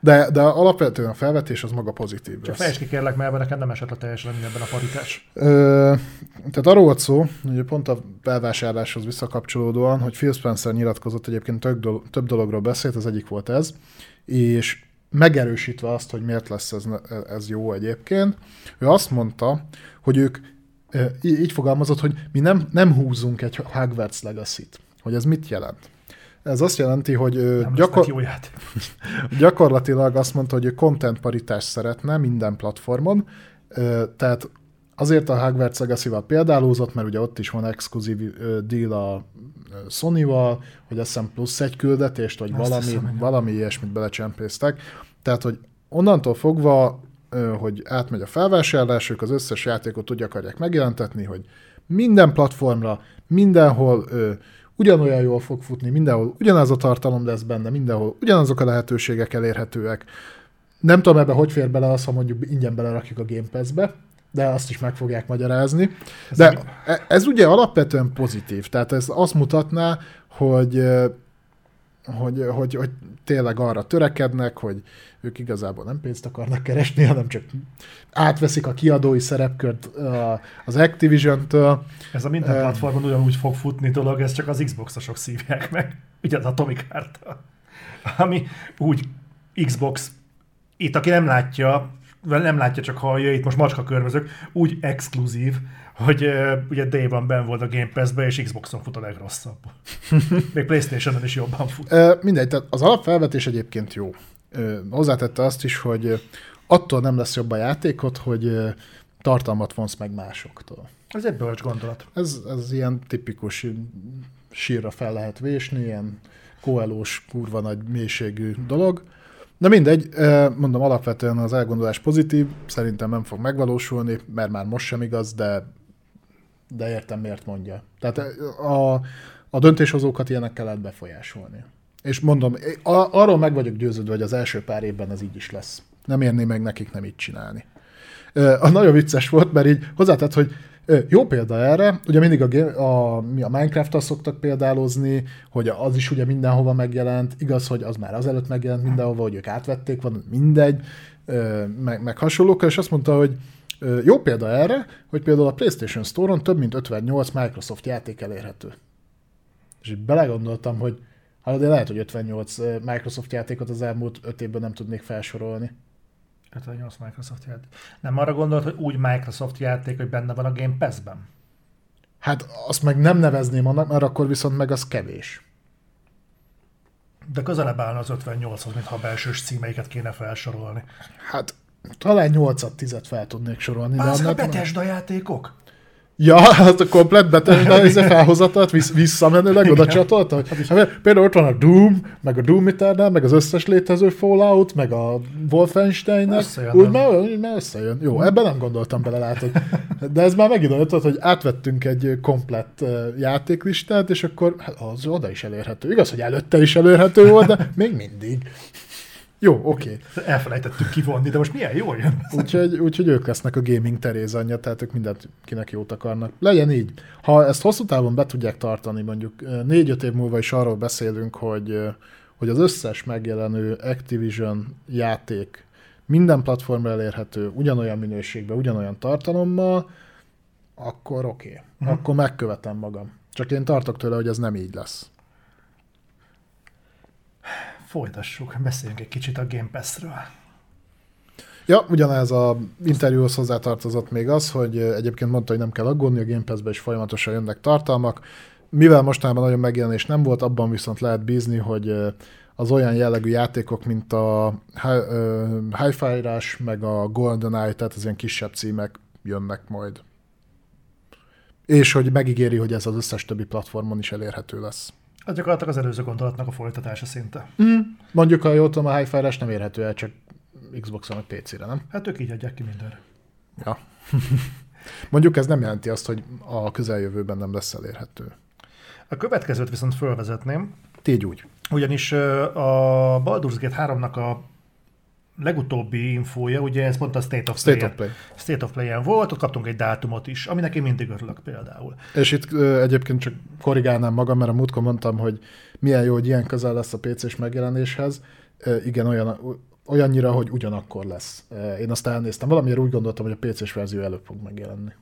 De, de alapvetően a felvetés az maga pozitív. Csak lesz. ki kérlek, mert nekem nem esett le teljesen ebben a paritás. Ö, tehát arról volt szó, hogy pont a belvásárláshoz visszakapcsolódóan, hogy Phil Spencer nyilatkozott egyébként több, dolog, több dologról beszélt, az egyik volt ez, és megerősítve azt, hogy miért lesz ez, ez jó egyébként, ő azt mondta, hogy ők így fogalmazott, hogy mi nem, nem húzunk egy Hogwarts Legacy-t. Hogy ez mit jelent? Ez azt jelenti, hogy Nem gyakor- jó játék. (laughs) gyakorlatilag azt mondta, hogy ő content paritást szeretne minden platformon, tehát azért a Hogwarts legacy példálózott, mert ugye ott is van exkluzív deal a Sony-val, hogy azt hiszem plusz egy küldetést, vagy Azt valami, hiszem, valami ilyesmit belecsempésztek. Tehát, hogy onnantól fogva, hogy átmegy a felvásárlás, ők az összes játékot úgy akarják megjelentetni, hogy minden platformra, mindenhol ugyanolyan jól fog futni, mindenhol ugyanaz a tartalom lesz benne, mindenhol ugyanazok a lehetőségek elérhetőek. Nem tudom ebbe, hogy fér bele az, ha mondjuk ingyen belerakjuk a Game Pass-be, de azt is meg fogják magyarázni. De e- ez ugye alapvetően pozitív, tehát ez azt mutatná, hogy hogy, hogy, hogy tényleg arra törekednek, hogy ők igazából nem pénzt akarnak keresni, hanem csak átveszik a kiadói szerepkört az Activision-től. Ez a minden platformon ugyanúgy fog futni dolog, ez csak az Xbox-osok szívják meg, ugye az Atomic heart ami úgy Xbox, itt aki nem látja, nem látja, csak hallja, itt most macska körmözök, úgy exkluzív, hogy uh, ugye Day-ban ben volt a Game Pass-be, és Xboxon fut a legrosszabb. (laughs) Még Playstation-on is jobban fut. Uh, mindegy, tehát az alapfelvetés egyébként jó. Uh, hozzátette azt is, hogy attól nem lesz jobb a játékot, hogy uh, tartalmat vonsz meg másoktól. Ez egy bölcs gondolat. Ez, ez ilyen tipikus sírra fel lehet vésni, ilyen koelós, kurva nagy mélységű dolog. Na mindegy, mondom, alapvetően az elgondolás pozitív, szerintem nem fog megvalósulni, mert már most sem igaz, de, de értem, miért mondja. Tehát a, a döntéshozókat ilyenekkel lehet befolyásolni. És mondom, a, arról meg vagyok győződve, hogy az első pár évben ez így is lesz. Nem érné meg nekik nem így csinálni. A nagyon vicces volt, mert így hozzátett, hogy jó példa erre, ugye mindig a, a, mi a Minecraft-tal szoktak példálozni, hogy az is ugye mindenhova megjelent, igaz, hogy az már azelőtt megjelent mindenhova, hogy ők átvették, van mindegy, meg, meg hasonlókkal, és azt mondta, hogy jó példa erre, hogy például a PlayStation Store-on több mint 58 Microsoft játék elérhető. És így belegondoltam, hogy hát de lehet, hogy 58 Microsoft játékot az elmúlt 5 évben nem tudnék felsorolni. 58 Microsoft játék. Nem arra gondolt, hogy úgy Microsoft játék, hogy benne van a Game Pass-ben? Hát azt meg nem nevezném annak, mert akkor viszont meg az kevés. De közelebb állna az 58-hoz, mintha a belsős címeiket kéne felsorolni. Hát talán 8-at, 10-et fel tudnék sorolni. Azok a Bethesda játékok? Ja, hát a komplet Bethesda (laughs) felhozatat visz, visszamenőleg oda csatolta. Hogy, hát, például ott van a Doom, meg a Doom Eternal, meg az összes létező Fallout, meg a Wolfensteinnek. Úgy már, már összejön. Jó, ebben nem gondoltam bele, látod. De ez már megint hogy átvettünk egy komplett játéklistát, és akkor hát az oda is elérhető. Igaz, hogy előtte is elérhető volt, de még mindig. Jó, oké. Okay. Elfelejtettük kivonni, de most milyen jól jön. Úgyhogy, úgyhogy ők lesznek a gaming anyja, tehát ők mindent kinek jót akarnak. Legyen így. Ha ezt hosszú távon be tudják tartani, mondjuk négy-öt év múlva is arról beszélünk, hogy, hogy az összes megjelenő Activision játék minden platformra elérhető, ugyanolyan minőségben, ugyanolyan tartalommal, akkor oké. Okay. Uh-huh. Akkor megkövetem magam. Csak én tartok tőle, hogy ez nem így lesz folytassuk, beszéljünk egy kicsit a Game Pass-ről. Ja, ugyanez a interjúhoz hozzátartozott még az, hogy egyébként mondta, hogy nem kell aggódni, a Game Pass-be is folyamatosan jönnek tartalmak. Mivel mostanában nagyon megjelenés nem volt, abban viszont lehet bízni, hogy az olyan jellegű játékok, mint a Hi-Fi Rush, meg a GoldenEye, tehát az ilyen kisebb címek jönnek majd. És hogy megígéri, hogy ez az összes többi platformon is elérhető lesz. Ez gyakorlatilag az előző gondolatnak a folytatása szinte. Mm. Mondjuk, ha jól tudom, a hi nem érhető el csak Xbox-on vagy PC-re, nem? Hát ők így adják ki mindenre. Ja. (laughs) Mondjuk ez nem jelenti azt, hogy a közeljövőben nem lesz elérhető. A következőt viszont fölvezetném. Tégy úgy. Ugyanis a Baldur's Gate 3-nak a legutóbbi infója, ugye ez pont a State of. State of Play. State of Play-en volt, ott kaptunk egy dátumot is, aminek én mindig örülök például. És itt ö, egyébként csak korrigálnám magam, mert a múltkor mondtam, hogy milyen jó, hogy ilyen közel lesz a PC-s megjelenéshez. Ö, igen, olyan, olyannyira, hogy ugyanakkor lesz. Én azt elnéztem. Valamiért úgy gondoltam, hogy a PC-s verzió előbb fog megjelenni.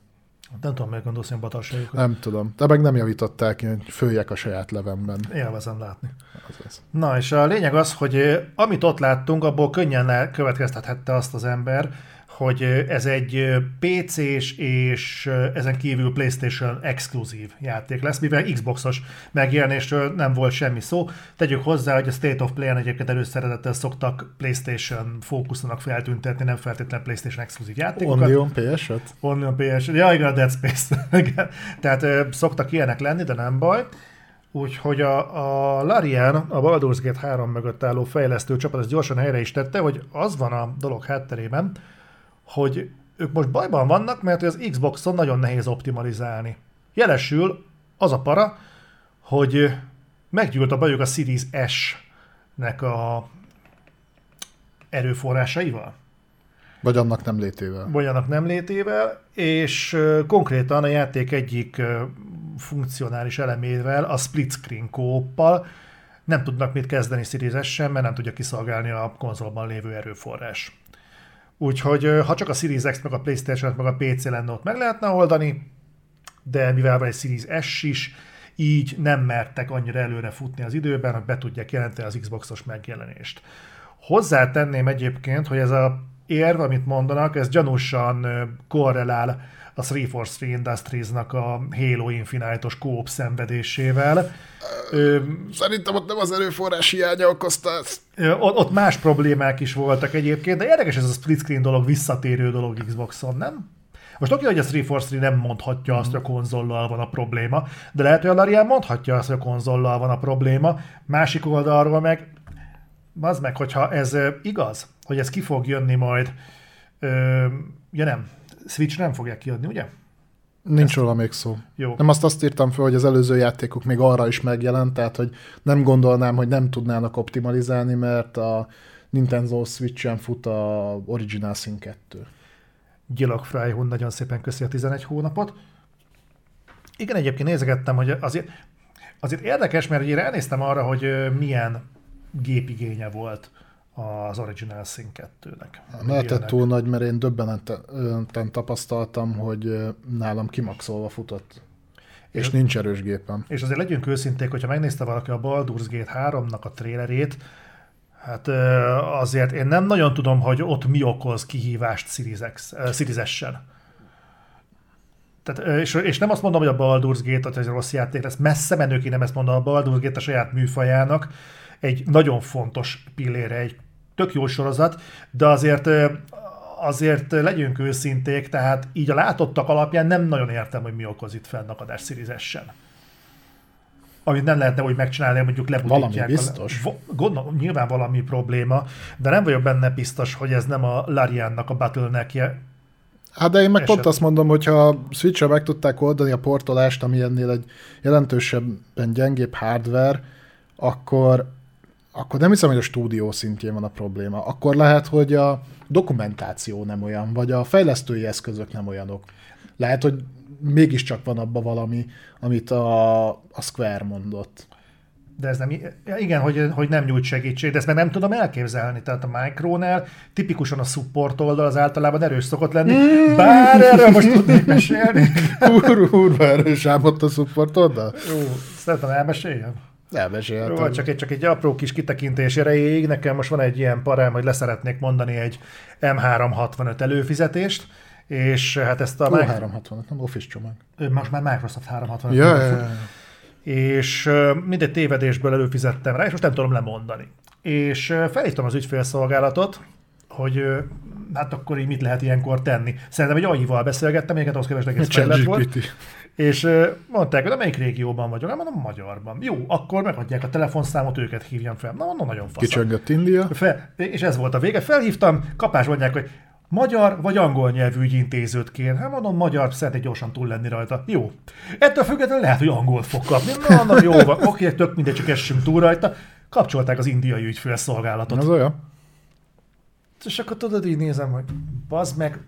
Nem tudom, meg gondolsz ilyen batarságokat. Nem tudom. De meg nem javították, hogy följek a saját levemben. Élvezem látni. Az Na, és a lényeg az, hogy amit ott láttunk, abból könnyen következtethette azt az ember, hogy ez egy PC-s és ezen kívül PlayStation exkluzív játék lesz, mivel Xboxos megjelenésről nem volt semmi szó. Tegyük hozzá, hogy a State of Play-en egyébként előszeretettel szoktak PlayStation fókusznak feltüntetni, nem feltétlenül PlayStation exkluzív játékokat. Only on PS-et? Only on PS-et. Ja, igen, a Dead Space. (laughs) Tehát szoktak ilyenek lenni, de nem baj. Úgyhogy a, a Larian, a Baldur's Gate 3 mögött álló fejlesztő csapat ezt gyorsan helyre is tette, hogy az van a dolog hátterében, hogy ők most bajban vannak, mert az Xboxon nagyon nehéz optimalizálni. Jelesül az a para, hogy meggyűlt a bajuk a Series S-nek a erőforrásaival. Vagy annak nem létével. Vagy annak nem létével, és konkrétan a játék egyik funkcionális elemével, a split screen kóppal nem tudnak mit kezdeni Series sem, mert nem tudja kiszolgálni a konzolban lévő erőforrás. Úgyhogy ha csak a Series X, meg a Playstation, meg a PC lenne, ott meg lehetne oldani, de mivel van egy Series S is, így nem mertek annyira előre futni az időben, hogy be tudják jelenteni az Xboxos megjelenést. Hozzátenném egyébként, hogy ez a érv, amit mondanak, ez gyanúsan korrelál a 343 Industries-nak a Halo Infinite-os kóp szenvedésével. Ö, Szerintem ott nem az erőforrás hiánya okozta ezt. Ott, ott más problémák is voltak egyébként, de érdekes ez a split screen dolog, visszatérő dolog Xboxon, nem? Most oké, hogy a 343 nem mondhatja azt, hogy a konzollal van a probléma, de lehet, hogy a Larian mondhatja azt, hogy a konzollal van a probléma. Másik oldalról meg, az meg, hogyha ez igaz, hogy ez ki fog jönni majd, ö, ja nem, Switch nem fogják kiadni, ugye? Nincs róla még szó. Jó. Nem azt azt írtam fel, hogy az előző játékok még arra is megjelent, tehát hogy nem gondolnám, hogy nem tudnának optimalizálni, mert a Nintendo Switch-en fut a Original Sin 2. Gyilog Fryhund nagyon szépen köszi a 11 hónapot. Igen, egyébként nézegettem, hogy azért, azért érdekes, mert ugye ránéztem arra, hogy milyen gépigénye volt az Original Sin 2-nek. Lehetett túl nagy, mert én döbbeneten tapasztaltam, hogy nálam kimaxolva futott. És És- nincs erős gépem. És azért legyünk őszinték, hogyha megnézte valaki a Baldur's Gate 3-nak a trélerét, hát azért én nem nagyon tudom, hogy ott mi okoz kihívást Series X- Series. Tehát, és, és nem azt mondom, hogy a Baldur's Gate hogy ez rossz játék lesz, messze menők én nem ezt mondom, a Baldur's Gate a saját műfajának egy nagyon fontos pillére, egy tök jó sorozat, de azért azért legyünk őszinték, tehát így a látottak alapján nem nagyon értem, hogy mi okoz itt fennakadás Series S-en amit nem lehetne úgy megcsinálni, mondjuk lebutítják. Valami biztos. A, gondolom, nyilván valami probléma, de nem vagyok benne biztos, hogy ez nem a Lariannak a bottleneckje. Hát de én meg pont Eset. azt mondom, hogy ha a Switch-re meg tudták oldani a portolást, ami ennél egy jelentősebben gyengébb hardware, akkor, akkor nem hiszem, hogy a stúdió szintjén van a probléma. Akkor lehet, hogy a dokumentáció nem olyan, vagy a fejlesztői eszközök nem olyanok. Lehet, hogy mégiscsak van abban valami, amit a, a Square mondott. De ez nem, igen, hogy, hogy nem nyújt segítség, de ezt meg nem tudom elképzelni. Tehát a Micronál tipikusan a support oldal az általában erős szokott lenni. Bár erről most tudnék mesélni. Úr, úrva erős ám ott a support oldal? Jó, szeretem elmeséljem. Elmesélhetem. Jó, csak egy, csak egy apró kis kitekintés erejéig. Nekem most van egy ilyen parám, hogy leszeretnék mondani egy M365 előfizetést, és hát ezt a... Ó, Mic- 360, nem Office csomag. Most már Microsoft 365 Ja, ja, ja. és mindegy tévedésből előfizettem rá, és most nem tudom lemondani. És felhívtam az ügyfélszolgálatot, hogy hát akkor így mit lehet ilyenkor tenni. Szerintem egy AI-val beszélgettem, egyébként ahhoz képest egész fejlett volt. És mondták, hogy melyik régióban vagyok? Hát mondom, magyarban. Jó, akkor megadják a telefonszámot, őket hívjam fel. Na, mondom, nagyon fasz. Kicsöngött India. Fel, és ez volt a vége. Felhívtam, kapás mondják, hogy magyar vagy angol nyelvű ügyintézőt kér. Hát mondom, magyar, szeretnék gyorsan túl lenni rajta. Jó. Ettől függetlenül lehet, hogy angol fog kapni. Na, na jó van. Oké, tök mindegy, csak essünk túl rajta. Kapcsolták az indiai ügyfélszolgálatot. Az olyan? És akkor tudod, így nézem, hogy bazd meg,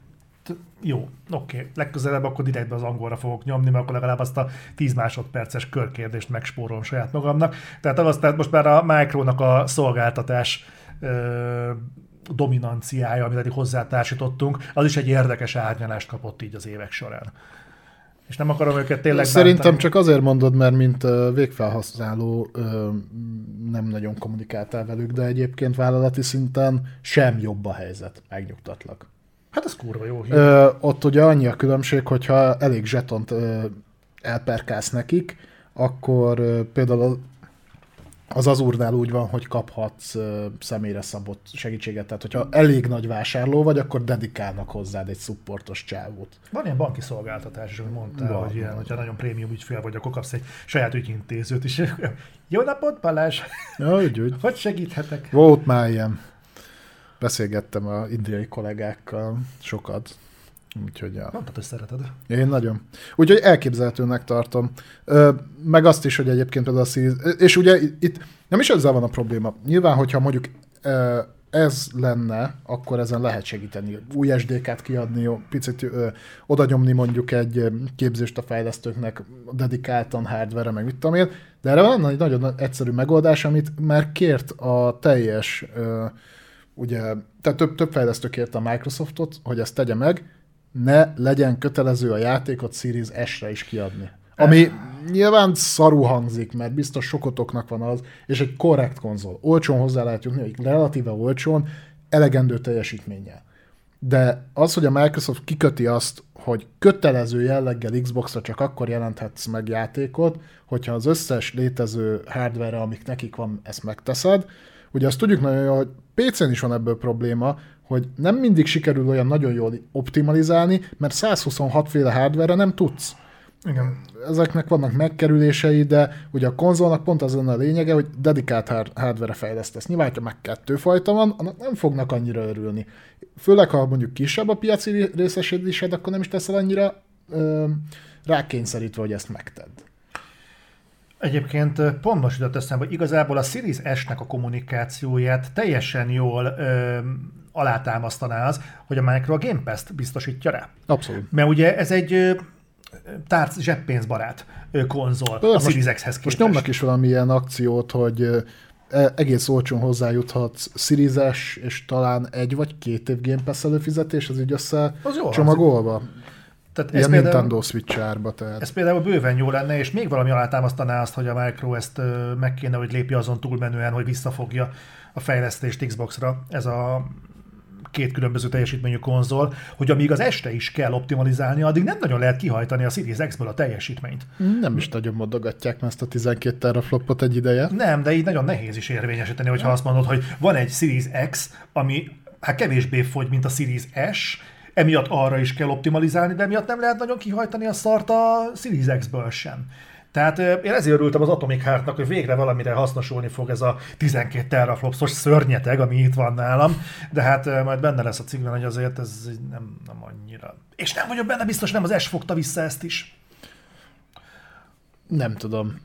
jó, oké, legközelebb akkor direktbe az angolra fogok nyomni, mert akkor legalább azt a 10 másodperces körkérdést megspórolom saját magamnak. Tehát az, tehát most már a Micronak a szolgáltatás ö, dominanciája, amit eddig hozzátársítottunk, az is egy érdekes árnyalást kapott így az évek során. És nem akarom őket tényleg Szerintem bántani. csak azért mondod, mert mint végfelhasználó nem nagyon kommunikáltál velük, de egyébként vállalati szinten sem jobb a helyzet, megnyugtatlak. Hát ez kurva jó hír. Ö, ott ugye annyi a különbség, hogyha elég zsetont ö, elperkálsz nekik, akkor ö, például az Azurnál úgy van, hogy kaphatsz személyre szabott segítséget. Tehát, hogyha elég nagy vásárló vagy, akkor dedikálnak hozzád egy supportos csávót. Van ilyen banki szolgáltatás is, amit mondtál, Van, hogy ilyen, hogyha nagyon prémium ügyfél vagy, akkor kapsz egy saját ügyintézőt is. (laughs) Jó napot, Balázs! Ja, úgy, úgy. Hogy segíthetek? Volt már ilyen. Beszélgettem a indiai kollégákkal sokat. Úgyhogy ja. Mondtad, hogy szereted. Én nagyon. Úgyhogy elképzelhetőnek tartom. Ö, meg azt is, hogy egyébként például a Series, és ugye itt nem is ezzel van a probléma. Nyilván, hogyha mondjuk ö, ez lenne, akkor ezen lehet segíteni. Új SDK-t kiadni, picit ö, oda nyomni mondjuk egy képzést a fejlesztőknek dedikáltan hardware meg mit tudom én, de erre van egy nagyon egyszerű megoldás, amit már kért a teljes, ö, ugye, tehát több, több fejlesztő kérte a Microsoftot, hogy ezt tegye meg, ne legyen kötelező a játékot Series S-re is kiadni. Ami nyilván szarú hangzik, mert biztos sokotoknak van az, és egy korrekt konzol. Olcsón hozzá lehet jutni, relatíve olcsón, elegendő teljesítménnyel. De az, hogy a Microsoft kiköti azt, hogy kötelező jelleggel Xbox-ra csak akkor jelenthetsz meg játékot, hogyha az összes létező hardware amik nekik van, ezt megteszed. Ugye azt tudjuk nagyon jól, hogy PC-n is van ebből probléma, hogy nem mindig sikerül olyan nagyon jól optimalizálni, mert 126 féle hardware nem tudsz. Igen. Ezeknek vannak megkerülései, de ugye a konzolnak pont az lenne a lényege, hogy dedikált hardware fejlesztesz. Nyilván, ha meg kettő fajta van, annak nem fognak annyira örülni. Főleg, ha mondjuk kisebb a piaci részesedésed, akkor nem is teszel annyira ö, rákényszerítve, hogy ezt megtedd. Egyébként pont most jutott eszembe, hogy igazából a Series S-nek a kommunikációját teljesen jól ö, alátámasztaná az, hogy a Micro a Game Pass-t biztosítja rá. Abszolút. Mert ugye ez egy tárc zseppénzbarát konzol Ö, a Series X-hez képest. Most nyomnak is valamilyen akciót, hogy e, egész olcsón hozzájuthatsz Series és talán egy vagy két év Game Pass előfizetés, az így össze az csomagolva. Tehát Ilyen ez Nintendo például, Switch árba. Tehát. Ez például bőven jó lenne, és még valami alátámasztaná azt, hogy a Micro ezt meg kéne, hogy lépje azon túlmenően, hogy visszafogja a fejlesztést Xbox-ra. Ez a két különböző teljesítményű konzol, hogy amíg az este is kell optimalizálni, addig nem nagyon lehet kihajtani a Series X-ből a teljesítményt. Nem is nagyon modogatják ezt a 12 teraflopot egy ideje. Nem, de így nagyon nehéz is érvényesíteni, hogyha azt mondod, hogy van egy Series X, ami hát kevésbé fogy, mint a Series S, emiatt arra is kell optimalizálni, de emiatt nem lehet nagyon kihajtani a szart a Series X-ből sem. Tehát én ezért örültem az Atomic Heart-nak, hogy végre valamire hasznosulni fog ez a 12 teraflopsos szörnyeteg, ami itt van nálam, de hát majd benne lesz a cikkben, hogy azért ez nem, nem annyira. És nem vagyok benne biztos, nem az S fogta vissza ezt is. Nem tudom.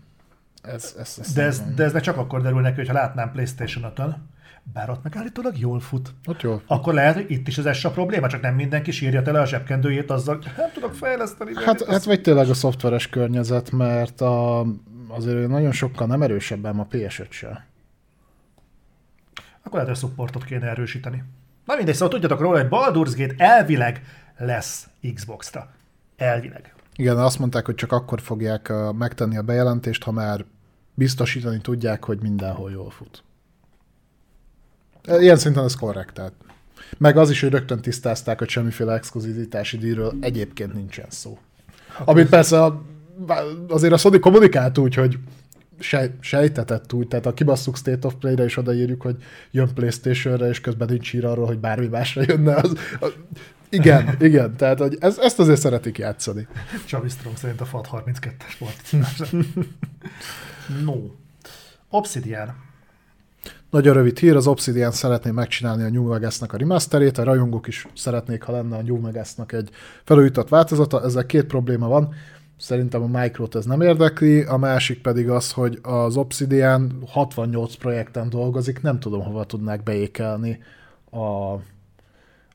Ez, ez, ez de, ez, de ez meg csak akkor derül neki, hogyha látnám PlayStation 5-ön, bár ott meg állítólag jól fut. Ott jól. Akkor lehet, hogy itt is az S a probléma, csak nem mindenki sírja tele a zsebkendőjét azzal, nem tudok fejleszteni. Hát, hát vagy tényleg a szoftveres környezet, mert a, azért nagyon sokkal nem erősebben a PS5 se. Akkor lehet, hogy a supportot kéne erősíteni. Na mindegy, szóval tudjatok róla, hogy Baldur's Gate elvileg lesz Xbox-ra. Elvileg. Igen, azt mondták, hogy csak akkor fogják megtenni a bejelentést, ha már biztosítani tudják, hogy mindenhol jól fut. Ilyen szinten ez korrekt. Tehát. Meg az is, hogy rögtön tisztázták, hogy semmiféle exkluzivitási díjról egyébként nincsen szó. Hát Amit persze azért a Sony kommunikált úgy, hogy sej, sejtetett úgy, tehát a kibasszuk State of Play-re is odaírjuk, hogy jön Playstation-re, és közben nincs ír arról, hogy bármi másra jönne. Az, az, igen, (laughs) igen, tehát hogy ez, ezt azért szeretik játszani. Csavi Strong szerint a FAT 32-es volt. (laughs) no. Obsidian. Nagyon rövid hír, az Obsidian szeretné megcsinálni a New Vegas-nak a remasterét, a rajongók is szeretnék, ha lenne a New Vegas-nak egy felújított változata. Ezzel két probléma van. Szerintem a Microt ez nem érdekli, a másik pedig az, hogy az Obsidian 68 projekten dolgozik, nem tudom, hova tudnák beékelni a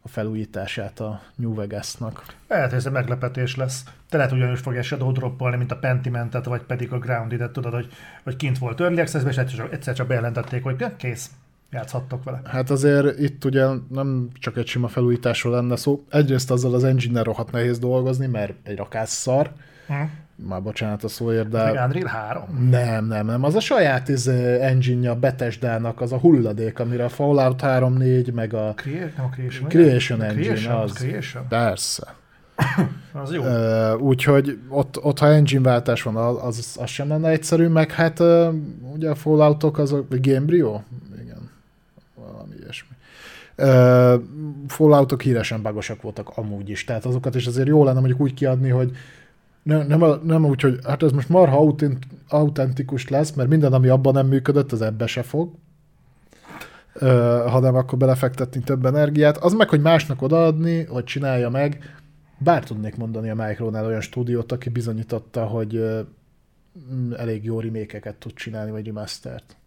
a felújítását a New Vegas-nak. Lehet, hogy ez egy meglepetés lesz. Te lehet ugyanúgy fogja Shadow droppolni, mint a Pentimentet, vagy pedig a Grounded-et, tudod, hogy, hogy kint volt Early access és egyszer csak, egyszer csak bejelentették, hogy kész, játszhattok vele. Hát azért itt ugye nem csak egy sima felújításról lenne szó. Egyrészt azzal az engine rohadt nehéz dolgozni, mert egy rakás szar. Hm már bocsánat a szóért, de... Ez Unreal 3? Nem, nem, nem. Az a saját iz, engine-ja Bethesda-nak, az a hulladék, amire a Fallout 3-4, meg a... Crea- nem a Creation, Creation Engine, Creation, az. Creation? Persze. (coughs) az jó. Úgyhogy ott, ott, ha engine váltás van, az, az sem lenne egyszerű, meg hát ugye a Falloutok azok, Gamebryo? Igen, valami ilyesmi. Falloutok híresen bagosak voltak amúgy is, tehát azokat is azért jó lenne mondjuk úgy kiadni, hogy nem, nem, nem úgy, hogy hát ez most marha autent, autentikus lesz, mert minden, ami abban nem működött, az ebbe se fog. Uh, hanem akkor belefektetni több energiát. Az meg, hogy másnak odaadni, hogy csinálja meg, bár tudnék mondani a Micronál olyan stúdiót, aki bizonyította, hogy elég jó remékeket tud csinálni, vagy remastert.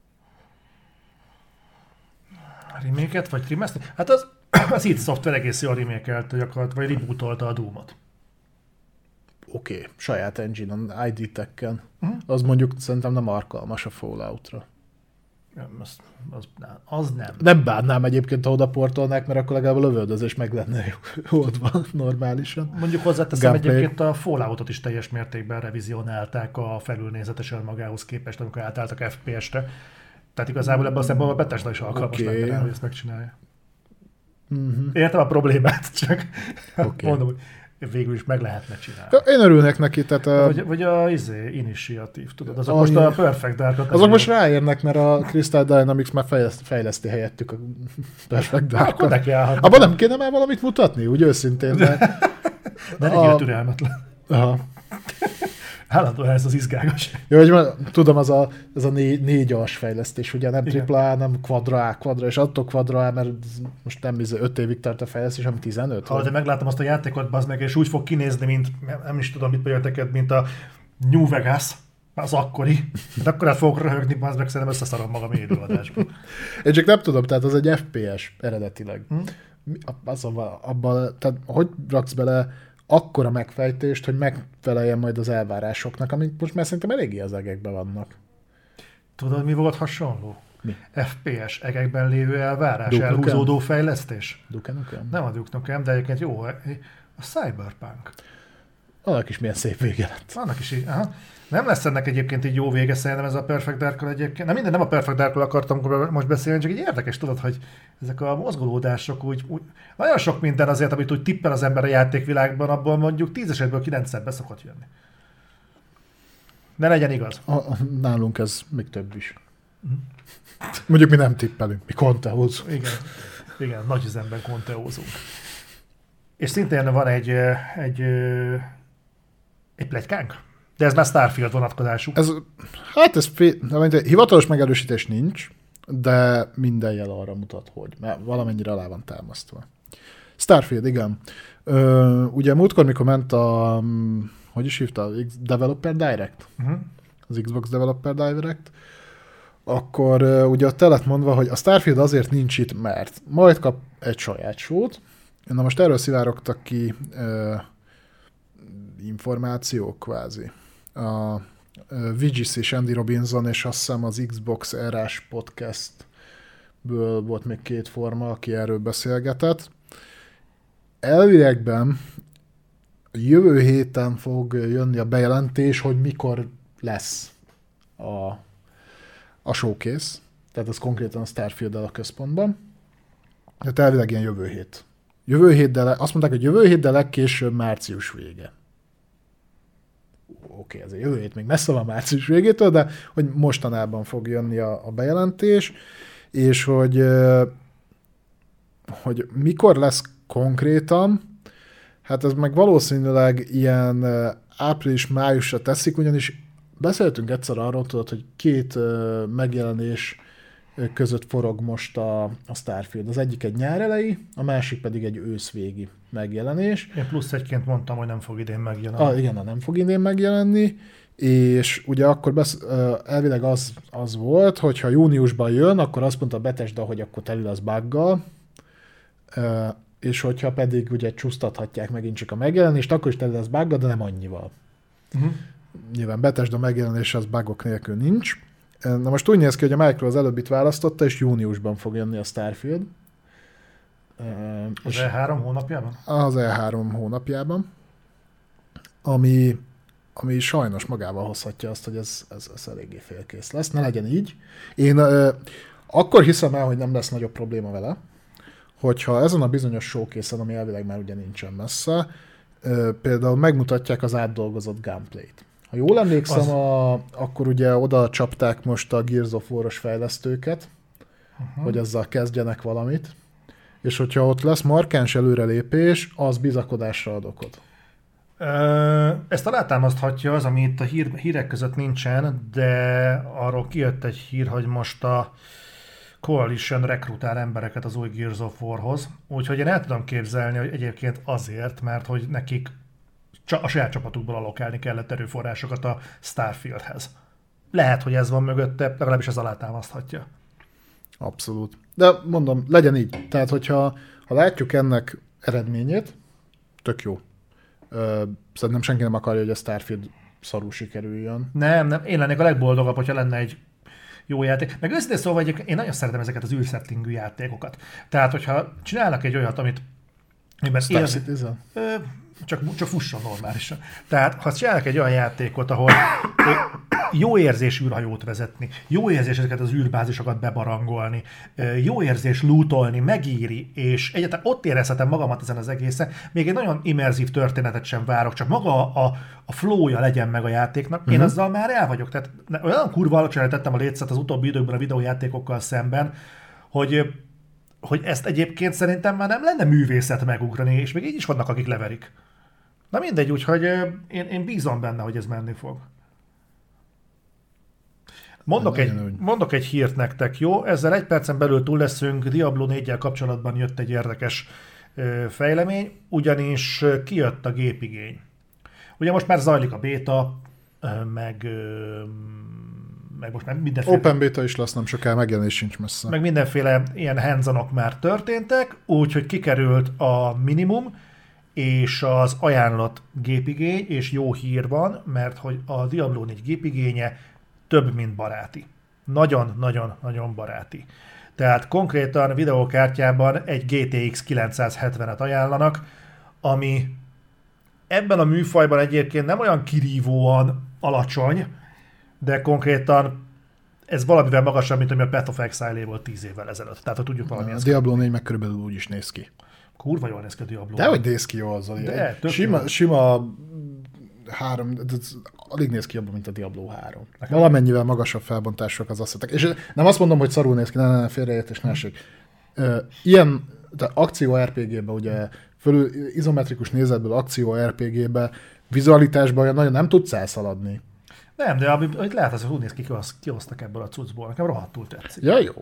Remake-et vagy remaster? Hát az, (clears throat) az itt szoftver egész jól remake gyakorlatilag, vagy rebootolta a Doom-ot. Oké, okay. saját engine-on, ID tekken. Uh-huh. Az mondjuk szerintem nem alkalmas a Falloutra. Az, az, nem, az nem. Nem bánnám egyébként, ha oda portolnák, mert akkor legalább a lövöldözés meg lenne (laughs) oldva normálisan. Mondjuk hozzáteszem Gameplay. egyébként a Falloutot is teljes mértékben revizionálták a felülnézetesen magához képest, amikor átálltak FPS-re. Tehát igazából ebben a szempontból a Bethesda is alkalmas okay. lenne rá, hogy ezt megcsinálja. Uh-huh. Értem a problémát, csak okay. mondom, hogy végül is meg lehetne csinálni. Ja, én örülnek neki, tehát a... Vagy, vagy a izé, initiatív, tudod, azok a, most a Perfect dark Azok most ráérnek, mert a Crystal Dynamics már fejleszti, fejleszti helyettük a Perfect dark Akkor Abban nem kéne már valamit mutatni, úgy őszintén, mert... (laughs) De a... türelmetlen. Aha. Állandóan ez az izgágos. Jó, hogy már, tudom, az a, ez a négy, négy as fejlesztés, ugye nem tripla A, nem quadra A, quadra, és attól quadra A, mert most nem 5 izé évig tart a fejlesztés, hanem 15. Ha, de meglátom azt a játékot, bazd meg, és úgy fog kinézni, mint, nem is tudom, mit például mint a New Vegas, az akkori. De akkor át fogok röhögni, az meg szerintem összeszarom magam élőadásban. (laughs) Én csak nem tudom, tehát az egy FPS eredetileg. Hm? Az abban, tehát hogy raksz bele akkora megfejtést, hogy megfeleljen majd az elvárásoknak, amik most már szerintem eléggé az egekben vannak. Tudod, mi volt hasonló? Mi? FPS, egekben lévő elvárás, Duke elhúzódó fejlesztés. Duke Nukem? Nem a Duke Nukem, de egyébként jó, a Cyberpunk. Annak is milyen szép vége lett. Annak is aha. Nem lesz ennek egyébként így jó vége szerintem ez a Perfect dark egyébként. Nem minden, nem a Perfect dark akartam most beszélni, csak egy érdekes, tudod, hogy ezek a mozgolódások úgy, úgy, nagyon sok minden azért, amit úgy tippel az ember a játékvilágban, abból mondjuk 10 esetből 9 be szokott jönni. Ne legyen igaz. A, a, nálunk ez még több is. Mm. Mondjuk mi nem tippelünk, mi konteózunk. Igen, igen nagy üzemben konteózunk. És szintén van egy, egy, egy plegykánk, de ez már Starfield vonatkozású. Ez, hát ez hivatalos megerősítés nincs, de minden jel arra mutat, hogy, mert valamennyire alá van támasztva. Starfield, igen. Ö, ugye múltkor, mikor ment a, hogy is hívta, Developer Direct, uh-huh. az Xbox Developer Direct, akkor uh, ugye ott lett mondva, hogy a Starfield azért nincs itt, mert majd kap egy saját sót. Na most erről szivárogtak ki uh, információk kvázi. A Vigis és Andy Robinson, és azt hiszem az Xbox erás podcastből volt még két forma, aki erről beszélgetett. Elvilegben jövő héten fog jönni a bejelentés, hogy mikor lesz a, a showcase, tehát ez konkrétan a starfield a központban. Tehát elvileg ilyen jövő hét. Jövő hét, de le, azt mondták, hogy jövő hét, de legkésőbb március vége oké, okay, ez jövő hét még messze van március végétől, de hogy mostanában fog jönni a, a bejelentés, és hogy, hogy mikor lesz konkrétan, hát ez meg valószínűleg ilyen április-májusra teszik, ugyanis beszéltünk egyszer arról, tudod, hogy két megjelenés között forog most a, a Starfield. Az egyik egy nyár elejé, a másik pedig egy őszvégi megjelenés. Én plusz egyként mondtam, hogy nem fog idén megjelenni. Ah, igen, nem fog idén megjelenni, és ugye akkor besz, elvileg az, az volt, hogy ha júniusban jön, akkor azt mondta a Bethesda, hogy akkor teli az buggal, és hogyha pedig ugye csúsztathatják megint csak a megjelenést, akkor is teli az buggal, de nem annyival. Uh-huh. Nyilván Bethesda megjelenés az bugok nélkül nincs. Na most úgy néz ki, hogy a Micro az előbbit választotta, és júniusban fog jönni a Starfield. Az E3 hónapjában? Az E3 hónapjában, ami, ami sajnos magával hozhatja azt, hogy ez, ez, ez eléggé félkész lesz. Ne legyen így. Én uh, akkor hiszem el, hogy nem lesz nagyobb probléma vele, hogyha ezen a bizonyos showcase ami elvileg már ugye nincsen messze, uh, például megmutatják az átdolgozott gameplayt. Ha jól emlékszem, az... a, akkor ugye oda csapták most a Gears of War-os fejlesztőket, uh-huh. hogy ezzel kezdjenek valamit, és hogyha ott lesz markáns előrelépés, az bizakodásra ad okot. Ezt alátámaszthatja az, ami itt a hír, hírek között nincsen, de arról kijött egy hír, hogy most a Coalition rekrutál embereket az új Gears of War-hoz, úgyhogy én el tudom képzelni, hogy egyébként azért, mert hogy nekik a saját csapatukból alokálni kellett erőforrásokat a Starfieldhez. Lehet, hogy ez van mögötte, legalábbis ez alátámaszthatja. Abszolút. De mondom, legyen így. Tehát, hogyha ha látjuk ennek eredményét, tök jó. Ö, szerintem senki nem akarja, hogy a Starfield szarú sikerüljön. Nem, nem, én lennék a legboldogabb, hogyha lenne egy jó játék. Meg őszintén szóval egyébként én nagyon szeretem ezeket az űrsettingű játékokat. Tehát, hogyha csinálnak egy olyat, amit Star élsz- Citizen? Csak, csak fusson normálisan. Tehát, ha csinálnak egy olyan játékot, ahol jó érzés űrhajót vezetni, jó érzés ezeket az űrbázisokat bebarangolni, jó érzés lootolni, megíri, és egyáltalán ott érezhetem magamat ezen az egészen. Még egy nagyon immerzív történetet sem várok, csak maga a, a flow-ja legyen meg a játéknak. Én Mhm. azzal már el vagyok. Tehát olyan kurva alacsonyra tettem a létszet az utóbbi időkben a videójátékokkal szemben, hogy hogy ezt egyébként szerintem már nem lenne művészet megugrani, és még így is vannak, akik leverik. Na mindegy, úgyhogy én, én bízom benne, hogy ez menni fog. Mondok egy, mondok egy hírt nektek, jó? Ezzel egy percen belül túl leszünk. Diablo 4 kapcsolatban jött egy érdekes fejlemény, ugyanis kijött a gépigény. Ugye most már zajlik a béta, meg, meg most már mindenféle... Open beta is lesz nem soká, megjelenés sincs messze. meg mindenféle ilyen hands már történtek, úgyhogy kikerült a minimum, és az ajánlott gépigény, és jó hír van, mert hogy a Diablo 4 gépigénye több, mint baráti. Nagyon-nagyon-nagyon baráti. Tehát konkrétan videókártyában egy GTX 970-et ajánlanak, ami ebben a műfajban egyébként nem olyan kirívóan alacsony, de konkrétan ez valamivel magasabb, mint ami a Path of Exile volt 10 évvel ezelőtt. Tehát, ha tudjuk valami A. Diablo 4 meg körülbelül úgy is néz ki. Kurva jól néz ki a Diablo. De hogy néz ki jól, Zoli? De, sima, jó. sima három, alig néz ki jobban, mint a Diablo 3. Valamennyivel magasabb felbontások az asszetek. És nem azt mondom, hogy szarul néz ki, ne, ne, ne félreértés, ne esik. Ilyen tehát akció RPG-be, ugye fölül izometrikus nézetből akció RPG-be, vizualitásban olyan nagyon nem tudsz elszaladni. Nem, de ami- amit lehet, az, hogy úgy néz ki, kihoz- kihoztak ebből a cuccból. Nekem rohadtul tetszik. Ja, jó.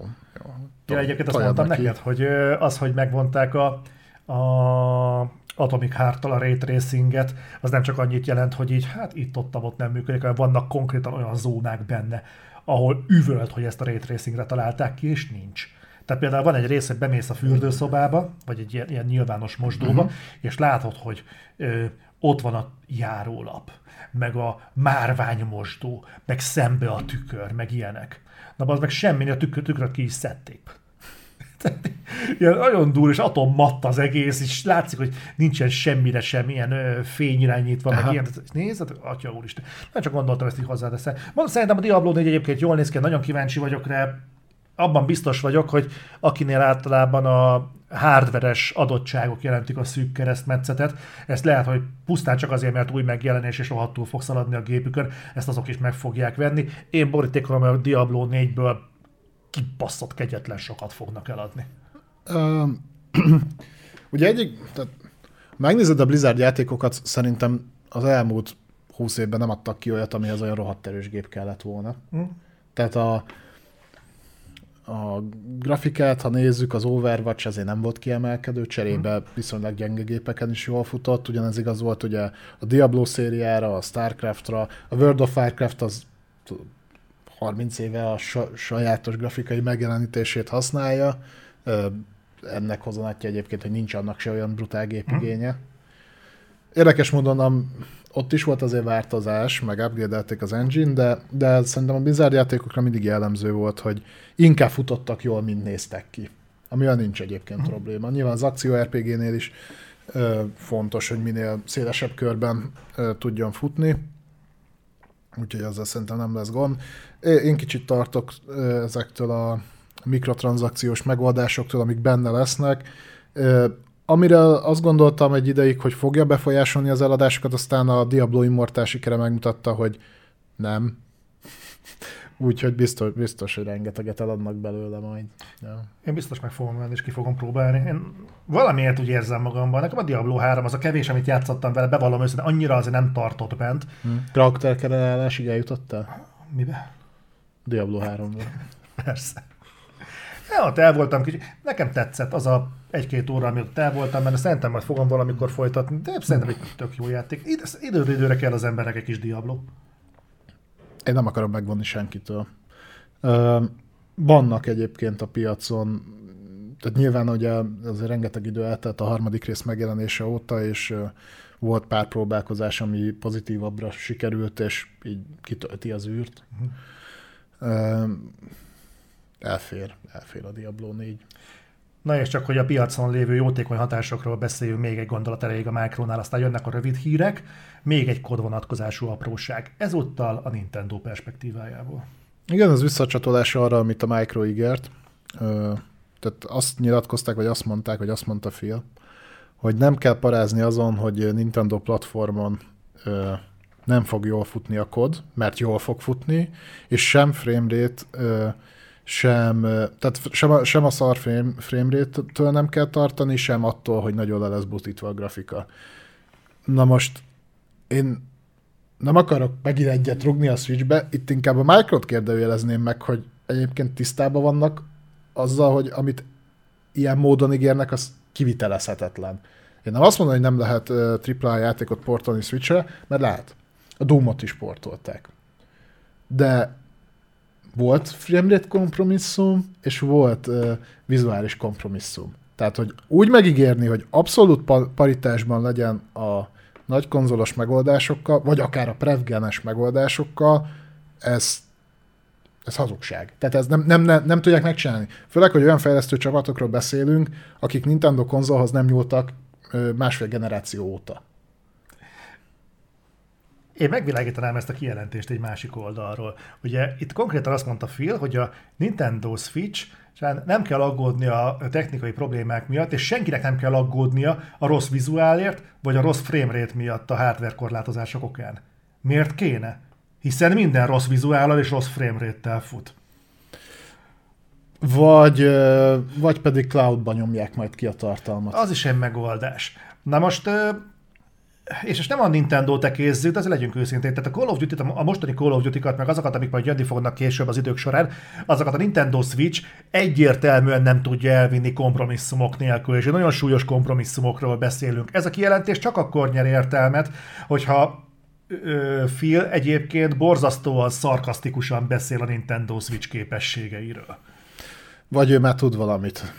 jó. Ja, egyébként azt mondtam neki. neked, hogy az, hogy megvonták a, a Atomic Heart-tal a Ray Tracinget, az nem csak annyit jelent, hogy így, hát itt ott, ott nem működik, hanem vannak konkrétan olyan zónák benne, ahol üvölt, hogy ezt a Ray Tracingre találták ki, és nincs. Tehát például van egy rész, hogy bemész a fürdőszobába, vagy egy ilyen, ilyen nyilvános mosdóba, uh-huh. és látod, hogy ö, ott van a járólap, meg a márványmosdó, meg szembe a tükör, meg ilyenek. Na, az meg semmi, a tükör, tükröt ki is szedték. Ilyen nagyon durva, és atommatt az egész, és látszik, hogy nincsen semmire sem ilyen ö, fényirányítva, meg Aha. ilyen. Tehát Nézd, atya úristen. Nem csak gondoltam ezt így hozzáteszem. Mondom, szerintem a Diablo 4 egyébként jól néz ki, nagyon kíváncsi vagyok rá. Abban biztos vagyok, hogy akinél általában a hardveres adottságok jelentik a szűk keresztmetszetet, ezt lehet, hogy pusztán csak azért, mert új megjelenés és rohadtul fog szaladni a gépükön, ezt azok is meg fogják venni. Én borítékolom, a Diablo 4-ből kibaszott kegyetlen sokat fognak eladni. Ö, (clears throat) ugye egyik, tehát megnézed a Blizzard játékokat, szerintem az elmúlt 20 évben nem adtak ki olyat, amihez olyan rohadt erős gép kellett volna. Hm? Tehát a, a grafikát, ha nézzük, az Overwatch azért nem volt kiemelkedő, cserébe viszonylag gyenge gépeken is jól futott, ugyanez igaz volt ugye a Diablo szériára, a Starcraftra, a World of Warcraft az 30 éve a sa- sajátos grafikai megjelenítését használja. Ennek hozonátja egyébként, hogy nincs annak se olyan brutál gépigénye. Érdekes módon a, ott is volt azért változás, meg upgrade az engine, de, de szerintem a Blizzard játékokra mindig jellemző volt, hogy inkább futottak jól, mint néztek ki. Ami olyan nincs egyébként probléma. Nyilván az akció RPG-nél is ö, fontos, hogy minél szélesebb körben ö, tudjon futni. Úgyhogy azzal szerintem nem lesz gond. Én kicsit tartok ezektől a mikrotranszakciós megoldásoktól, amik benne lesznek. Amire azt gondoltam egy ideig, hogy fogja befolyásolni az eladásokat, aztán a Diablo Immortal sikere megmutatta, hogy nem. (laughs) Úgyhogy biztos, biztos, hogy rengeteget eladnak belőle majd. Ja. Én biztos meg fogom venni, és ki fogom próbálni. Én valamiért úgy érzem magamban. Nekem a Diablo 3 az a kevés, amit játszottam vele, bevallom őszintén, annyira azért nem tartott bent. Hm. Karakterkerelásig eljutottál? Mibe? Diablo 3-ban. Persze. Ja, ott el voltam kicsit. Nekem tetszett az a egy-két óra, amit ott el voltam, mert szerintem majd fogom valamikor folytatni, de szerintem egy tök jó játék. Id- Időről időre kell az embernek egy kis Diablo. Én nem akarom megvonni senkitől. Ö, vannak egyébként a piacon, tehát nyilván ugye azért rengeteg idő eltelt a harmadik rész megjelenése óta, és volt pár próbálkozás, ami pozitívabbra sikerült, és így kitölti az űrt. Uh-huh. Elfér, elfér a Diablo 4. Na és csak, hogy a piacon lévő jótékony hatásokról beszéljünk még egy gondolat elég a Micronál, aztán jönnek a rövid hírek, még egy kodvonatkozású apróság, ezúttal a Nintendo perspektívájából. Igen, az visszacsatolás arra, amit a Micro ígért. Tehát azt nyilatkozták, vagy azt mondták, vagy azt mondta Phil, hogy nem kell parázni azon, hogy Nintendo platformon nem fog jól futni a kod, mert jól fog futni, és sem framerate sem, tehát sem a, sem a szar frame, framerate-től nem kell tartani, sem attól, hogy nagyon le lesz butítva a grafika. Na most én nem akarok megint egyet rugni a Switchbe, itt inkább a Microt kérdőjelezném meg, hogy egyébként tisztában vannak azzal, hogy amit ilyen módon ígérnek, az kivitelezhetetlen. Én nem azt mondom, hogy nem lehet uh, AAA játékot portolni Switchre, mert lehet. A Doom-ot is portolták. De volt framerate kompromisszum, és volt uh, vizuális kompromisszum. Tehát, hogy úgy megígérni, hogy abszolút paritásban legyen a nagy konzolos megoldásokkal, vagy akár a prevgenes megoldásokkal, ez, ez hazugság. Tehát ez nem, nem, nem, nem tudják megcsinálni. Főleg, hogy olyan fejlesztő csapatokról beszélünk, akik Nintendo konzolhoz nem nyúltak másfél generáció óta. Én megvilágítanám ezt a kijelentést egy másik oldalról. Ugye itt konkrétan azt mondta Phil, hogy a Nintendo Switch nem kell aggódni a technikai problémák miatt, és senkinek nem kell aggódnia a rossz vizuálért, vagy a rossz framerate miatt a hardware korlátozások okán. Miért kéne? Hiszen minden rossz vizuállal és rossz framerate-tel fut. Vagy, vagy pedig cloudban nyomják majd ki a tartalmat. Az is egy megoldás. Na most és most nem a Nintendo tekézzük, de azért legyünk őszintén. Tehát a Call of duty a mostani Call of Duty-kat, meg azokat, amik majd jönni fognak később az idők során, azokat a Nintendo Switch egyértelműen nem tudja elvinni kompromisszumok nélkül, és nagyon súlyos kompromisszumokról beszélünk. Ez a kijelentés csak akkor nyer értelmet, hogyha Phil egyébként borzasztóan szarkasztikusan beszél a Nintendo Switch képességeiről. Vagy ő már tud valamit,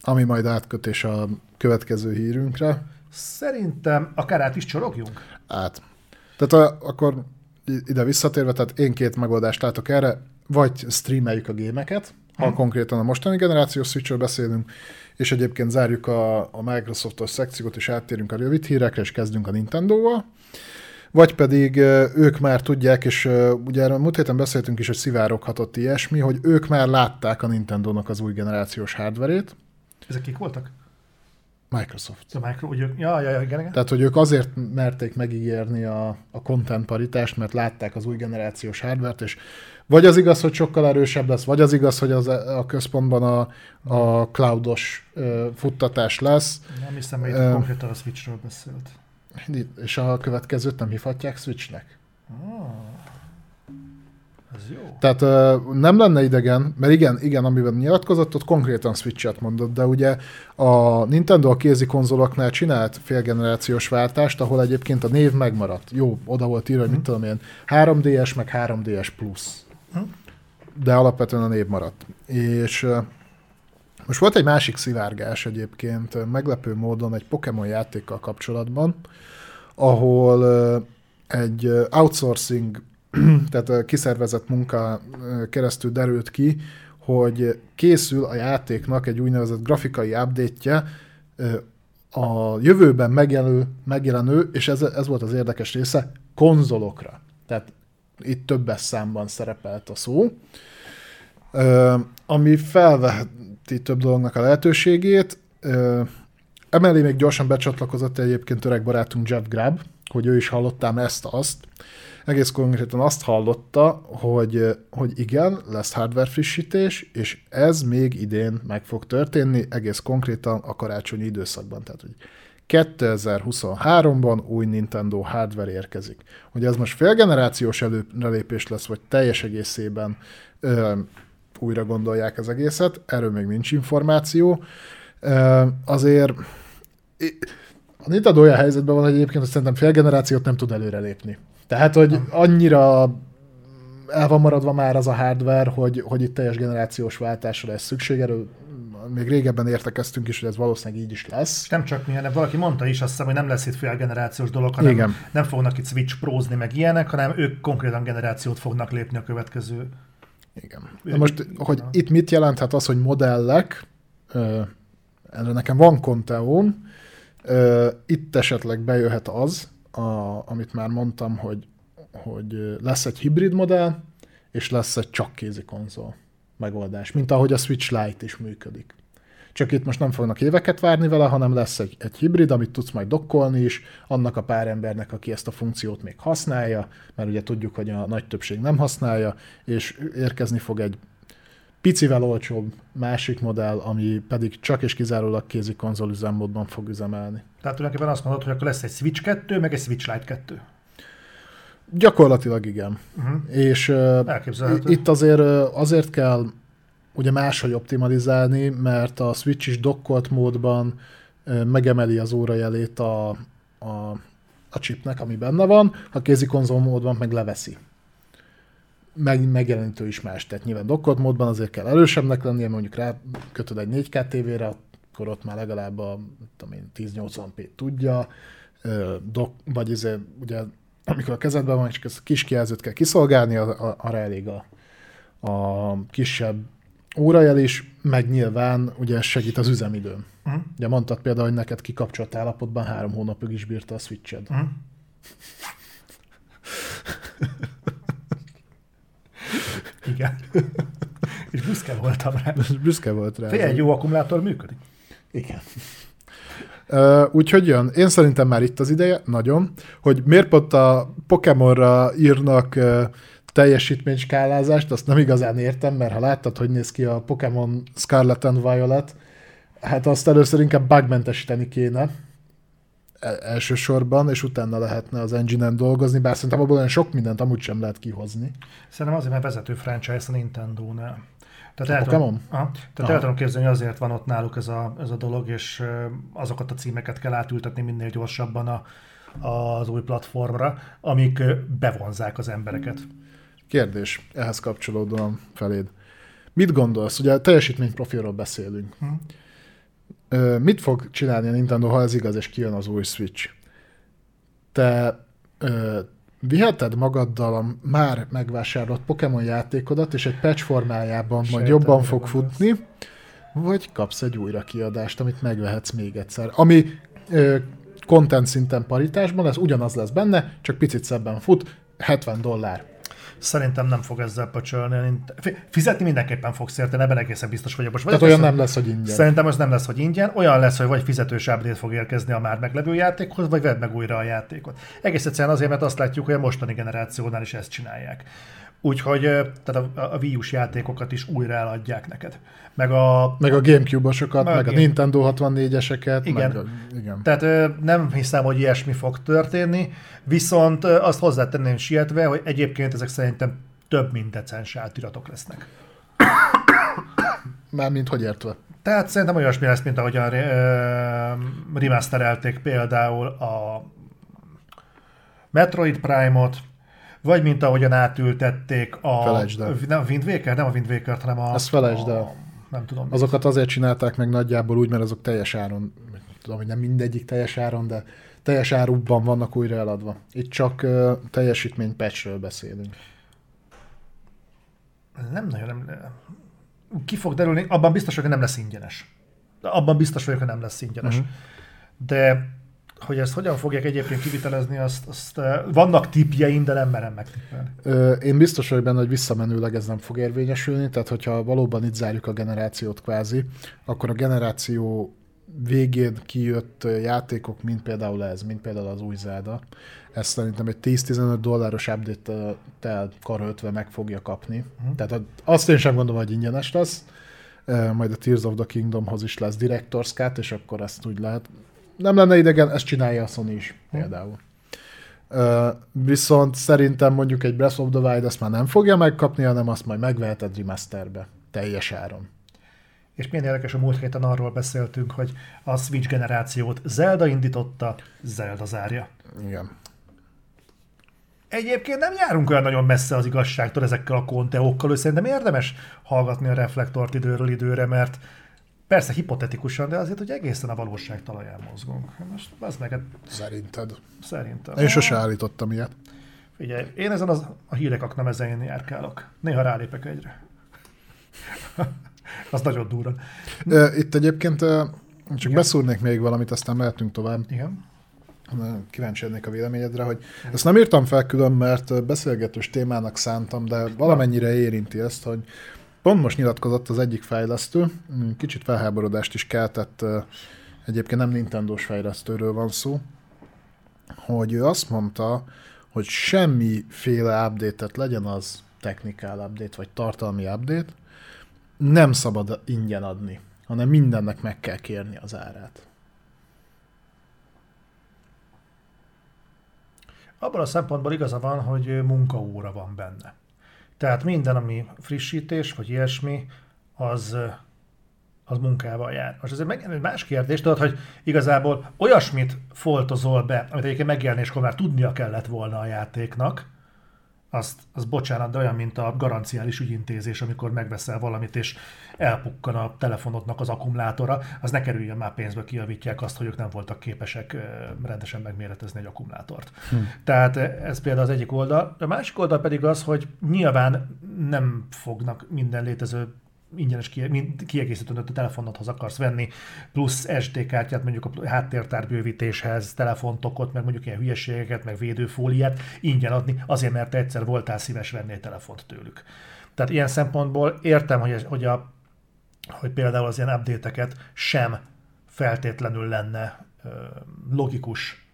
ami majd átkötés a következő hírünkre. Szerintem akár át is csorogjunk? Át. Tehát a, akkor ide visszatérve, tehát én két megoldást látok erre, vagy streameljük a gémeket, ha hmm. konkrétan a mostani generációs switch beszélünk, és egyébként zárjuk a, a Microsoftos szekciót, és áttérünk a rövid hírekre, és kezdünk a Nintendo-val. Vagy pedig ők már tudják, és ugye erről múlt héten beszéltünk is, hogy szivároghatott ilyesmi, hogy ők már látták a Nintendo-nak az új generációs hardverét. Ezek kik voltak? Microsoft. A Micro, hogy ők, ja, ja, ja, igen, igen. Tehát, hogy ők azért merték megígérni a, a content paritást, mert látták az új generációs hardvert, és vagy az igaz, hogy sokkal erősebb lesz, vagy az igaz, hogy az, a központban a, a cloudos uh, futtatás lesz. Nem hiszem, hogy uh, konkrétan a Switchről beszélt. És a következőt nem hívhatják Switchnek? Ah. Tehát uh, nem lenne idegen, mert igen, igen, amiben nyilatkozott, ott konkrétan Switch-et mondott, de ugye a Nintendo a kézi konzoloknál csinált félgenerációs váltást, ahol egyébként a név megmaradt. Jó, oda volt írva, hogy mit mhm. tudom én, 3DS meg 3DS Plus. Hm? De alapvetően a név maradt. És uh, most volt egy másik szivárgás egyébként, meglepő módon egy Pokémon játékkal kapcsolatban, ahol uh, egy outsourcing (clears throat) tehát kiszervezett munka keresztül derült ki, hogy készül a játéknak egy úgynevezett grafikai update a jövőben megjelenő, megjelenő és ez, ez volt az érdekes része, konzolokra. Tehát itt többes számban szerepelt a szó, ami felveheti több dolognak a lehetőségét. Emellé még gyorsan becsatlakozott egyébként öreg barátunk Jeff Grab, hogy ő is hallottám ezt-azt, egész konkrétan azt hallotta, hogy, hogy igen, lesz hardware frissítés, és ez még idén meg fog történni, egész konkrétan a karácsonyi időszakban. Tehát, hogy 2023-ban új Nintendo hardware érkezik. Hogy ez most félgenerációs előrelépés lesz, vagy teljes egészében ö, újra gondolják az egészet, erről még nincs információ. Ö, azért a Nintendo olyan helyzetben van, hogy egyébként hogy szerintem fél generációt nem tud előrelépni. Tehát, hogy annyira el van maradva már az a hardware, hogy, hogy itt teljes generációs váltásra lesz szükség. Erről még régebben értekeztünk is, hogy ez valószínűleg így is lesz. Nem csak mi, hanem valaki mondta is azt hiszem, hogy nem lesz itt félgenerációs dolog, hanem Igen. nem fognak itt switch prózni meg ilyenek, hanem ők konkrétan generációt fognak lépni a következő. Igen. Na most, hogy itt mit jelenthet az, hogy modellek, erre nekem van konteóm, ö, itt esetleg bejöhet az, a, amit már mondtam, hogy, hogy lesz egy hibrid modell, és lesz egy csak kézi konzol megoldás, mint ahogy a Switch Lite is működik. Csak itt most nem fognak éveket várni vele, hanem lesz egy, egy hibrid, amit tudsz majd dokkolni is, annak a pár embernek, aki ezt a funkciót még használja, mert ugye tudjuk, hogy a nagy többség nem használja, és érkezni fog egy picivel olcsóbb másik modell, ami pedig csak és kizárólag kézi konzol üzemmódban fog üzemelni. Tehát tulajdonképpen azt mondod, hogy akkor lesz egy Switch 2, meg egy Switch Lite 2. Gyakorlatilag igen. Uh-huh. És Elképzelhető. itt azért, azért kell ugye máshogy optimalizálni, mert a Switch is dokkolt módban megemeli az órajelét a, a, a chipnek, ami benne van, ha kézi konzol módban meg leveszi. Meg, megjelenítő is más, tehát nyilván dokkolt módban azért kell erősebbnek lennie, mondjuk rá kötöd egy 4K tévére, akkor ott már legalább a tudom én, 1080p tudja, dok, vagy ez, ugye amikor a kezedben van, és ezt a kis kijelzőt kell kiszolgálni, arra elég a, a kisebb órajel is, meg nyilván ugye segít az üzemidőn. Uh-huh. Ugye mondtad például, hogy neked kikapcsolt állapotban három hónapig is bírta a switched. Uh-huh. (laughs) Igen. (laughs) És büszke voltam rá. Büszke volt rá. Fél egy jó akkumulátor működik. Igen. Uh, úgyhogy jön. Én szerintem már itt az ideje, nagyon, hogy miért pont a Pokémonra írnak uh, teljesítményskálázást, azt nem igazán értem, mert ha láttad, hogy néz ki a Pokémon Scarlet and Violet, hát azt először inkább bugmentesíteni kéne elsősorban, és utána lehetne az engine-en dolgozni, bár szerintem abból olyan sok mindent amúgy sem lehet kihozni. Szerintem azért, mert vezető franchise a Nintendo-nál. Tehát A el tudom, aha, tehát Aha. el tudom képzelni, hogy azért van ott náluk ez a, ez a dolog, és azokat a címeket kell átültetni minél gyorsabban a, az új platformra, amik bevonzák az embereket. Kérdés, ehhez kapcsolódóan feléd. Mit gondolsz? Ugye a teljesítményprofilról beszélünk. Hm. Ö, mit fog csinálni a Nintendo, ha ez igaz, és kijön az új Switch? Te ö, viheted magaddal a már megvásárolt Pokémon játékodat, és egy patch formájában majd Sejtem, jobban mire fog gondolsz. futni, vagy kapsz egy újra kiadást, amit megvehetsz még egyszer. Ami ö, content szinten paritásban lesz, ugyanaz lesz benne, csak picit szebben fut, 70 dollár. Szerintem nem fog ezzel pöcsölni. Fizetni mindenképpen fogsz érteni, ebben egészen biztos vagyok. Most Tehát olyan persze- nem lesz, hogy ingyen. Szerintem az nem lesz, hogy ingyen, olyan lesz, hogy vagy fizetős update fog érkezni a már meglevő játékhoz, vagy vedd meg újra a játékot. Egész egyszerűen azért, mert azt látjuk, hogy a mostani generációnál is ezt csinálják. Úgyhogy tehát a, a Wii U-s játékokat is újra eladják neked. Meg a, Meg a Gamecube-osokat, Meg meg, a a Nintendo 64-eseket. Igen. Meg a, igen. tehát nem hiszem, hogy ilyesmi fog történni, viszont azt hozzátenném sietve, hogy egyébként ezek szerintem több mint decens átiratok lesznek. (coughs) Mármint hogy értve. Tehát szerintem olyasmi lesz, mint ahogyan ö, remasterelték például a Metroid Prime-ot, vagy mint ahogyan átültették a... Felejtsd el. Nem a Wind Waker, nem a Wind Waker-t, hanem a... Ezt felejtsd a, el. Nem tudom. Azokat azért csinálták meg nagyjából úgy, mert azok teljes áron, tudom, hogy nem mindegyik teljes áron, de teljes árukban vannak újra eladva. Itt csak uh, teljesítmény patchről beszélünk. Nem nagyon nem... Ki fog derülni, abban biztos vagyok, hogy nem lesz ingyenes. Abban biztos vagyok, hogy nem lesz ingyenes. Mhm. De hogy ezt hogyan fogják egyébként kivitelezni, azt, azt eh, vannak tipjeim, de nem merem megtippelni. Én biztos vagyok benne, hogy visszamenőleg ez nem fog érvényesülni, tehát hogyha valóban itt zárjuk a generációt kvázi, akkor a generáció végén kijött ö, játékok, mint például ez, mint például az új Zelda, ezt szerintem egy 10-15 dolláros update-tel karöltve meg fogja kapni. Uh-huh. Tehát azt én sem gondolom, hogy ingyenes lesz, majd a Tears of the Kingdomhoz is lesz Director's Cut, és akkor ezt úgy lehet. Nem lenne idegen, ezt csinálja a Sony is például. Ö, viszont szerintem mondjuk egy Breath of the Wild ezt már nem fogja megkapni, hanem azt majd megveheted remasterbe, teljes áron. És milyen érdekes, a múlt héten arról beszéltünk, hogy a Switch generációt Zelda indította, Zelda zárja. Igen. Egyébként nem járunk olyan nagyon messze az igazságtól ezekkel a konteókkal, hogy szerintem érdemes hallgatni a reflektort időről időre, mert persze hipotetikusan, de azért, hogy egészen a valóság talaján mozgunk. Most az meg, hát Szerinted. szerintem. Én sose állítottam ilyet. Figyelj, én ezen az, a hírek aknamezején járkálok. Néha rálépek egyre. (laughs) az nagyon durva. Itt egyébként csak beszúrnék még valamit, aztán mehetünk tovább. Igen. Kíváncsi lennék a véleményedre, hogy ezt nem írtam fel külön, mert beszélgetős témának szántam, de valamennyire érinti ezt, hogy pont most nyilatkozott az egyik fejlesztő, kicsit felháborodást is keltett, egyébként nem Nintendo-s fejlesztőről van szó, hogy ő azt mondta, hogy semmiféle update-et legyen az technical update, vagy tartalmi update, nem szabad ingyen adni, hanem mindennek meg kell kérni az árát. Abban a szempontból igaza van, hogy munkaóra van benne. Tehát minden, ami frissítés, vagy ilyesmi, az, az munkával jár. Most ez egy egy más kérdés, tudod, hogy igazából olyasmit foltozol be, amit egyébként megjelenéskor már tudnia kellett volna a játéknak, azt, az bocsánat, de olyan, mint a garanciális ügyintézés, amikor megveszel valamit, és elpukkan a telefonodnak az akkumulátora, az ne kerüljön már pénzbe, kijavítják azt, hogy ők nem voltak képesek rendesen megméretezni egy akkumulátort. Hm. Tehát ez például az egyik oldal. A másik oldal pedig az, hogy nyilván nem fognak minden létező ingyenes kiegészítőt a telefonodhoz akarsz venni, plusz SD kártyát mondjuk a háttértár bővítéshez, telefontokot, meg mondjuk ilyen hülyeségeket, meg védőfóliát ingyen adni, azért mert te egyszer voltál szíves venni egy telefont tőlük. Tehát ilyen szempontból értem, hogy, hogy, a, hogy például az ilyen update-eket sem feltétlenül lenne logikus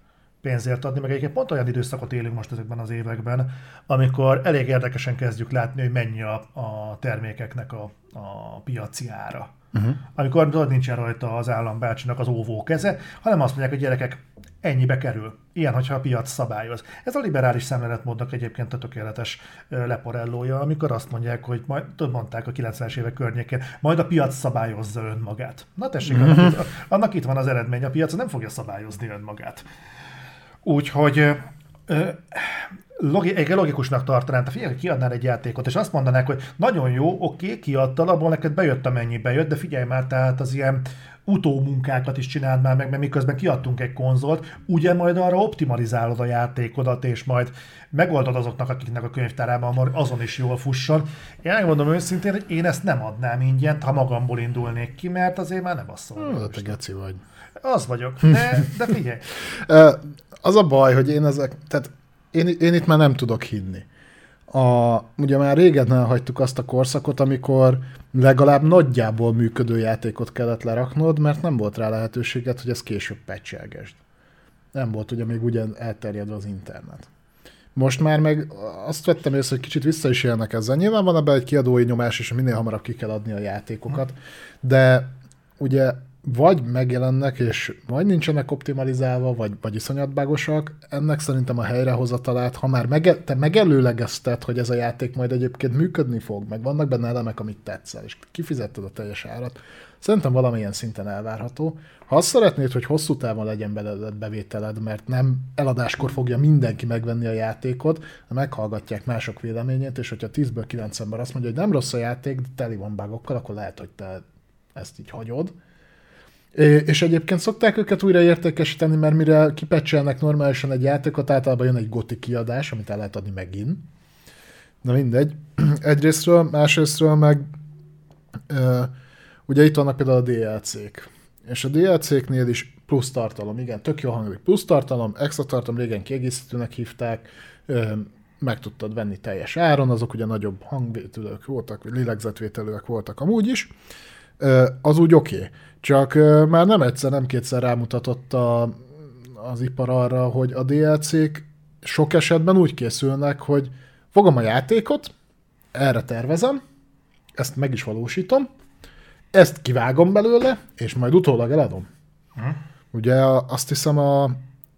pénzért adni, meg egyébként pont olyan időszakot élünk most ezekben az években, amikor elég érdekesen kezdjük látni, hogy mennyi a, a termékeknek a, a piaci ára. Uh-huh. Amikor tudod, nincsen rajta az állambácsinak az óvó keze, hanem azt mondják, hogy gyerekek, ennyibe kerül. Ilyen, hogyha a piac szabályoz. Ez a liberális szemléletmódnak egyébként a tökéletes leporellója, amikor azt mondják, hogy majd, tudod, mondták a 90-es évek környékén, majd a piac szabályozza önmagát. Na tessék, annak, itt, annak itt van az eredmény, a piac nem fogja szabályozni önmagát. Úgyhogy logi, logikusnak tartanám, te figyelj, hogy kiadnál egy játékot, és azt mondanák, hogy nagyon jó, oké, kiadtad, abból neked bejött amennyi bejött, de figyelj már, tehát az ilyen utómunkákat is csináld már meg, mert miközben kiadtunk egy konzolt, ugye majd arra optimalizálod a játékodat, és majd megoldod azoknak, akiknek a könyvtárában azon is jól fusson. Én megmondom őszintén, hogy én ezt nem adnám ingyen, ha magamból indulnék ki, mert azért már ne basszol. Ó, te geci vagy. Az vagyok, (laughs) de, de figyelj, Az a baj, hogy én ezek, tehát én, én itt már nem tudok hinni. A, ugye már régen elhagytuk azt a korszakot, amikor legalább nagyjából működő játékot kellett leraknod, mert nem volt rá lehetőséget, hogy ezt később pecselgesd. Nem volt ugye még ugyan elterjedve az internet. Most már meg azt vettem észre, hogy kicsit vissza is élnek ezzel. Nyilván van ebben egy kiadói nyomás, és minél hamarabb ki kell adni a játékokat, de ugye vagy megjelennek, és vagy nincsenek optimalizálva, vagy, vagy iszonyatbágosak, ennek szerintem a helyrehozatalát, ha már mege, te megelőlegezted, hogy ez a játék majd egyébként működni fog, meg vannak benne elemek, amit tetszel, és kifizetted a teljes árat, szerintem valamilyen szinten elvárható. Ha azt szeretnéd, hogy hosszú távon legyen belőle bevételed, mert nem eladáskor fogja mindenki megvenni a játékot, meghallgatják mások véleményét, és hogyha 10-ből 9 ember azt mondja, hogy nem rossz a játék, de teli van bugokkal, akkor lehet, hogy te ezt így hagyod. És egyébként szokták őket újra értékesíteni, mert mire kipecselnek normálisan egy játékot, általában jön egy goti kiadás, amit el lehet adni megint. Na mindegy. (clears throat) Egyrésztről, másrésztről meg ugye itt vannak például a DLC-k. És a DLC-knél is plusz tartalom, igen, tök jó hangzik. Plusz tartalom, extra tartalom, régen kiegészítőnek hívták, meg tudtad venni teljes áron, azok ugye nagyobb hangvételők voltak, lélegzetvételőek voltak amúgy is. Az úgy oké. Okay. Csak már nem egyszer, nem kétszer rámutatott a, az ipar arra, hogy a DLC-k sok esetben úgy készülnek, hogy fogom a játékot, erre tervezem, ezt meg is valósítom, ezt kivágom belőle, és majd utólag eladom. Hm? Ugye azt hiszem a,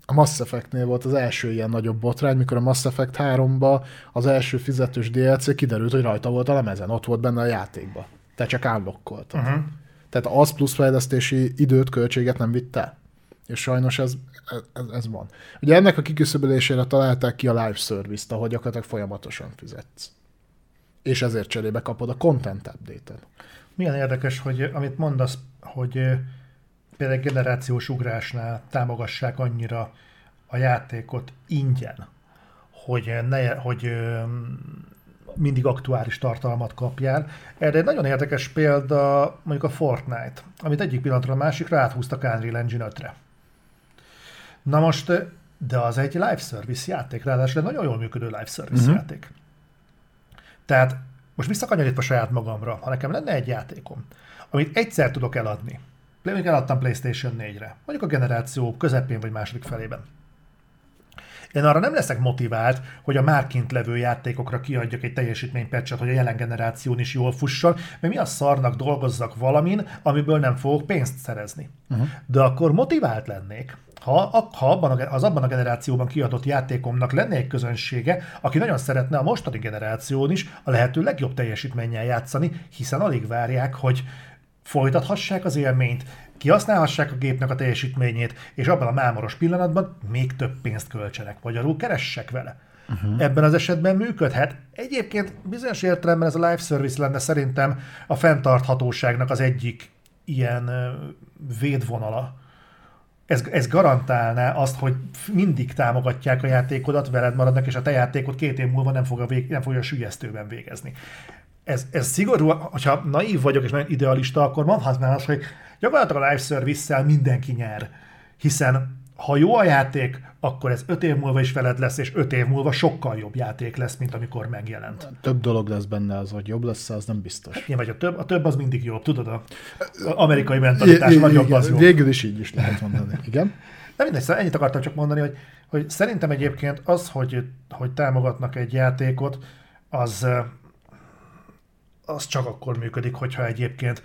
a Mass Effect-nél volt az első ilyen nagyobb botrány, mikor a Mass Effect 3-ba az első fizetős DLC kiderült, hogy rajta volt a lemezen, ott volt benne a játékba. Te csak állokkoltad. Uh-huh. Tehát az plusz fejlesztési időt, költséget nem vitt el. És sajnos ez, ez, ez van. Ugye ennek a kiküszöbölésére találták ki a live service-t, ahol gyakorlatilag folyamatosan fizetsz. És ezért cserébe kapod a content update-et. Milyen érdekes, hogy amit mondasz, hogy például generációs ugrásnál támogassák annyira a játékot ingyen, hogy, ne, hogy mindig aktuális tartalmat kapjál. Erre egy nagyon érdekes példa mondjuk a Fortnite, amit egyik pillanatra a másikra áthúztak Unreal Engine 5-re. Na most, de az egy live service játék, ráadásul egy nagyon jól működő live service uh-huh. játék. Tehát most visszakanyarítva saját magamra, ha nekem lenne egy játékom, amit egyszer tudok eladni, mondjuk eladtam PlayStation 4-re, mondjuk a generáció közepén vagy második felében. Én arra nem leszek motivált, hogy a már kint levő játékokra kiadjak egy teljesítménypecset, hogy a jelen generáción is jól fusson, mert mi a szarnak dolgozzak valamin, amiből nem fogok pénzt szerezni. Uh-huh. De akkor motivált lennék, ha, ha abban a, az abban a generációban kiadott játékomnak lenne egy közönsége, aki nagyon szeretne a mostani generáción is a lehető legjobb teljesítménnyel játszani, hiszen alig várják, hogy folytathassák az élményt, kihasználhassák a gépnek a teljesítményét, és abban a mámoros pillanatban még több pénzt költsenek, magyarul keressek vele. Uh-huh. Ebben az esetben működhet. Egyébként bizonyos értelemben ez a live service lenne szerintem a fenntarthatóságnak az egyik ilyen védvonala. Ez, ez garantálná azt, hogy mindig támogatják a játékodat, veled maradnak, és a te játékot két év múlva nem fogja, vég, nem fogja sülyeztőben végezni. Ez, ez szigorú, hogyha naív vagyok és nagyon idealista, akkor mondhatnám azt, hogy Gyakorlatilag a live service mindenki nyer, hiszen ha jó a játék, akkor ez öt év múlva is veled lesz, és öt év múlva sokkal jobb játék lesz, mint amikor megjelent. Több dolog lesz benne, az, hogy jobb lesz, az nem biztos. Hát, vagy a több, a több az mindig jobb, tudod, a, a amerikai mentalitás nagyobb az jobb. Végül is így is lehet mondani, igen. De mindegy, szóval ennyit akartam csak mondani, hogy, hogy szerintem egyébként az, hogy, hogy támogatnak egy játékot, az, az csak akkor működik, hogyha egyébként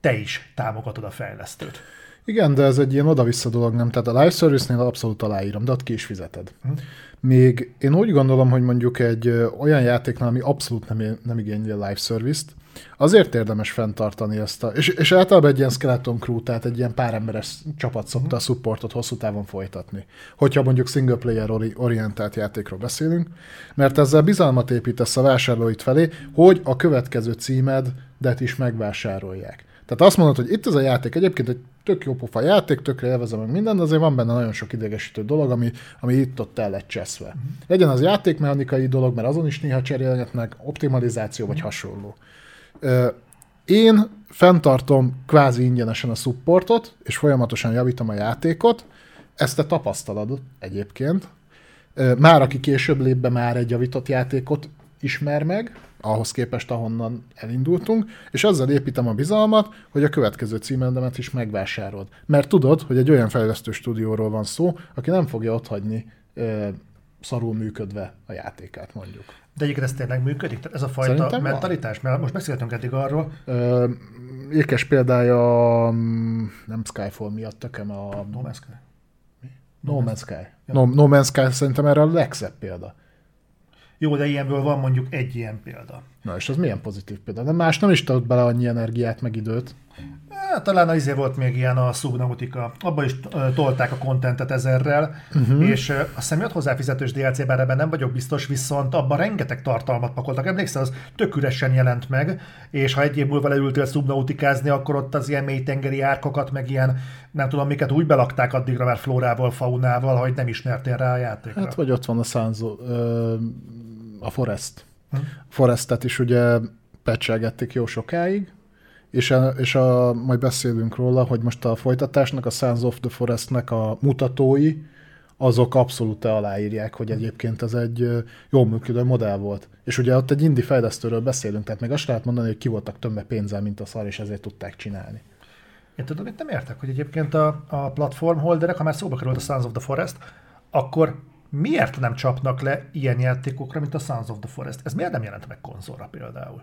te is támogatod a fejlesztőt. Igen, de ez egy ilyen oda-vissza dolog, nem? Tehát a live service-nél abszolút aláírom, de ott ki is fizeted. Hm. Még én úgy gondolom, hogy mondjuk egy olyan játéknál, ami abszolút nem, nem igényli a live service-t, azért érdemes fenntartani ezt a... És, és általában egy ilyen skeleton crew, tehát egy ilyen pár emberes csapat szokta a supportot hosszú távon folytatni. Hogyha mondjuk single player orientált játékról beszélünk, mert ezzel bizalmat építesz a vásárlóit felé, hogy a következő címedet is megvásárolják. Tehát azt mondod, hogy itt ez a játék egyébként egy tök jó pofa játék, tökre élvezem meg minden, de azért van benne nagyon sok idegesítő dolog, ami, ami itt-ott el lett cseszve. Uh-huh. Legyen az játékmechanikai dolog, mert azon is néha cserélgetnek, optimalizáció vagy hasonló. Én fenntartom kvázi ingyenesen a supportot, és folyamatosan javítom a játékot. Ezt te tapasztalod egyébként. Már aki később lép be már egy javított játékot ismer meg, ahhoz képest, ahonnan elindultunk, és azzal építem a bizalmat, hogy a következő címendemet is megvásárolod. Mert tudod, hogy egy olyan fejlesztő stúdióról van szó, aki nem fogja otthagyni ö, szarul működve a játékát, mondjuk. De egyébként ez tényleg működik? Tehát ez a fajta Szerintem mentalitás? Mert most beszéltünk eddig arról. Ö, ékes példája nem Skyfall miatt, tökem a... No Man's Sky. Mi? No Man's Sky. No, no Man's Sky szerintem erre a legszebb példa. Jó, de ilyenből van mondjuk egy ilyen példa. Na és az milyen pozitív példa? De más nem is tudott bele annyi energiát, meg időt. Hát, talán az izé volt még ilyen a Subnautica, abban is tolták a kontentet ezerrel, uh-huh. és azt hiszem jött hozzá fizetős DLC, bár ebben nem vagyok biztos, viszont abban rengeteg tartalmat pakoltak. Emlékszel, az tök üresen jelent meg, és ha egy év múlva leültél Subnautikázni, akkor ott az ilyen mélytengeri árkokat, meg ilyen nem tudom miket úgy belakták addigra már flórával, faunával, hogy nem ismertél rá a játékra. Hát vagy ott van a Sanzo, a Forest. Hm. Forestet is ugye pecselgették jó sokáig, és, a, és a, majd beszélünk róla, hogy most a folytatásnak, a Sons of the Forestnek a mutatói, azok abszolút aláírják, hogy egyébként ez egy jól működő modell volt. És ugye ott egy indi fejlesztőről beszélünk, tehát még azt lehet mondani, hogy ki voltak tömve pénzzel, mint a szar, és ezért tudták csinálni. Én tudom, itt nem értek, hogy egyébként a, a platform holderek, ha már szóba került a Sons of the Forest, akkor miért nem csapnak le ilyen játékokra, mint a Sons of the Forest? Ez miért nem jelent meg konzolra például?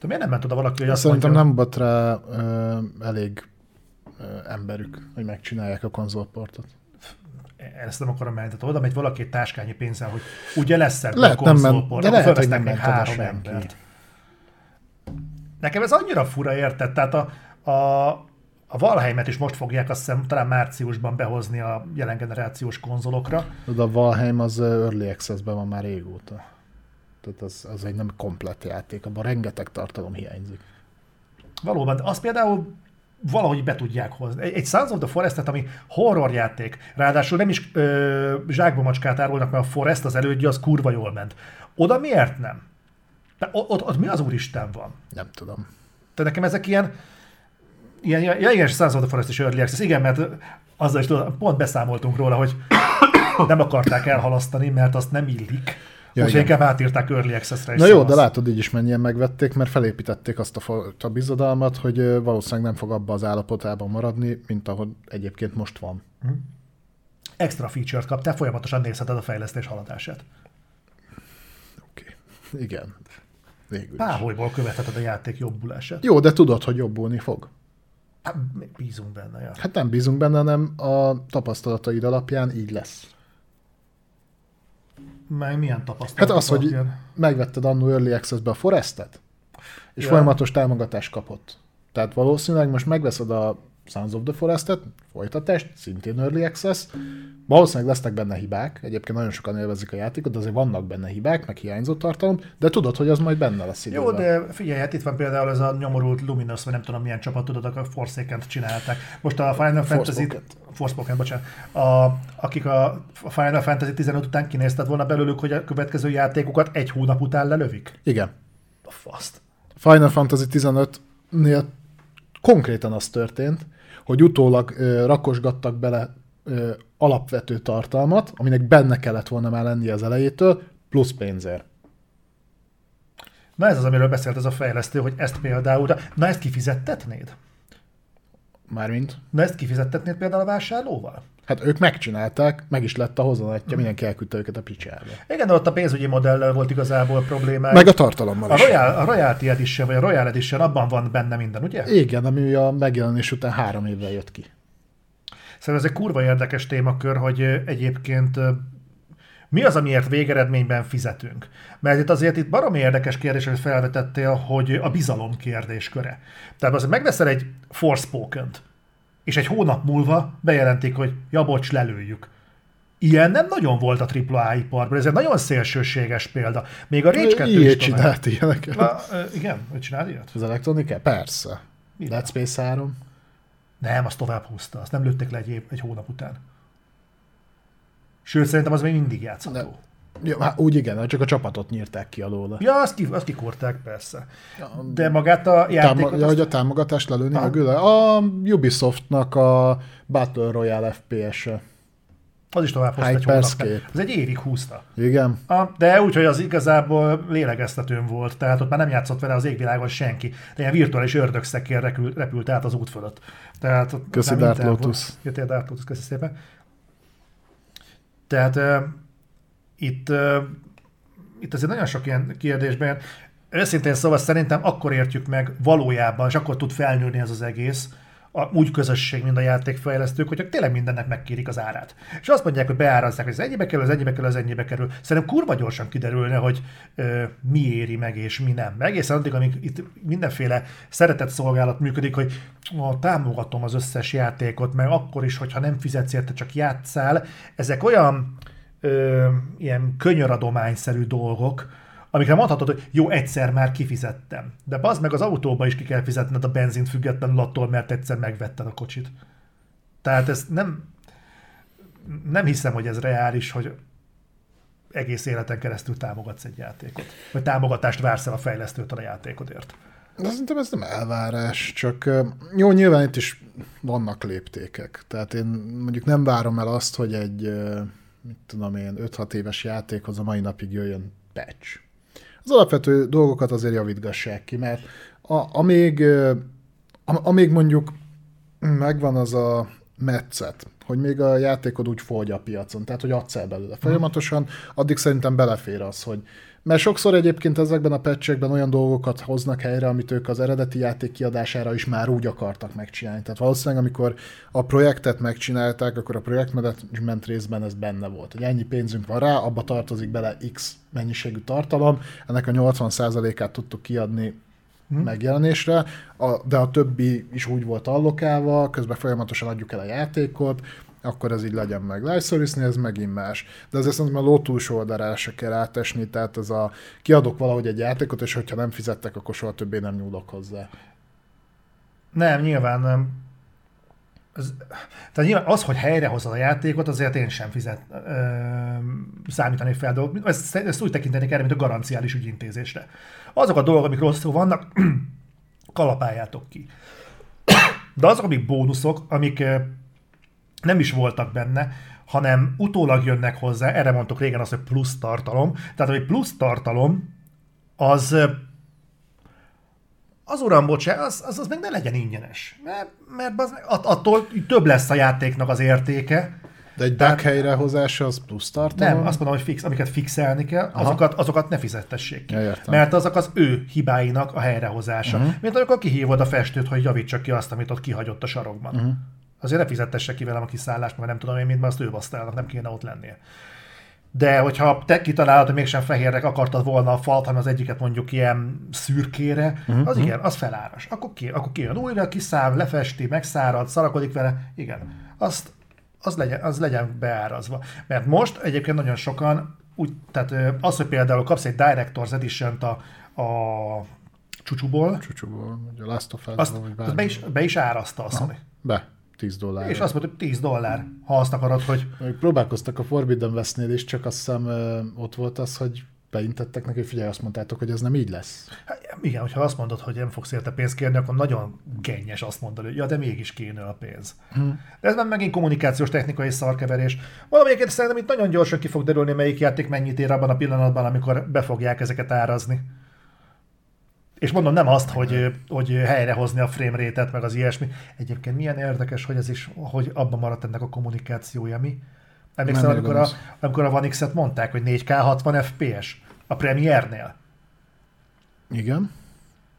De miért nem ment oda valaki, hogy azt Szerintem mondja, nem volt rá ö, elég ö, emberük, hogy megcsinálják a konzolportot. Ezt nem akarom menni. Tehát oda megy valaki egy táskányi pénzzel, hogy ugye lesz ebben a konzolport, de lehet, hogy nem ment három embert. Nekem ez annyira fura érted, tehát a, a, a Valheimet is most fogják azt hiszem talán márciusban behozni a jelen generációs konzolokra. De a Valheim az Early Access-ben van már régóta. Tehát az, az egy nem komplett játék, abban rengeteg tartalom hiányzik. Valóban, azt például valahogy be tudják hozni. Egy, egy Sons of the Forest-et, ami horrorjáték, ráadásul nem is ö, zsákba macskát árulnak, mert a Forest az elődje az kurva jól ment. Oda miért nem? De ott, ott, ott mi az úristen van? Nem tudom. De nekem ezek ilyen, ilyen, ja igen, Sons of the Forest is Early Access, igen, mert azzal is tudom, pont beszámoltunk róla, hogy nem akarták elhalasztani, mert azt nem illik. Ja, Úgyhogy inkább átírták Early Access-re. Na jó, de látod, így is mennyien megvették, mert felépítették azt a fajta bizodalmat, hogy valószínűleg nem fog abba az állapotában maradni, mint ahogy egyébként most van. Uh-huh. Extra feature-t kap, te folyamatosan nézheted a fejlesztés haladását. Oké, okay. igen. Végül Páholyból követheted a játék jobbulását. Jó, de tudod, hogy jobbulni fog. Hát, bízunk benne, ja. Hát nem bízunk benne, hanem a tapasztalataid alapján így lesz. Meg milyen tapasztalat? Hát az, hogy ilyen? megvetted annó Early Access-be a Forestet, és ja. folyamatos támogatást kapott. Tehát valószínűleg most megveszed a Sons of the Forest-et, folytatást, szintén Early Access. Valószínűleg lesznek benne hibák, egyébként nagyon sokan élvezik a játékot, de azért vannak benne hibák, meg hiányzott tartalom, de tudod, hogy az majd benne lesz időben. Jó, de figyelj, hát itt van például ez a nyomorult Luminous, vagy nem tudom milyen csapat, tudod, a forsaken csinálták. Most a Final Fantasy... Forspoken, bocsánat. A, akik a Final Fantasy 15 után kinézted volna belőlük, hogy a következő játékokat egy hónap után lelövik? Igen. A faszt. Final Fantasy 15-nél konkrétan az történt, hogy utólag ö, rakosgattak bele ö, alapvető tartalmat, aminek benne kellett volna már lenni az elejétől, plusz pénzért. Na ez az, amiről beszélt ez a fejlesztő, hogy ezt például, na ezt kifizettetnéd? Mármint? Na ezt kifizettetnéd például a vásárlóval? Hát ők megcsinálták, meg is lett a hozanatja, mm. mindenki elküldte őket a picsába. Igen, de ott a pénzügyi modellel volt igazából probléma. Meg a tartalommal a is. Royal, a Royalty Edition, vagy a Royal Edition, abban van benne minden, ugye? Igen, ami a megjelenés után három évvel jött ki. Szerintem ez egy kurva érdekes témakör, hogy egyébként mi az, amiért végeredményben fizetünk? Mert itt azért itt baromi érdekes kérdés, hogy felvetettél, hogy a bizalom kérdésköre. Tehát az, megveszel egy Forspoken-t, és egy hónap múlva bejelentik, hogy ja, bocs, lelőjük. Ilyen nem nagyon volt a AAA iparban, ez egy nagyon szélsőséges példa. Még a Rage 2 is csinált ilyeneket. Na, igen, hogy csinált ilyet? Az elektronika? Persze. Dead Space 3. Nem, azt tovább húzta, azt nem lőttek le egy, év, egy hónap után. Sőt, szerintem az még mindig játszható. Ne. Ja, hát úgy igen, csak a csapatot nyírták ki alóla. Ja, azt, ki, azt kikorták, persze. De magát a játékot... Táma, ja, hogy a támogatást lelőni a güle. A Ubisoftnak a Battle Royale FPS-e. Az is tovább hozta egy hónap. Ez egy évig húzta. Igen. A, de úgy, hogy az igazából lélegeztetőn volt, tehát ott már nem játszott vele az égvilágon senki. De ilyen virtuális ördögszekér repült, repült át az út fölött. Tehát, Köszi Dark Lotus. Jöttél Dark Lotus, köszi szépen. Tehát uh, itt, uh, itt azért nagyon sok ilyen kérdésben, őszintén szóval szerintem akkor értjük meg valójában, és akkor tud felnőni ez az egész, a, úgy közösség, mint a játékfejlesztők, hogy tényleg mindennek megkérik az árát. És azt mondják, hogy beárazzák, hogy ez ennyibe kerül, ez ennyibe kerül, ez ennyibe kerül. Szerintem kurva gyorsan kiderülne, hogy ö, mi éri meg és mi nem. Egészen addig, amíg itt mindenféle szeretett szolgálat működik, hogy ó, támogatom az összes játékot, mert akkor is, hogyha nem fizetsz érte, csak játszál. Ezek olyan ö, ilyen könyöradományszerű dolgok, amikre mondhatod, hogy jó, egyszer már kifizettem. De bazd meg az autóba is ki kell fizetned a benzint függetlenül attól, mert egyszer megvetted a kocsit. Tehát ez nem, nem hiszem, hogy ez reális, hogy egész életen keresztül támogatsz egy játékot. Vagy támogatást vársz el a fejlesztőtől a játékodért. De szerintem ez nem elvárás, csak jó, nyilván itt is vannak léptékek. Tehát én mondjuk nem várom el azt, hogy egy, mit tudom én, 5-6 éves játékhoz a mai napig jöjjön patch az alapvető dolgokat azért javítgassák ki, mert a, amíg, amíg mondjuk megvan az a metszet, hogy még a játékod úgy fogy a piacon, tehát hogy adsz el belőle folyamatosan, addig szerintem belefér az, hogy mert sokszor egyébként ezekben a patchekben olyan dolgokat hoznak helyre, amit ők az eredeti játék kiadására is már úgy akartak megcsinálni. Tehát valószínűleg, amikor a projektet megcsinálták, akkor a projektmenedzsment részben ez benne volt. Hogy ennyi pénzünk van rá, abba tartozik bele X mennyiségű tartalom, ennek a 80%-át tudtuk kiadni hmm. megjelenésre, a, de a többi is úgy volt allokálva, közben folyamatosan adjuk el a játékot, akkor ez így legyen meg. Live ez megint más. De azért szerintem a ló túlsó oldalára se kell átesni, tehát ez a kiadok valahogy egy játékot, és hogyha nem fizettek, akkor soha többé nem nyúlok hozzá. Nem, nyilván nem. Ez, tehát nyilván az, hogy helyrehozod a játékot, azért én sem fizet, ö, számítani fel. Ezt, ezt úgy tekinteni kell, mint a garanciális ügyintézésre. Azok a dolgok, amik rosszul vannak, (clears throat) kalapáljátok ki. De azok, amik bónuszok, amik nem is voltak benne, hanem utólag jönnek hozzá, erre mondtuk régen azt, hogy plusz tartalom. Tehát, hogy plusz tartalom, az az uram, bocsá, az, az, az meg ne legyen ingyenes. Mert, mert az, attól több lesz a játéknak az értéke. De egy bug helyrehozása az plusz tartalom? Nem, azt mondom, hogy fix, amiket fixelni kell, azokat, azokat ne fizettessék ki. Ja, mert azok az ő hibáinak a helyrehozása. Uh-huh. Mint amikor kihívod a festőt, hogy javítsa ki azt, amit ott kihagyott a sarokban. Uh-huh azért ne fizettesse ki velem a kiszállást, meg nem tudom én, mint mert azt ő basztálnak, nem kéne ott lennie. De hogyha te kitalálod, hogy mégsem fehérnek akartad volna a falt, hanem az egyiket mondjuk ilyen szürkére, uh-huh. az igen, az feláras. Akkor, ki, akkor kijön újra, kiszám, lefesti, megszárad, szarakodik vele, igen. Azt, az, legyen, az legyen beárazva. Mert most egyébként nagyon sokan, úgy, tehát az, hogy például kapsz egy Director's Edition-t a, a csúcsúból, csúcsúból, a Last of Us-ból, azt, vagy azt be is, be is árazta a Sony. Be. 10 dollár. És azt mondta, hogy 10 dollár, ha azt akarod, hogy... Még próbálkoztak a Forbidden Westnél is, csak azt hiszem ott volt az, hogy beintettek neki, figyelj, azt mondtátok, hogy ez nem így lesz. Hát, igen, hogyha azt mondod, hogy nem fogsz érte pénzt kérni, akkor nagyon gennyes azt mondani, hogy ja, de mégis kéne a pénz. Hmm. De ez már megint kommunikációs technikai szarkeverés. Valamiért szerintem itt nagyon gyorsan ki fog derülni, melyik játék mennyit ér abban a pillanatban, amikor be fogják ezeket árazni. És mondom, nem azt, hogy, hogy helyrehozni a frame rate meg az ilyesmi. Egyébként milyen érdekes, hogy ez is, hogy abban maradt ennek a kommunikációja, mi? Emlékszel, amikor a, amikor a One X-et mondták, hogy 4K 60 FPS a Premiere-nél? Igen.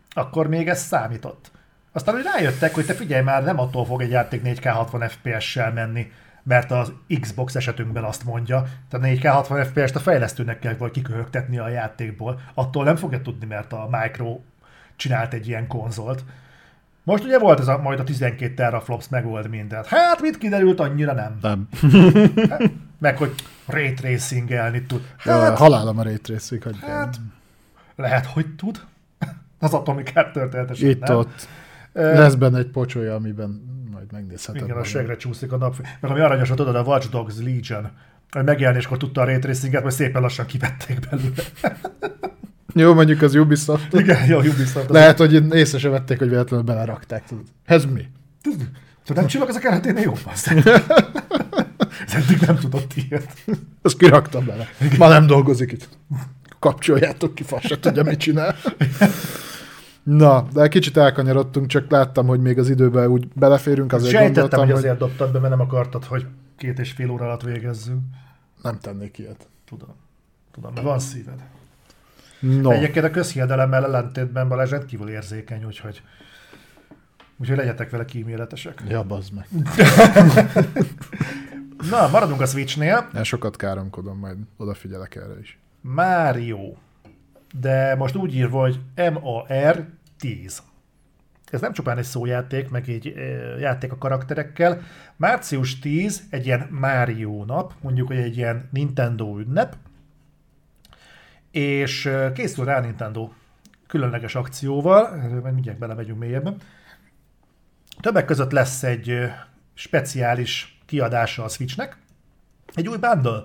Akkor még ez számított. Aztán, hogy rájöttek, hogy te figyelj már, nem attól fog egy játék 4K 60 FPS-sel menni, mert az Xbox esetünkben azt mondja, tehát 4K 60 FPS-t a fejlesztőnek kell vagy kiköhögtetni a játékból, attól nem fogja tudni, mert a Micro csinált egy ilyen konzolt. Most ugye volt ez a, majd a 12 teraflops megold mindent. Hát mit kiderült, annyira nem. Nem. Hát, meg hogy ray tracingelni tud. Hát, ja, halálom a ray tracing. Hogy hát, lehet, hogy tud. Az Atomic Heart történetesen Itt nem. ott. Lesz benne egy pocsolya, amiben majd megnézheted. Igen, a segre csúszik a nap. Meg ami aranyos, hogy tudod, a Watch Dogs Legion, hogy megjelenéskor tudta a ray tracinget, majd szépen lassan kivették belőle. (laughs) Jó, mondjuk az Ubisoft. Igen, jó, Ubisoft. Lehet, hogy észre se vették, hogy véletlenül belerakták. Ez mi? Tudod, nem csillag az a keretén jó, Ez eddig nem tudott ilyet. Ezt kiraktam bele. Ma nem dolgozik itt. Kapcsoljátok ki, fasz se tudja, mit csinál. Na, de kicsit elkanyarodtunk, csak láttam, hogy még az időben úgy beleférünk. Azért Sejtettem, hogy azért dobtad be, mert nem akartad, hogy két és fél óra alatt végezzünk. Nem tennék ilyet. Tudom. Tudom, mert van szíved. No. Egyébként a közhiedelemmel ellentétben Balázs rendkívül érzékeny, úgyhogy Úgyhogy legyetek vele kíméletesek. Ja, bazd meg. (laughs) Na, maradunk a Switchnél. Ja, sokat káromkodom, majd odafigyelek erre is. Mario. De most úgy írva, hogy MAR 10. Ez nem csupán egy szójáték, meg egy e, játék a karakterekkel. Március 10 egy ilyen Mario nap, mondjuk, hogy egy ilyen Nintendo ünnep, és készül rá Nintendo különleges akcióval, majd mindjárt belemegyünk mélyebben. Többek között lesz egy speciális kiadása a Switchnek, egy új bundle.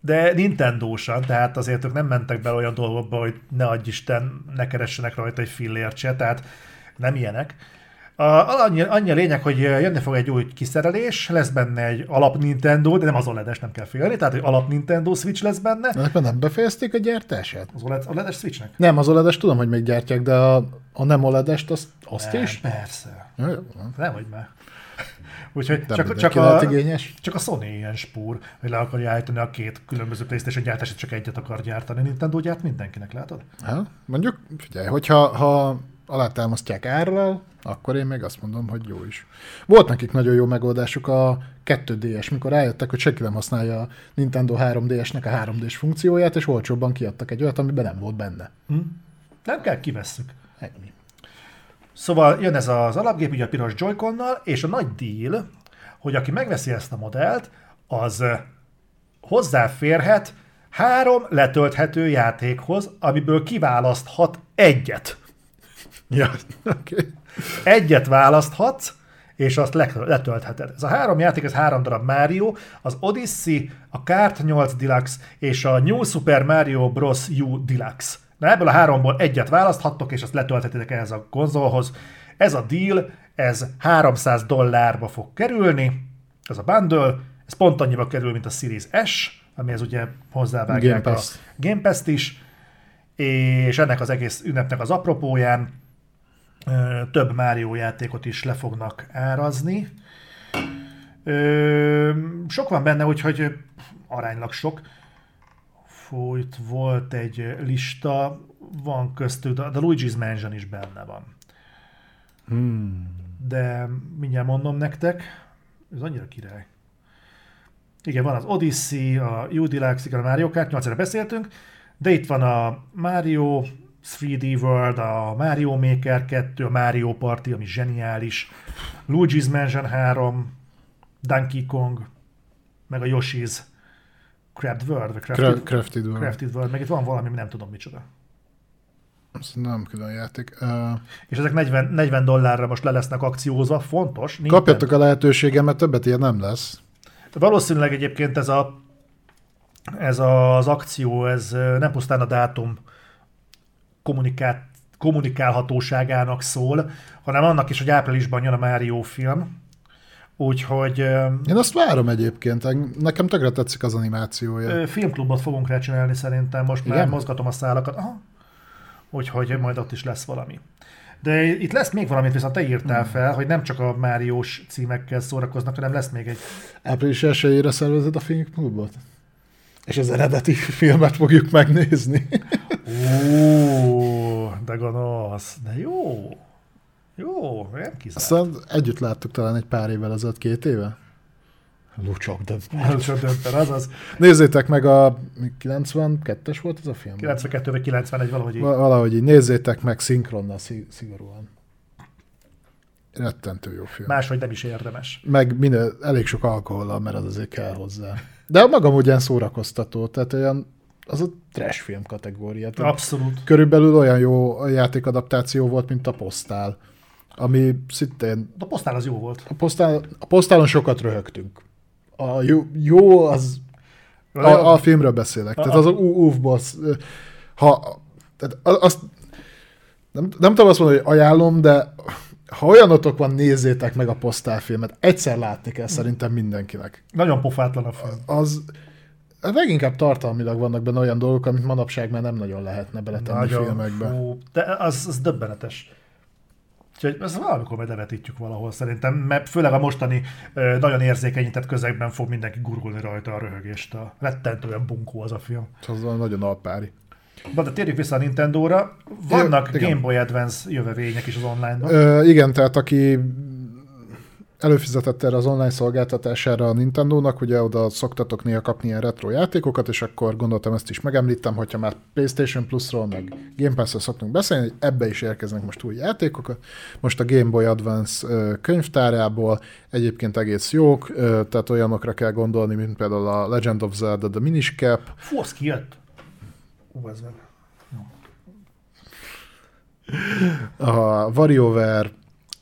De Nintendo-san, tehát azért ők nem mentek bele olyan dolgokba, hogy ne adj Isten, ne keressenek rajta egy fillért se, tehát nem ilyenek a, annyi, annyi a lényeg, hogy jönni fog egy új kiszerelés, lesz benne egy alap Nintendo, de nem az oled nem kell félni, tehát egy alap Nintendo Switch lesz benne. De nem befejezték a gyártását? Az OLED, OLED-es Switchnek? Nem, az oled tudom, hogy még gyártják, de a, a nem oled azt, azt ne, is? Persze. Nem, hogy már. (laughs) Úgyhogy Nem csak, csak, a, csak a Sony ilyen spúr, hogy le akarja állítani a két különböző PlayStation gyártását, csak egyet akar gyártani. Nintendo gyárt mindenkinek, látod? Ha, mondjuk, figyelj, hogyha ha alátámasztják árral, akkor én még azt mondom, hogy jó is. Volt nekik nagyon jó megoldásuk a 2DS, mikor rájöttek, hogy senki nem használja a Nintendo 3DS-nek a 3D-s funkcióját, és olcsóbban kiadtak egy olyat, amiben nem volt benne. Hm? Nem kell, kivesszük. Ennyi. Szóval jön ez az alapgép, ugye a piros joy és a nagy deal, hogy aki megveszi ezt a modellt, az hozzáférhet három letölthető játékhoz, amiből kiválaszthat egyet. Ja. Okay. Egyet választhatsz, és azt le- letöltheted. Ez a három játék, ez három darab Mario, az Odyssey, a Kart 8 Deluxe és a New Super Mario Bros. U Deluxe. Na ebből a háromból egyet választhattok, és azt letölthetitek ehhez a konzolhoz. Ez a deal, ez 300 dollárba fog kerülni, ez a bundle, ez pont annyiba kerül, mint a Series S, amihez ugye hozzávágják Game a. Game Pass-t is, és ennek az egész ünnepnek az apropóján több Mario játékot is le fognak árazni. Ö, sok van benne, úgyhogy aránylag sok. Fújt, volt egy lista, van köztük, de Luigi's Mansion is benne van. Hmm. De mindjárt mondom nektek, ez annyira király. Igen, van az Odyssey, a U Deluxe, a Mario Kart, 8 beszéltünk, de itt van a Mario 3D World, a Mario Maker 2, a Mario Party, ami zseniális, Luigi's Mansion 3, Donkey Kong, meg a Yoshi's Craft World, vagy Crafted, Cra- Crafted World. Crafted World, meg itt van valami, nem tudom micsoda. Ez nem külön játék. Uh, És ezek 40, 40 dollárra most le lesznek akciózva, fontos. Nintendo. kapjatok a lehetőséget, mert többet ilyen nem lesz. Valószínűleg egyébként ez, a, ez az akció, ez nem pusztán a dátum kommunikát, kommunikálhatóságának szól, hanem annak is, hogy áprilisban jön a Mario film. Úgyhogy Én azt várom egyébként, nekem tökre tetszik az animációja. filmklubot fogunk rá csinálni szerintem, most már Igen? mozgatom a szálakat. Aha. Úgyhogy majd ott is lesz valami. De itt lesz még valamit, viszont te írtál Hmm. fel, hogy nem csak a Máriós címekkel szórakoznak, hanem lesz még egy Április 1 szervezed a filmklubot? És az eredeti filmet fogjuk megnézni. Ó, de gonosz, de jó. Jó, nem kizárt. Aztán együtt láttuk talán egy pár évvel ezelőtt, két éve? Lucsok, de... Először dönten, azaz. Nézzétek meg a 92-es volt ez a film? 92 vagy 91, valahogy így. Va- Valahogy így nézzétek meg szinkronnal szig- szigorúan. Rettentő jó film. Máshogy nem is érdemes. Meg minden, elég sok alkohollal, mert az azért kell hozzá. De magam ugyan szórakoztató, tehát olyan, az a trash film kategória. Tehát Abszolút. Körülbelül olyan jó játékadaptáció volt, mint a Postál, ami szintén A posztál az jó volt. a, postál, a Postálon sokat röhögtünk. A jó, jó az a, a filmről beszélek. Tehát az a boss. Ha, tehát azt, nem, nem tudom azt mondani, hogy ajánlom, de ha olyanotok van, nézzétek meg a postálfilmet. Egyszer látni kell szerintem mindenkinek. Nagyon pofátlan a film. Az hát leginkább tartalmilag vannak benne olyan dolgok, amit manapság már nem nagyon lehetne beletenni Nagyon filmekbe. fú, de az, az döbbenetes. Úgyhogy ezt valamikor majd levetítjük valahol szerintem, mert főleg a mostani nagyon érzékenyített közegben fog mindenki gurgulni rajta a röhögést. A rettentően bunkó az a film. Az nagyon alpári. Na, de térjük vissza a Nintendo-ra. Vannak igen. Game Boy Advance jövevények is az online-ban. Ö, igen, tehát aki előfizetett erre az online szolgáltatására a Nintendo-nak, ugye oda szoktatok néha kapni ilyen retro játékokat, és akkor gondoltam ezt is megemlítem, hogyha már PlayStation Plus-ról, meg Game Pass-ról szoktunk beszélni, hogy ebbe is érkeznek most új játékok. Most a Game Boy Advance könyvtárából egyébként egész jók, tehát olyanokra kell gondolni, mint például a Legend of Zelda The Minish Cap, Force kijött. Ú, ez meg. a WarioWare,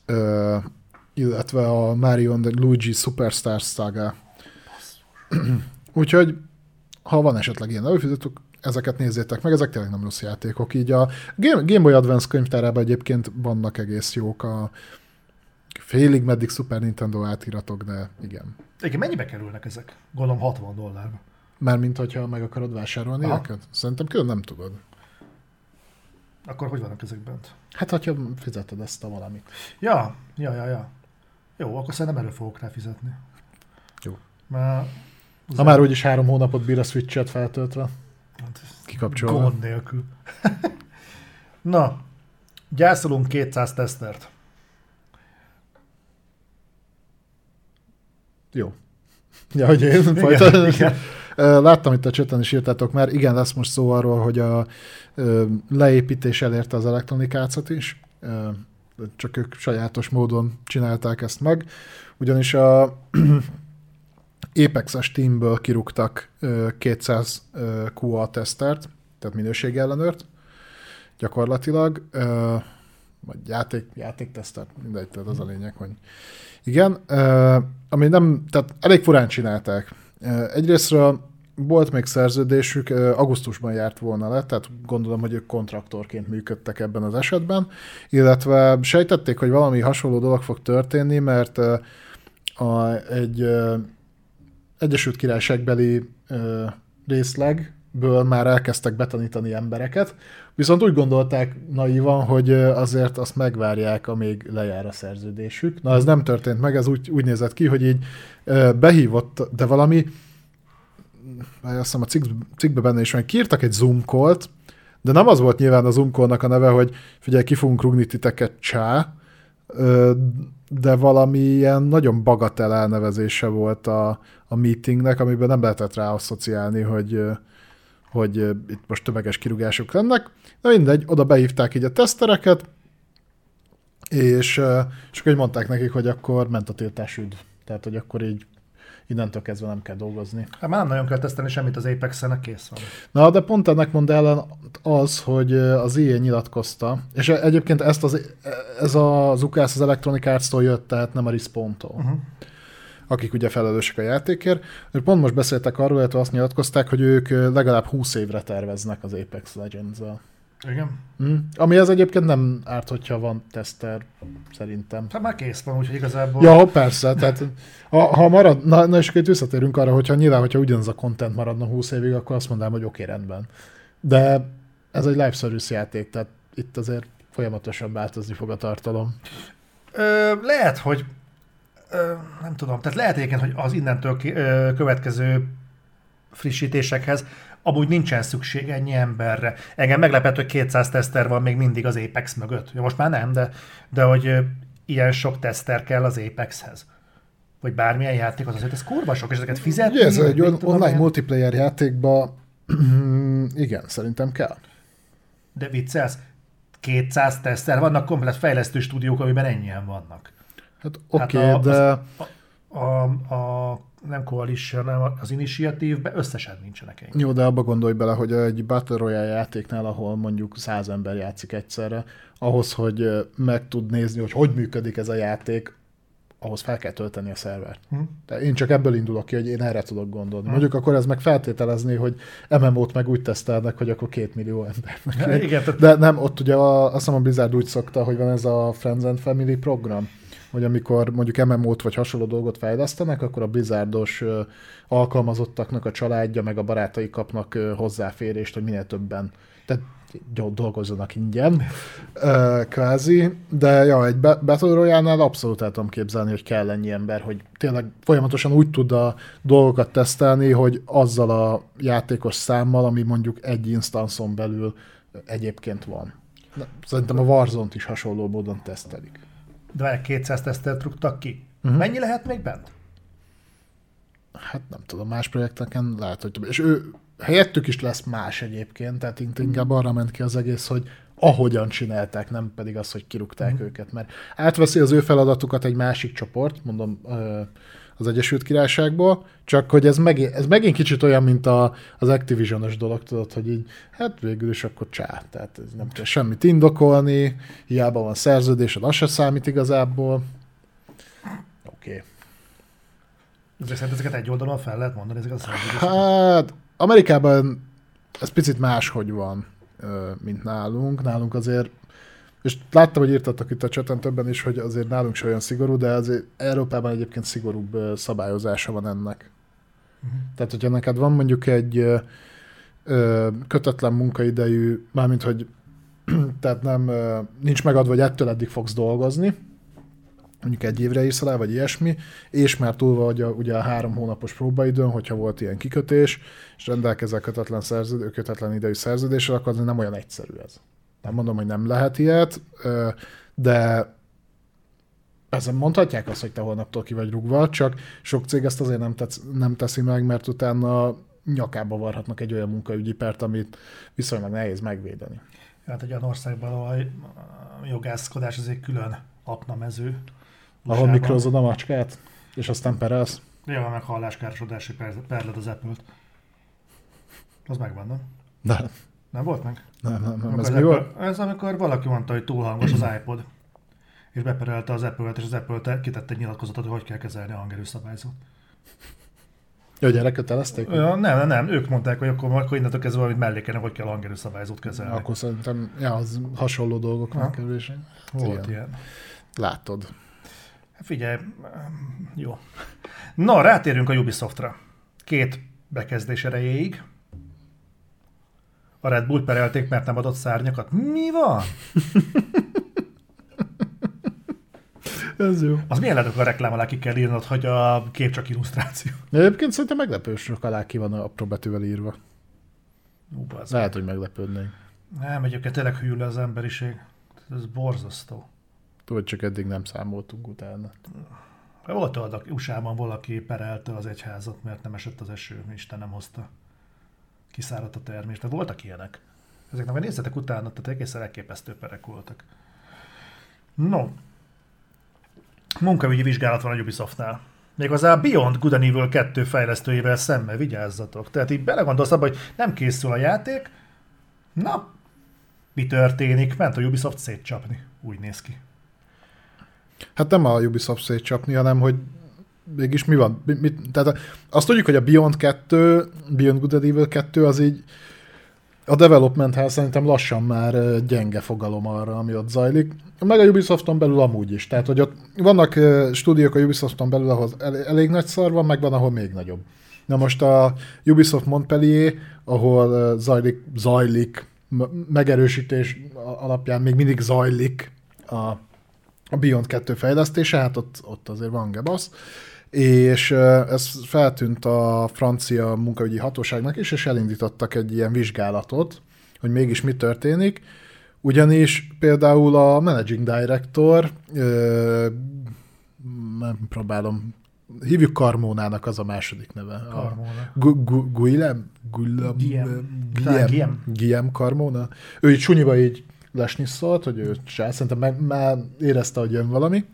ö, illetve a Mario and Luigi Superstar Saga. Úgyhogy, ha van esetleg ilyen előfizetők, ezeket nézzétek meg, ezek tényleg nem rossz játékok. Így a Game, Game Boy Advance könyvtárában egyébként vannak egész jók a félig meddig Super Nintendo átiratok, de igen. Igen, mennyibe kerülnek ezek? Gondolom 60 dollárba. Mármint, hogyha meg akarod vásárolni Aha. őket? Szerintem külön nem tudod. Akkor hogy vannak ezek bent? Hát, hogyha fizeted ezt a valamit. Ja, ja, ja, ja. Jó, akkor szerintem elő fogok rá fizetni. Jó. Már... Ha már úgyis három hónapot bír a Switch-et feltöltve, kikapcsolva. Gond nélkül. (laughs) Na, gyászolunk 200 tesztert. Jó. Ja, hogy én folytatom. Láttam itt a csöten is írtátok már, igen, lesz most szó arról, hogy a leépítés elérte az elektronikácot is, csak ők sajátos módon csinálták ezt meg, ugyanis a (clears throat) Apex-es teamből kirúgtak 200 QA tesztert, tehát minőségellenőrt, gyakorlatilag, vagy játék, játéktesztert, mindegy, tehát az a lényeg, hogy igen, ami nem, tehát elég furán csinálták. Egyrésztről volt még szerződésük, augusztusban járt volna le, tehát gondolom, hogy ők kontraktorként működtek ebben az esetben, illetve sejtették, hogy valami hasonló dolog fog történni, mert a, egy Egyesült Királyságbeli részlegből már elkezdtek betanítani embereket, viszont úgy gondolták naívan, hogy azért azt megvárják, amíg lejár a szerződésük. Na, ez nem történt meg, ez úgy, úgy nézett ki, hogy így behívott, de valami azt hiszem a cikk, cikkben benne is van, kiírtak egy Zoom call-t, de nem az volt nyilván a Zoom call a neve, hogy figyelj, ki fogunk rugni titeket csá, de valami ilyen nagyon bagatel elnevezése volt a, a meetingnek, amiben nem lehetett rá asszociálni, hogy, hogy itt most tömeges kirúgások lennek. De mindegy, oda behívták így a tesztereket, és, és akkor mondták nekik, hogy akkor ment a tiltás üdv. Tehát, hogy akkor így innentől kezdve nem kell dolgozni. Hát már nem nagyon kell tesztelni semmit az Apex-en, kész van. Na, de pont ennek mond ellen az, hogy az IE nyilatkozta, és egyébként ezt az, ez az UKS az Electronic Arts-tól jött, tehát nem a Respawn-tól. Uh-huh akik ugye felelősek a játékért. Pont most beszéltek arról, hogy azt nyilatkozták, hogy ők legalább 20 évre terveznek az Apex Legends-el. Igen. Mm. Ami az egyébként nem árt, hogyha van teszter, szerintem. Hát már kész van, úgyhogy igazából... Ja, persze, tehát ha, ha marad, na, na és akkor itt visszatérünk arra, hogyha nyilván, hogyha ugyanaz a content maradna 20 évig, akkor azt mondanám, hogy oké, okay, rendben. De ez egy live service játék, tehát itt azért folyamatosan változni fog a tartalom. Ö, lehet, hogy nem tudom, tehát lehet egyébként, hogy az innentől következő frissítésekhez amúgy nincsen szükség ennyi emberre. Engem meglepett, hogy 200 teszter van még mindig az Apex mögött. Ja, most már nem, de, de hogy ilyen sok teszter kell az Apexhez. Vagy bármilyen játék, az azért ez kurva sok, és ezeket fizetni. Ugye ez egy on- online ilyen? multiplayer játékba (clears throat) igen, szerintem kell. De viccelsz? 200 teszter, vannak komplet fejlesztő stúdiók, amiben ennyien vannak. Hát oké, okay, hát de... A, a, a, a nem Coalition, hanem az Initiative-ben összesen nincsenek ennyi. Jó, de abba gondolj bele, hogy egy Battle Royale játéknál, ahol mondjuk száz ember játszik egyszerre, ahhoz, hogy meg tud nézni, hogy hogy működik ez a játék, ahhoz fel kell tölteni a szervert. Hm. De én csak ebből indulok ki, hogy én erre tudok gondolni. Hm. Mondjuk akkor ez meg feltételezni, hogy MMO-t meg úgy tesztelnek, hogy akkor két millió ember. Ja, igen, tehát... De nem, ott ugye a, azt hiszem a Blizzard úgy szokta, hogy van ez a Friends and Family program, hogy amikor mondjuk MMO-t vagy hasonló dolgot fejlesztenek, akkor a Blizzardos alkalmazottaknak a családja meg a barátai kapnak hozzáférést, hogy minél többen tehát dolgozzanak ingyen, kvázi, de ja, egy Battle Royale-nál abszolút el tudom képzelni, hogy kell ennyi ember, hogy tényleg folyamatosan úgy tud a dolgokat tesztelni, hogy azzal a játékos számmal, ami mondjuk egy instanszon belül egyébként van. Szerintem a Warzone-t is hasonló módon tesztelik. De várj, 200 tesztelt rúgtak ki. Uh-huh. Mennyi lehet még bent? Hát nem tudom, más projekteken lehet, hogy. És ő helyettük is lesz más egyébként, tehát inkább arra ment ki az egész, hogy ahogyan csinálták, nem pedig az, hogy kirúgták uh-huh. őket, mert átveszi az ő feladatukat egy másik csoport, mondom, az Egyesült Királyságból, csak hogy ez, megint, ez megint kicsit olyan, mint a, az Activision-os dolog, tudod, hogy így, hát végül is akkor csá, tehát ez nem kell semmit indokolni, hiába van szerződés, az se számít igazából. Oké. Okay. Ezért ezeket egy oldalon fel lehet mondani, ezeket a szerződéseket? Hát, Amerikában ez picit máshogy van, mint nálunk. Nálunk azért és láttam, hogy írtatok itt a cseten többen is, hogy azért nálunk se olyan szigorú, de azért Európában egyébként szigorúbb szabályozása van ennek. Uh-huh. Tehát, hogyha neked van mondjuk egy ö, kötetlen munkaidejű, mármint, hogy (clears throat) tehát nem, ö, nincs megadva, hogy ettől eddig fogsz dolgozni, mondjuk egy évre írsz alá, vagy ilyesmi, és már túl vagy a, ugye a három hónapos próbaidőn, hogyha volt ilyen kikötés, és rendelkezel kötetlen, szerződő, kötetlen idejű szerződéssel, akkor az nem olyan egyszerű ez. Nem mondom, hogy nem lehet ilyet, de ezen mondhatják azt, hogy te holnaptól ki vagy rúgva, csak sok cég ezt azért nem, tetsz, nem teszi meg, mert utána nyakába varhatnak egy olyan munkaügyi pert, amit viszonylag nehéz megvédeni. Hát egy olyan országban, ahol a jogászkodás egy külön aknamező. Ahol mikrozod a macskát, és aztán perelsz. Ja, meg halláskárosodási per- perled az apple Az megvan, nem? De Nem volt meg? nem, nem, nem. Amikor Ez volt? ez amikor valaki mondta, hogy túl hangos az iPod, és beperelte az Apple-et, és az Apple te- kitette egy nyilatkozatot, hogy hogy kell kezelni a hangerő szabályzót. Jó, gyerek kötelezték? Ja, nem, nem, nem, ők mondták, hogy akkor, akkor innentől kezdve valamit mellékelnek, hogy kell a hangerő szabályzót kezelni. Akkor szerintem, ja, az hasonló dolgok Ha. megkerülése. Volt igen. ilyen. Látod. Figyelj, jó. Na, rátérünk a Ubisoftra. Két bekezdés erejéig. A Red Bull perelték, mert nem adott szárnyakat. Mi van? (laughs) Ez jó. Az milyen lehet, a reklám alá ki kell írnod, hogy a kép csak illusztráció. Egyébként szerintem meglepő sok alá ki van apró betűvel írva. Ú. Lehet, hogy meglepődnénk. Nem, egyébként tényleg hűl az emberiség. Ez borzasztó. Tudod, csak eddig nem számoltunk utána. Volt oda, USA-ban valaki perelte az egyházat, mert nem esett az eső, Isten nem hozta. Kiszáradt a termés. De voltak ilyenek. Ezeknek a nézzetek utána, tehát egészen elképesztő perek voltak. No. Munkaügyi vizsgálat van a Ubisoftnál. Méghozzá a Beyond Good and Evil 2 fejlesztőivel szembe vigyázzatok. Tehát így belegondolsz abba, hogy nem készül a játék, na, mi történik? Ment a Ubisoft szétcsapni. Úgy néz ki. Hát nem a Ubisoft szétcsapni, hanem hogy mégis mi van? Mi, mi, tehát azt tudjuk, hogy a Beyond 2, Beyond Good and Evil 2 az így a development hell szerintem lassan már gyenge fogalom arra, ami ott zajlik. Meg a Ubisofton belül amúgy is. Tehát, hogy ott vannak stúdiók a Ubisofton belül, ahol el, elég nagy szar van, meg van, ahol még nagyobb. Na most a Ubisoft Montpellier, ahol zajlik, zajlik, megerősítés alapján még mindig zajlik a a Beyond 2 fejlesztése, hát ott, ott azért van gebasz, és ez feltűnt a francia munkaügyi hatóságnak is, és elindítottak egy ilyen vizsgálatot, hogy mégis mi történik, ugyanis például a Managing Director, nem próbálom, hívjuk Carmónának az a második neve. A Carmona. Gu- Gu- Guillem? Guillem? Guillem. Carmona. Ő így sunyiba így lesnisszolt, hogy ő se, szerintem már érezte, hogy jön valami.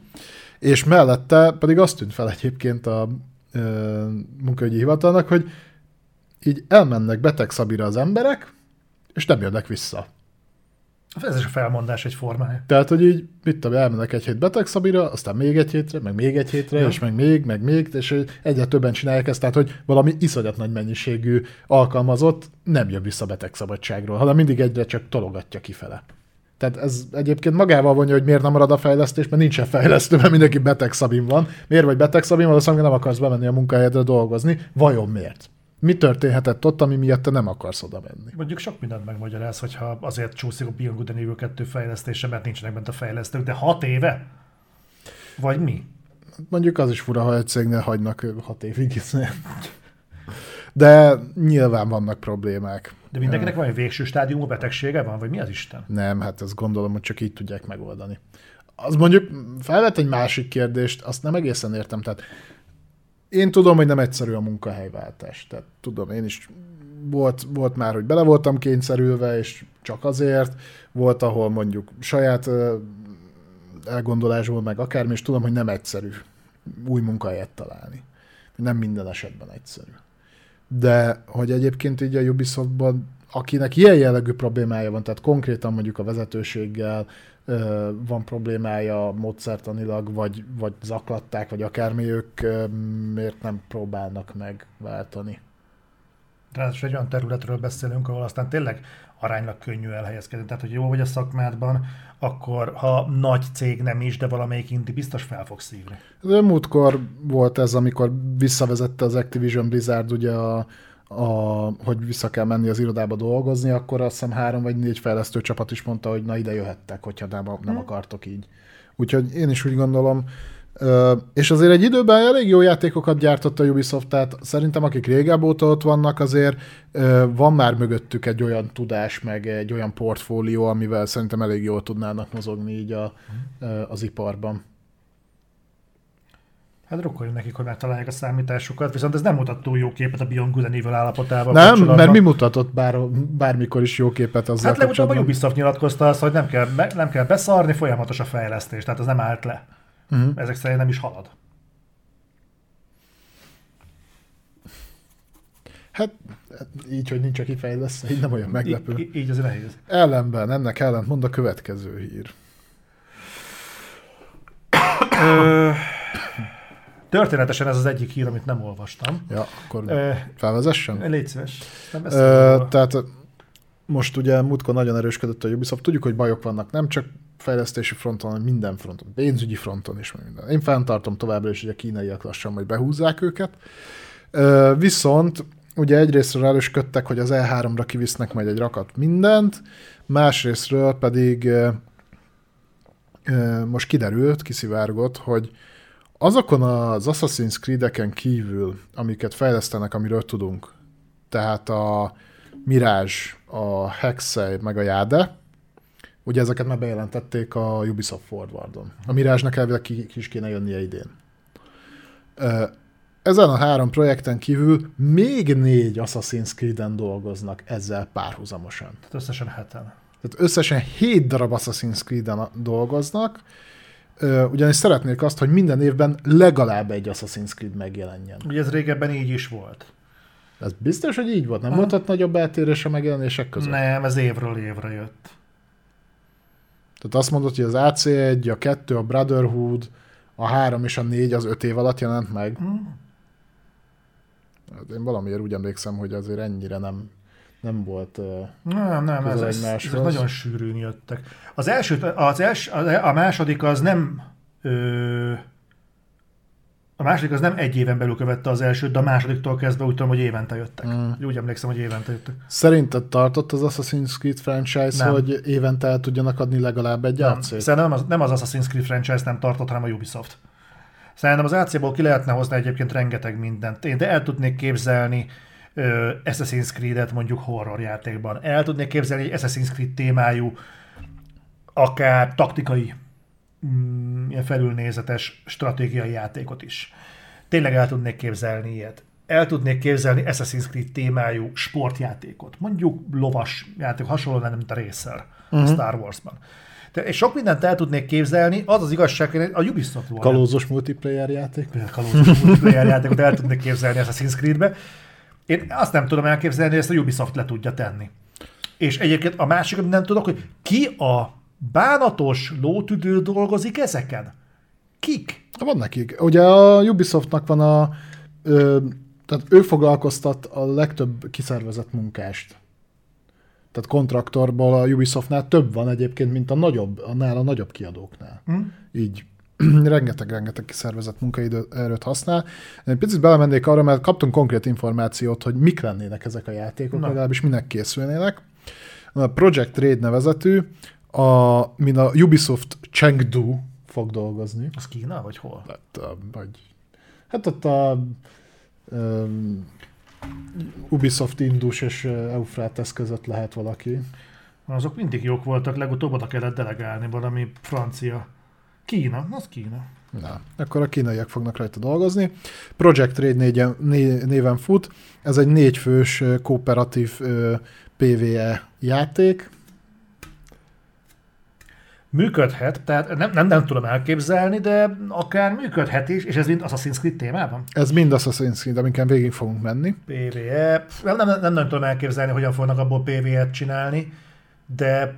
És mellette pedig azt tűnt fel egyébként a ö, munkaügyi hivatalnak, hogy így elmennek betegszabira az emberek, és nem jönnek vissza. Ez is a felmondás egy formája. Tehát, hogy így, mit tudom, elmennek egy hét betegszabira, aztán még egy hétre, meg még egy hétre, Ja. és meg még, meg még, és egyre többen csinálják ezt, tehát, hogy valami iszonyat nagy mennyiségű alkalmazott nem jön vissza betegszabadságról, hanem mindig egyre csak tologatja kifele. Tehát ez egyébként magával vonja, hogy miért nem marad a fejlesztés, mert nincsen fejlesztő, mert mindenki betegszabin van. Miért vagy betegszabin? Valószínűleg nem akarsz bemenni a munkahelyedre dolgozni. Vajon miért? Mi történhetett ott, ami miatt te nem akarsz oda menni? Mondjuk sok mindent megmagyaráz, hogyha azért csúszik a Beyond Good and Evil 2 fejlesztése, mert nincsenek bent a fejlesztők, de hat éve? Vagy mi? Mondjuk az is fura, ha egy cégnél hagynak hat évig. De nyilván vannak problémák. De mindenkinek van egy végső stádiumú betegsége van, vagy mi az Isten? Nem, hát ezt gondolom, hogy csak így tudják megoldani. Az mondjuk felvet egy másik kérdést, azt nem egészen értem. Tehát én tudom, hogy nem egyszerű a munkahelyváltás. Tehát tudom, én is volt, volt már, hogy bele voltam kényszerülve, és csak azért. Volt, ahol mondjuk saját elgondolásból, meg akármi, és tudom, hogy nem egyszerű új munkahelyet találni. Nem minden esetben egyszerű. De hogy egyébként így a Ubisoftban, akinek ilyen jellegű problémája van, tehát konkrétan mondjuk a vezetőséggel ö, van problémája módszertanilag, vagy, vagy zaklatták, vagy akármi, ők ö, miért nem próbálnak megváltani. Ráadásul egy olyan területről beszélünk, ahol aztán tényleg aránylag könnyű elhelyezkedni. Tehát, hogy jó vagy a szakmádban, akkor ha nagy cég nem is, de valamelyik indi biztos fel fog szívni. De múltkor volt ez, amikor visszavezette az Activision Blizzard ugye a, a, hogy vissza kell menni az irodába dolgozni, akkor azt hiszem három vagy négy fejlesztő csapat is mondta, hogy na ide jöhettek, hogyha nem, nem akartok így. Úgyhogy én is úgy gondolom, Ö, és azért egy időben elég jó játékokat gyártott a Ubisoft, tehát szerintem akik régebb óta ott vannak, azért ö, van már mögöttük egy olyan tudás, meg egy olyan portfólió, amivel szerintem elég jól tudnának mozogni így a, ö, az iparban. Hát drukkoljunk nekik, hogy megtalálják a számításukat, viszont ez nem mutat túl jó képet a Beyond Good and Evil állapotában. Nem, mert mi mutatott bár, bármikor is jó képet azzal Hát legutóbb a? Ubisoft nyilatkozta azt, hogy nem kell, nem kell beszarni, folyamatos a fejlesztés, tehát az nem állt le. Mhm. Ezek szerint nem is halad. Hát így, hogy nincs, aki fejlesz, így nem olyan meglepő. Í- így azért nehéz. Ellenben, ennek ellent mond a következő hír. Ö, Történetesen ez az egyik hír, amit nem olvastam. Ja, akkor Ö, felvezessem? Légy szíves. Nem Ö, tehát most ugye múltkor nagyon erősködött a Ubisoft, tudjuk, hogy bajok vannak, nem csak fejlesztési fronton, minden fronton, pénzügyi fronton is, minden. Én fenntartom továbbra is, hogy a kínaiak lassan majd behúzzák őket. Viszont ugye egyrésztről erősködtek, hogy az E3-ra kivisznek majd egy rakat mindent, másrésztről pedig most kiderült, kiszivárgott, hogy azokon az Assassin's Creed-eken kívül, amiket fejlesztenek, amiről tudunk, tehát a Mirage, a Hexei, meg a Jade, ugye ezeket már bejelentették a Ubisoft Forwardon. A Mirage-nak elvileg ki, ki is kéne jönnie idén. Ezen a három projekten kívül még négy Assassin's Creed-en dolgoznak ezzel párhuzamosan. Tehát összesen heten. Tehát összesen 7 darab Assassin's Creed-en dolgoznak, ugyanis szeretnék azt, hogy minden évben legalább egy Assassin's Creed megjelenjen. Ugye ez régebben így is volt. Ez biztos, hogy így volt? Nem Aha. volt ott nagyobb eltérés a megjelenések között? Nem, ez évről évre jött. Tehát azt mondod, hogy az AC1, a 2, a Brotherhood, a 3 és a 4 az 5 év alatt jelent meg. Hm? Hát Én valamiért úgy emlékszem, hogy azért ennyire nem, nem volt... Nem, nem, ez, ez, ezek nagyon sűrűn jöttek. Az első, az els, a második az nem ö, a második az nem egy éven belül követte az elsőt, de a másodiktól kezdve úgy tudom, hogy évente jöttek. Mm. Úgy emlékszem, hogy évente jöttek. Szerinted tartott az Assassin's Creed franchise, Nem. hogy évente el tudjanak adni legalább egy Nem, ac szerintem nem az, nem az Assassin's Creed franchise nem tartott, hanem a Ubisoft. Szerintem az AC-ból ki lehetne hozni egyébként rengeteg mindent. Én de el tudnék képzelni ö, Assassin's Creed-et mondjuk horror játékban. El tudnék képzelni egy Assassin's Creed témájú, akár taktikai, mm, ilyen felülnézetes stratégiai játékot is. Tényleg el tudnék képzelni ilyet. El tudnék képzelni Assassin's Creed témájú sportjátékot. Mondjuk lovas játék, hasonló lenne, mint a Racer uh-huh. a Star Warsban. De, és sok mindent el tudnék képzelni, az az igazság, hogy a Ubisoft volt. Kalózos multiplayer játék? Kalózos multiplayer játékot el tudnék képzelni Assassin's Creed-be. Én azt nem tudom elképzelni, hogy ezt a Ubisoft le tudja tenni. És egyébként a másik, amit nem tudok, hogy ki a bánatos lótüdő dolgozik ezeken? Kik? Van nekik. Ugye a Ubisoftnak van a... Ö, tehát ő foglalkoztat a legtöbb kiszervezett munkást. Tehát kontraktorból a Ubisoftnál több van egyébként, mint a nagyobb, a nagyobb kiadóknál. Hm? Így (clears throat) rengeteg-rengeteg kiszervezett munkaerőt használ. Én picit belemennék arra, mert kaptunk konkrét információt, hogy mik lennének ezek a játékok, Na. legalábbis minek készülnének. A Project Raid nevezetű, a, min a Ubisoft Chengdu fog dolgozni. Az Kína, vagy hol? Hát, vagy, hát ott a um, Ubisoft Indus és ö, Euphrates között lehet valaki. Azok mindig jók voltak, legutóbb oda kellett delegálni valami francia. Kína, az Kína. Na, akkor a kínaiak fognak rajta dolgozni. Project Raid négyen, né, néven fut. Ez egy négyfős kooperatív ö, PvE játék. Működhet, tehát nem, nem, nem tudom elképzelni, de akár működhet is, és ez mind Assassin's Creed témában. Ez mind Assassin's Creed, amiken végig fogunk menni. PvE, nem, nem, nem, nem tudom elképzelni, hogyan fognak abból PvE-t csinálni, de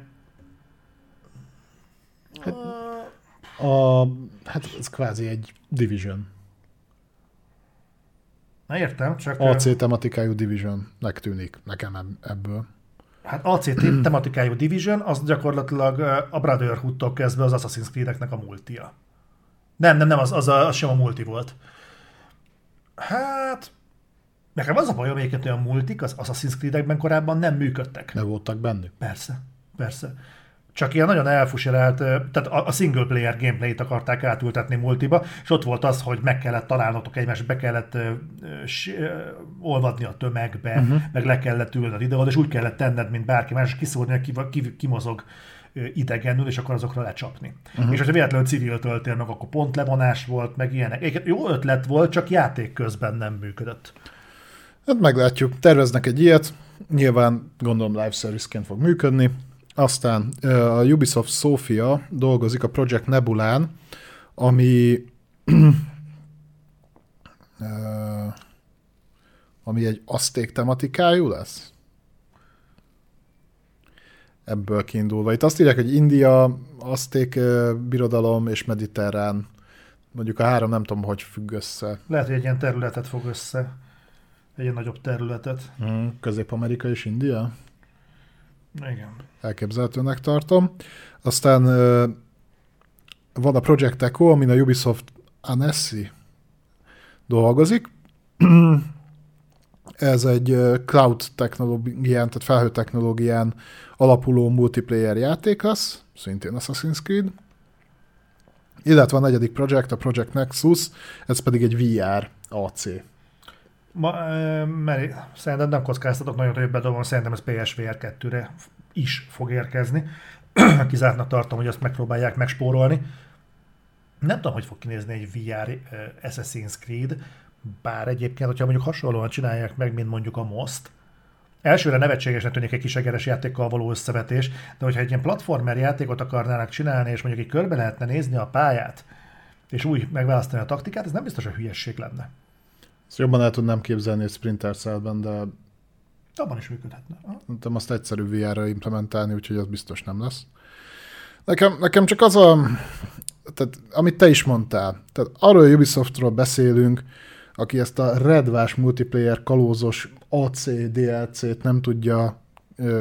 A, hát ez kvázi egy Division. Na értem, csak AC tematikájú Divisionnek tűnik nekem eb- ebből. Hát AC te- tematikájú Division, az gyakorlatilag a Brotherhood-tól kezdve az Assassin's Creed-eknek a multia. Nem, nem, nem, az, az, a, az sem a multi volt. Hát, nekem az a bajom egyébként, hogy a multik az Assassin's Creed-ekben korábban nem működtek. Ne voltak bennük. Persze, persze. Csak ilyen nagyon elfuserált, ö, tehát a a single player gameplayt akarták átültetni multiba, és ott volt az, hogy meg kellett találnotok egymást, be kellett ö, s- ö, olvadni a tömegbe, uh-huh. meg le kellett ülnöd ide és úgy kellett tenned, mint bárki más, és kiszúrni, ki, ki, ki mozog idegenül, és akkor azokra lecsapni. Uh-huh. És hogyha véletlenül civil töltél meg, akkor pont levonás volt, meg ilyenek. Jó ötlet volt, csak játék közben nem működött. Hát meglátjuk. Terveznek egy ilyet, nyilván gondolom live service-ként fog működni. Aztán a Ubisoft Sofia dolgozik a Project Nebulán, ami (clears throat) ami egy aszték tematikájú lesz? Ebből kiindulva. Itt azt írják, hogy India, aszték birodalom és mediterrán. Mondjuk a három nem tudom, hogy függ össze. Lehet, hogy egy ilyen területet fog össze. Egy ilyen nagyobb területet. Hmm, Közép-Amerika és India? Igen. Elképzelhetőnek tartom. Aztán van a Project Echo, amin a Ubisoft Annecy dolgozik. (clears throat) Ez egy cloud technológián, tehát felhő technológián alapuló multiplayer játék lesz, szintén Assassin's Creed. Illetve a negyedik projekt, a Project Nexus, ez pedig egy VR AC. Ma, mert szerintem nem kockáztatok nagyon, hogy bedobom, szerintem ez PSVR 2-re is fog érkezni. (clears throat) Kizártnak tartom, hogy azt megpróbálják megspórolni. Nem tudom, hogy fog kinézni egy VR Assassin's Creed, bár egyébként, hogyha mondjuk hasonlóan csinálják meg, mint mondjuk a Most, elsőre nevetségesnek tűnik egy kis egeres játékkal való összevetés, de hogyha egy ilyen platformer játékot akarnának csinálni, és mondjuk egy körbe lehetne nézni a pályát, és úgy megválasztani a taktikát, ez nem biztos, hogy hülyesség lenne. Ezt jobban el tudnám képzelni egy Sprinter Cell-ben, de abban is működhetne. Nem azt egyszerű VR-ra implementálni, úgyhogy az biztos nem lesz. Nekem, nekem csak az a, tehát, amit te is mondtál, tehát arról a Ubisoftról beszélünk, aki ezt a redvás multiplayer kalózos AC DLC-t nem tudja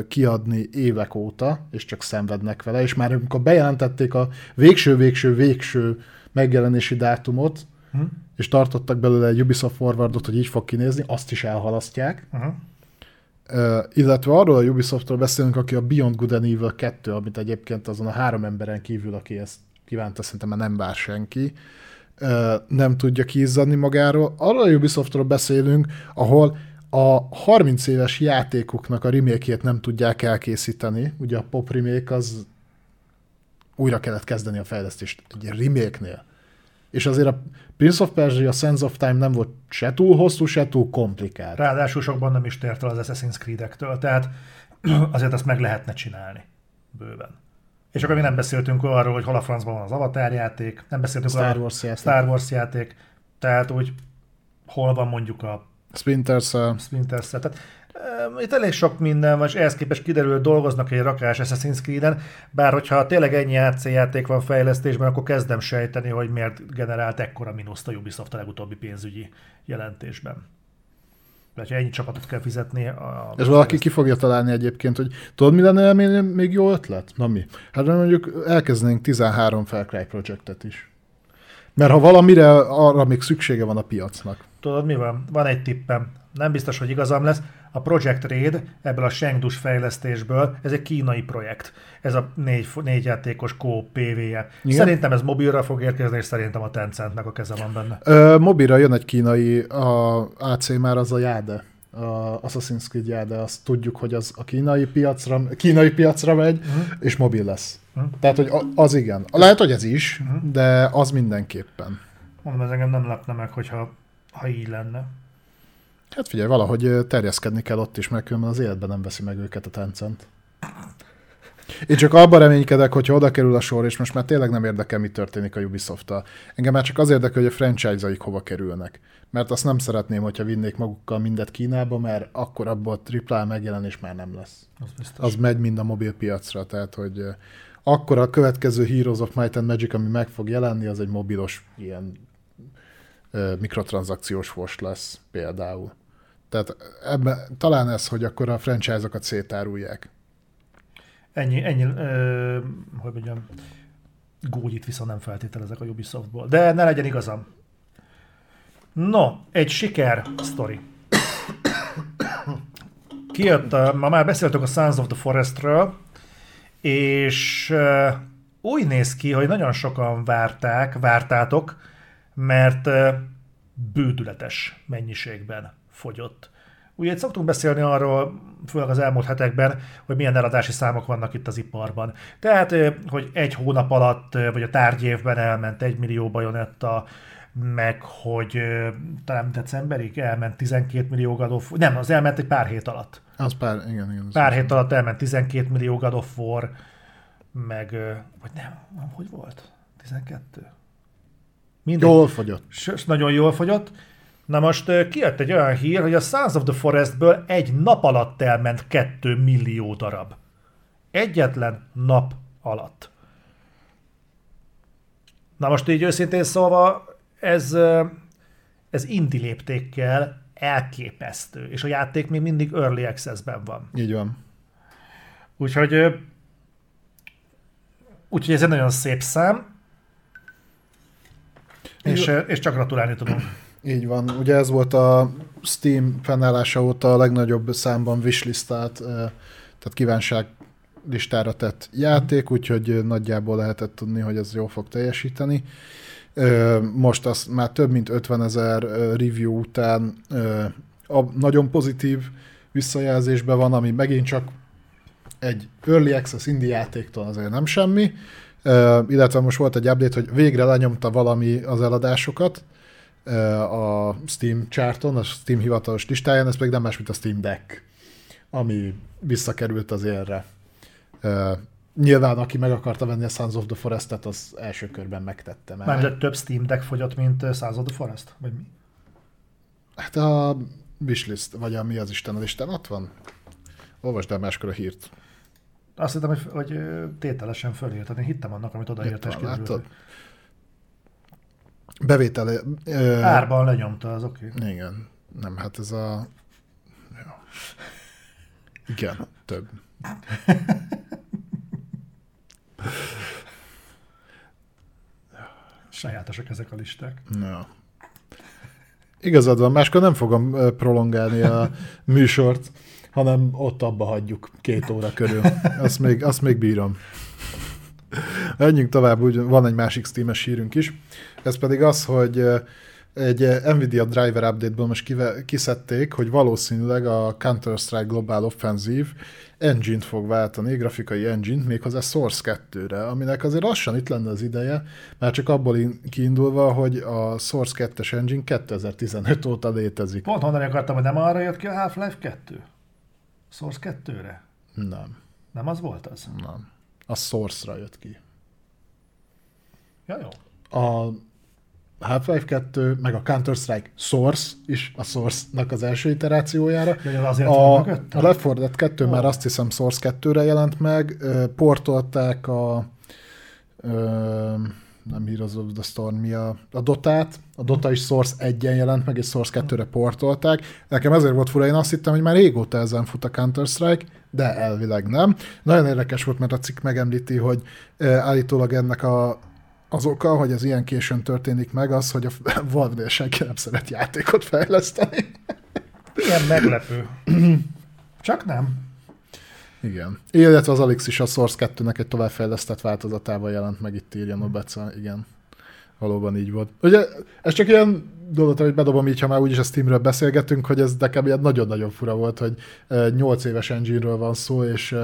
kiadni évek óta, és csak szenvednek vele, és már amikor bejelentették a végső-végső-végső megjelenési dátumot, hm? És tartottak belőle egy Ubisoft forwardot, hogy így fog kinézni, azt is elhalasztják. Uh-huh. Uh, illetve arról a Ubisoftról beszélünk, aki a Beyond Good and Evil 2, amit egyébként azon a három emberen kívül, aki ezt kívánta, szerintem már nem vár senki, nem tudja kiizzadni magáról. Arról a Ubisoftról beszélünk, ahol a 30 éves játékoknak a remake nem tudják elkészíteni. Ugye a pop remake az újra kellett kezdeni a fejlesztést egy remake-nél. És azért a Prince of Persia, a Sense of Time nem volt se túl hosszú, se túl komplikált. Ráadásul sokban nem is tért el az Assassin's Creed-ektől, tehát (clears throat) azért azt meg lehetne csinálni bőven. És akkor még nem beszéltünk arról, hogy hol a francban van az Avatar játék, nem beszéltünk Star Wars játék. Star Wars játék, tehát hogy hol van mondjuk a Splinter Cell. Splinter Cell. Tehát, itt elég sok minden van, és ehhez képest kiderül, hogy dolgoznak egy rakás Assassin's Creed-en, bár hogyha tényleg ennyi AC játék van fejlesztésben, akkor kezdem sejteni, hogy miért generált ekkora mínuszt a Ubisoft a legutóbbi pénzügyi jelentésben vagy ennyi csapatot kell fizetni. A és valaki ki fogja találni egyébként, hogy tudod, mi lenne még jó ötlet? Na mi? Hát mondjuk elkezdenénk 13 Far Cry projektet is. Mert ha valamire, arra még szüksége van a piacnak. Tudod, mi van? Van egy tippem. Nem biztos, hogy igazam lesz. A Project Raid ebből a Shengdus fejlesztésből, ez egy kínai projekt. Ez a négy, négy játékos co PV-je. Szerintem ez mobilra fog érkezni, és szerintem a Tencentnek a keze van benne. Ö, mobilra jön egy kínai, a AC már az a Jade a Assassin's Creed Jade, azt tudjuk, hogy az a kínai piacra, kínai piacra megy, uh-huh. és mobil lesz. Uh-huh. Tehát, hogy az igen. Lehet, hogy ez is, uh-huh. de az mindenképpen. Mondom, ez engem nem lepne meg, hogyha ha így lenne. Hát figyelj, valahogy terjeszkedni kell ott is, mert különben az életben nem veszi meg őket a Tencent. Én csak abban reménykedek, hogyha oda kerül a sor, és most már tényleg nem érdekel, mi történik a Ubisoft-tal. Engem már csak az érdekel, hogy a franchise-aik hova kerülnek. Mert azt nem szeretném, hogyha vinnék magukkal mindet Kínába, mert akkor abból triple megjelenés már nem lesz. Az, az megy mind a mobil piacra, tehát hogy akkor a következő Heroes of Might and Magic, ami meg fog jelenni, az egy mobilos ilyen mikrotranszakciós most lesz például. Tehát ebben, talán ez, hogy akkor a franchise-okat szétárulják. Ennyi, ennyi ö, hogy mondjam, gógyit viszont nem feltételezek a Ubisoftból. De ne legyen igazam. No, egy siker sztori. Kijött, ma már beszéltünk a Sons of the Forestről, és úgy néz ki, hogy nagyon sokan várták, vártátok, mert bődületes mennyiségben fogyott. Ugye itt szoktunk beszélni arról, főleg az elmúlt hetekben, hogy milyen eladási számok vannak itt az iparban. Tehát, hogy egy hónap alatt, vagy a tárgyévben elment egy millió bajonetta, meg hogy talán decemberig elment 12 millió God of Nem, az elment egy pár hét alatt. Az pár, igen, igen. Pár hét alatt elment 12 millió God of War, meg, vagy nem, nem, hogy volt? 12? Mindegy. Jól fogyott. S- nagyon jól fogyott. Na most kijött egy olyan hír, hogy a Sons of the Forestből egy nap alatt elment 2 millió darab. Egyetlen nap alatt. Na most így őszintén szólva, ez, ez indi léptékkel elképesztő, és a játék még mindig Early Access-ben van. Így van. Úgyhogy, úgyhogy ez egy nagyon szép szám, és, és csak gratulálni tudom. Így van. Ugye ez volt a Steam fennállása óta a legnagyobb számban wishlistált, eh, tehát kívánság listára tett játék, úgyhogy nagyjából lehetett tudni, hogy ez jól fog teljesíteni. Most az már több mint 50 ezer review után a nagyon pozitív visszajelzésben van, ami megint csak egy Early Access indie játéktól azért nem semmi, illetve most volt egy update, hogy végre lenyomta valami az eladásokat, a Steam charton, a Steam hivatalos listáján, ez pedig nem más, mint a Steam Deck, ami visszakerült az élre. Nyilván, aki meg akarta venni a Sons of the Forest-et, az első körben megtette már. Mármint több Steam Deck fogyott, mint Sons of the Forest? Vagy mi? Hát a wishlist, vagy a mi az Isten, az Isten ott van? Olvasd el máskor a hírt. Azt hittem, hogy, hogy tételesen fölírt. Tehát én hittem annak, amit odaírt, Itt és kiderült. hogy Bevétele... Ö, Árban lenyomta, az oké. Okay. Igen. Nem, hát ez a... Ja. Igen, több. Sajátosak ezek a listák. Na. Igazad van, máskor nem fogom prolongálni a műsort, hanem ott abba hagyjuk két óra körül. Azt még, azt még bírom. Menjünk tovább, úgy van egy másik Steam-es hírünk is. Ez pedig az, hogy egy Nvidia driver update-ból most kive, kiszedték, hogy valószínűleg a Counter-Strike Global Offensive engine-t fog váltani, grafikai engine-t, méghozzá Source 2-re, aminek azért lassan itt lenne az ideje, már csak abból in- kiindulva, hogy a Source 2-es engine 2015 óta létezik. Pont mondani akartam, hogy nem arra jött ki a Half-Life 2? Source 2-re? Nem, Nem az volt az? nem. A Source-ra jött ki. Ja, jó. A Half-Life 2, meg a Counter-Strike Source is a Source-nak az első iterációjára. De azért A, a Left 4 Dead 2 Ó. már azt hiszem Source 2-re jelent meg, portolták a ö, nem Heroes of the Storm, mi a, a Dotát, a Dota is Source 1-en jelent meg, és Source 2-re portolták. Nekem ezért volt fura, én azt hittem, hogy már régóta ezen fut a Counter-Strike, de elvileg nem. Nagyon érdekes volt, mert a cikk megemlíti, hogy állítólag ennek a az oka, hogy ez ilyen későn történik meg, az, hogy a (laughs) Valve-nél senki nem szeret játékot fejleszteni. Ilyen meglepő. Csak nem. Igen. Illetve az Alix is a Source 2-nek egy továbbfejlesztett változatával jelent meg, itt írja Nobeca, igen. Valóban így volt. Ugye, ez csak ilyen dolgot, hogy bedobom így, ha már úgyis a Steamről beszélgetünk, hogy ez nekem ilyen nagyon-nagyon fura volt, hogy 8 éves engine-ről van szó, és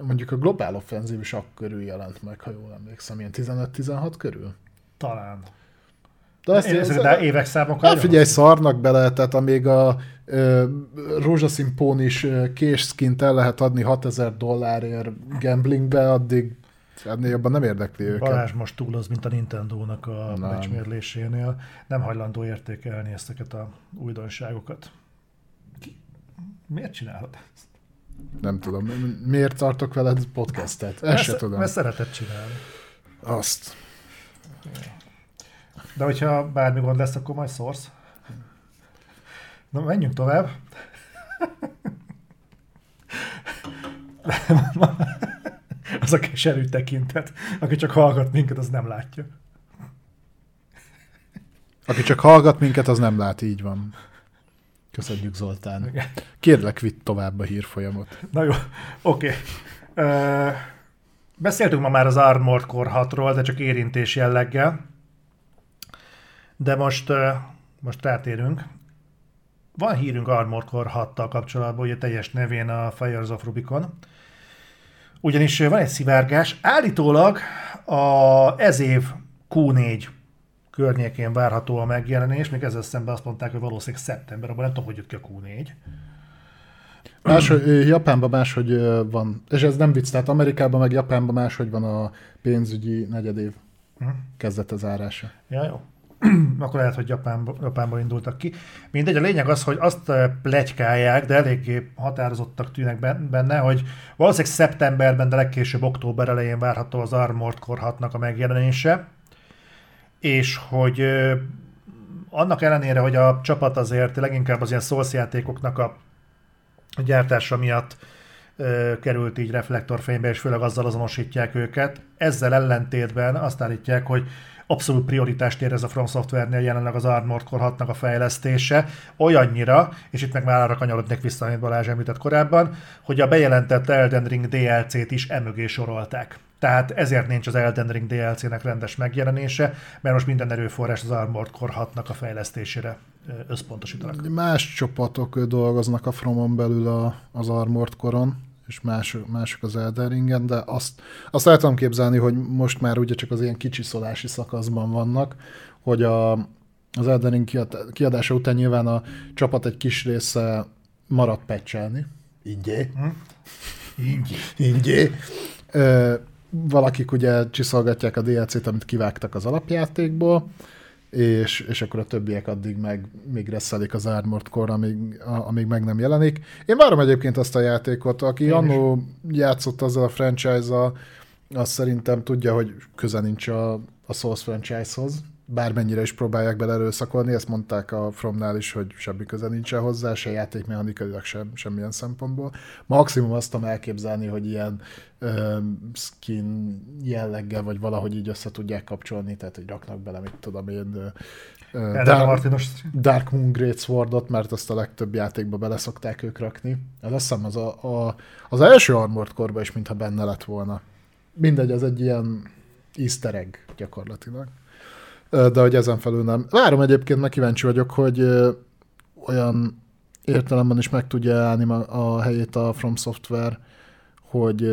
mondjuk a Global Offensive is akkörül jelent meg, ha jól emlékszem, ilyen 15-16 körül. Talán. De ezt, Én ez, szerintem évek számokkal. Hát figyelj, szarnak bele, tehát amíg a ö, rózsaszín pón is ö, kés skint el lehet adni 6000 dollárért gamblingbe, addig ennél jobban nem érdekli őket. Balázs most túloz, mint a Nintendo-nak a Nem. meccsmérlésénél. Nem hajlandó értékelni ezeket a újdonságokat. Miért csinálod ezt? Nem tudom, miért tartok veled podcastet? Ezt se tudom. Mert szeretett csinálni. Azt. De hogyha bármi gond lesz, akkor majd szórsz. Na, menjünk tovább. (laughs) az a keserű tekintet. Aki csak hallgat minket, az nem látja. Aki csak hallgat minket, az nem lát, így van. Köszönjük Zoltán. Kérlek, vitt tovább a hírfolyamot. Na jó, oké. Okay. beszéltünk ma már az Armored Core 6-ról, de csak érintés jelleggel. De most, most rátérünk. van hírünk Armored Core 6-tal kapcsolatban, ugye teljes nevén a Fires of Rubicon. Ugyanis van egy szivárgás, állítólag a ez év Q4 környékén várható a megjelenés, még ezzel szemben azt mondták, hogy valószínűleg szeptember, abban nem tudom, hogy jött ki a Q4. Máshogy, Japánban máshogy van, és ez nem vicc, tehát Amerikában meg Japánban máshogy van a pénzügyi negyedév kezdete zárása. Ja, jó. (clears throat) Akkor lehet, hogy Japánba, Japánba indultak ki. Mindegy, a lényeg az, hogy azt eh, plegykálják, de eléggé határozottak tűnek ben- benne, hogy valószínűleg szeptemberben, de legkésőbb október elején várható az Armored Core 6-nak a megjelenése, és hogy ö, annak ellenére, hogy a csapat azért leginkább az ilyen Souls játékoknak a gyártása miatt ö, került így reflektorfénybe, és főleg azzal azonosítják őket. Ezzel ellentétben azt állítják, hogy abszolút prioritást érez a From Software-nél jelenleg az Armored Core 6-nak a fejlesztése, olyannyira, és itt meg már arra kanyarodnék vissza, amit Balázs említett korábban, hogy a bejelentett Elden Ring DLC-t is emögé sorolták. Tehát ezért nincs az Elden Ring DLC-nek rendes megjelenése, mert most minden erőforrás az Armored Core 6-nak a fejlesztésére összpontosítanak. Más csapatok dolgoznak a Fromon belül a, az Armored Coron, és más, mások az Elden Ringen, de azt, azt el tudom képzelni, hogy most már ugye csak az ilyen kicsiszolási szakaszban vannak, hogy a, az Elden Ring kiad- kiadása után nyilván a csapat egy kis része marad pecselni. Ingyé. Így. Ingyé. Ö, valakik ugye csiszolgatják a DLC-t, amit kivágtak az alapjátékból, és, és akkor a többiek addig meg még reszelik az Armored Core, amíg, a, amíg meg nem jelenik. Én várom egyébként azt a játékot, aki Én is. annó játszott azzal a franchise-al, azt szerintem tudja, hogy köze nincs a, a Souls franchise-hoz, bármennyire is próbálják bele erőszakolni, ezt mondták a Fromnál is, hogy semmi köze nincsen hozzá, se játékmechanikailag sem, semmilyen szempontból. Maximum azt tudom elképzelni, hogy ilyen ö, skin jelleggel, vagy valahogy így össze tudják kapcsolni, tehát hogy raknak bele, mit tudom én, ö, Erre Dark, Martinos Dark Moon Great Swordot, mert azt a legtöbb játékba bele szokták ők rakni. Ez azt hiszem az, a, a, az első Armored Core is, mintha benne lett volna. Mindegy, ez egy ilyen easter egg gyakorlatilag. De hogy ezen felül nem. Várom egyébként, meg kíváncsi vagyok, hogy olyan értelemben is meg tudja állni a helyét a From Software, hogy,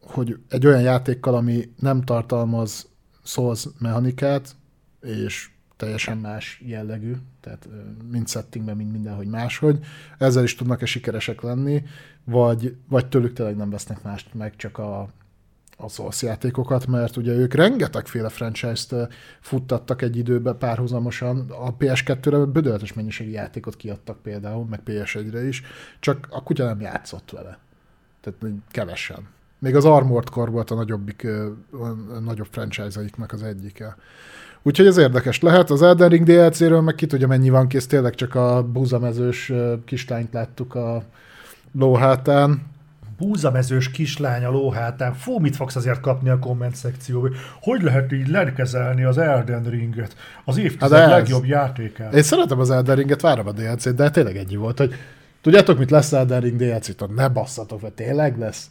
hogy egy olyan játékkal, ami nem tartalmaz Souls mechanikát, és teljesen más jellegű, tehát mind settingben, mind mindenhogy máshogy, ezzel is tudnak-e sikeresek lenni, vagy, vagy tőlük tényleg nem vesznek mást meg, csak a, a Souls játékokat, mert ugye ők rengetegféle franchise-t futtattak egy időben párhuzamosan, a PS2-re bödöltes mennyiségű játékot kiadtak például, meg PS1-re is, csak a kutya nem játszott vele. Tehát kevesen. Még az Armored Core volt a nagyobbik, a nagyobb franchise-aiknak az egyike. Úgyhogy ez érdekes lehet. Az Elden Ring DLC-ről meg ki tudja mennyi van kész, tényleg csak a búzamezős kislányt láttuk a lóhátán. Búzamezős kislány a lóhátán. Fú, mit fogsz azért kapni a komment szekcióban? Hogy lehet így lekezelni az Elden Ringet? Az évtized Hát legjobb játékát. Én szeretem az Elden Ringet, várom a DLC-t, de tényleg ennyi volt, hogy tudjátok, mit lesz Elden Ring DLC-t? Ne basszatok, vagy tényleg lesz?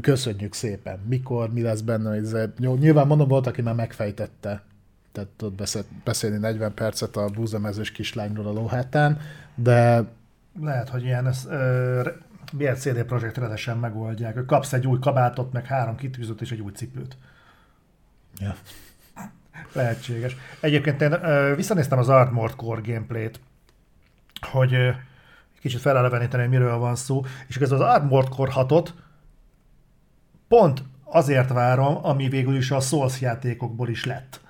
Köszönjük szépen. Mikor, mi lesz benne? Nyilván mondom, volt, aki már megfejtette. Tehát tudod beszél- beszélni 40 percet a búzamezős kislányról a lóhátán, de Lehet, hogy ilyen ez, ö, re- miért CD Projekt rendesen megoldják. hogy Kapsz egy új kabátot, meg három kitűzőt és egy új cipőt. ja. Lehetséges. Egyébként én ö, visszanéztem az Armored Core gameplayt, hogy ö, kicsit feleleveníteni, hogy miről van szó, és ez az Armored Core 6-ot pont azért várom, ami végül is a Souls játékokból is lett.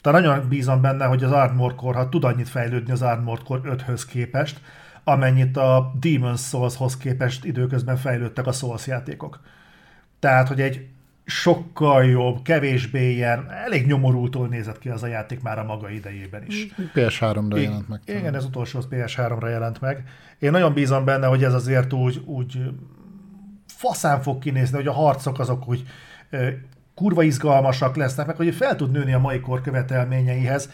Tehát nagyon bízom benne, hogy az Armored Core 6 tud annyit fejlődni az Armored Core 5-höz képest, amennyit a Demon's Souls-hoz képest időközben fejlődtek a Souls játékok. Tehát, hogy egy sokkal jobb, kevésbé ilyen, elég nyomorultól nézett ki az a játék már a maga idejében is. PS3-ra jelent meg. Igen, ez utolsó az PS3-ra jelent meg. Én nagyon bízom benne, hogy ez azért úgy, úgy faszán fog kinézni, hogy a harcok azok úgy kurva izgalmasak lesznek, meg hogy fel tud nőni a mai kor követelményeihez.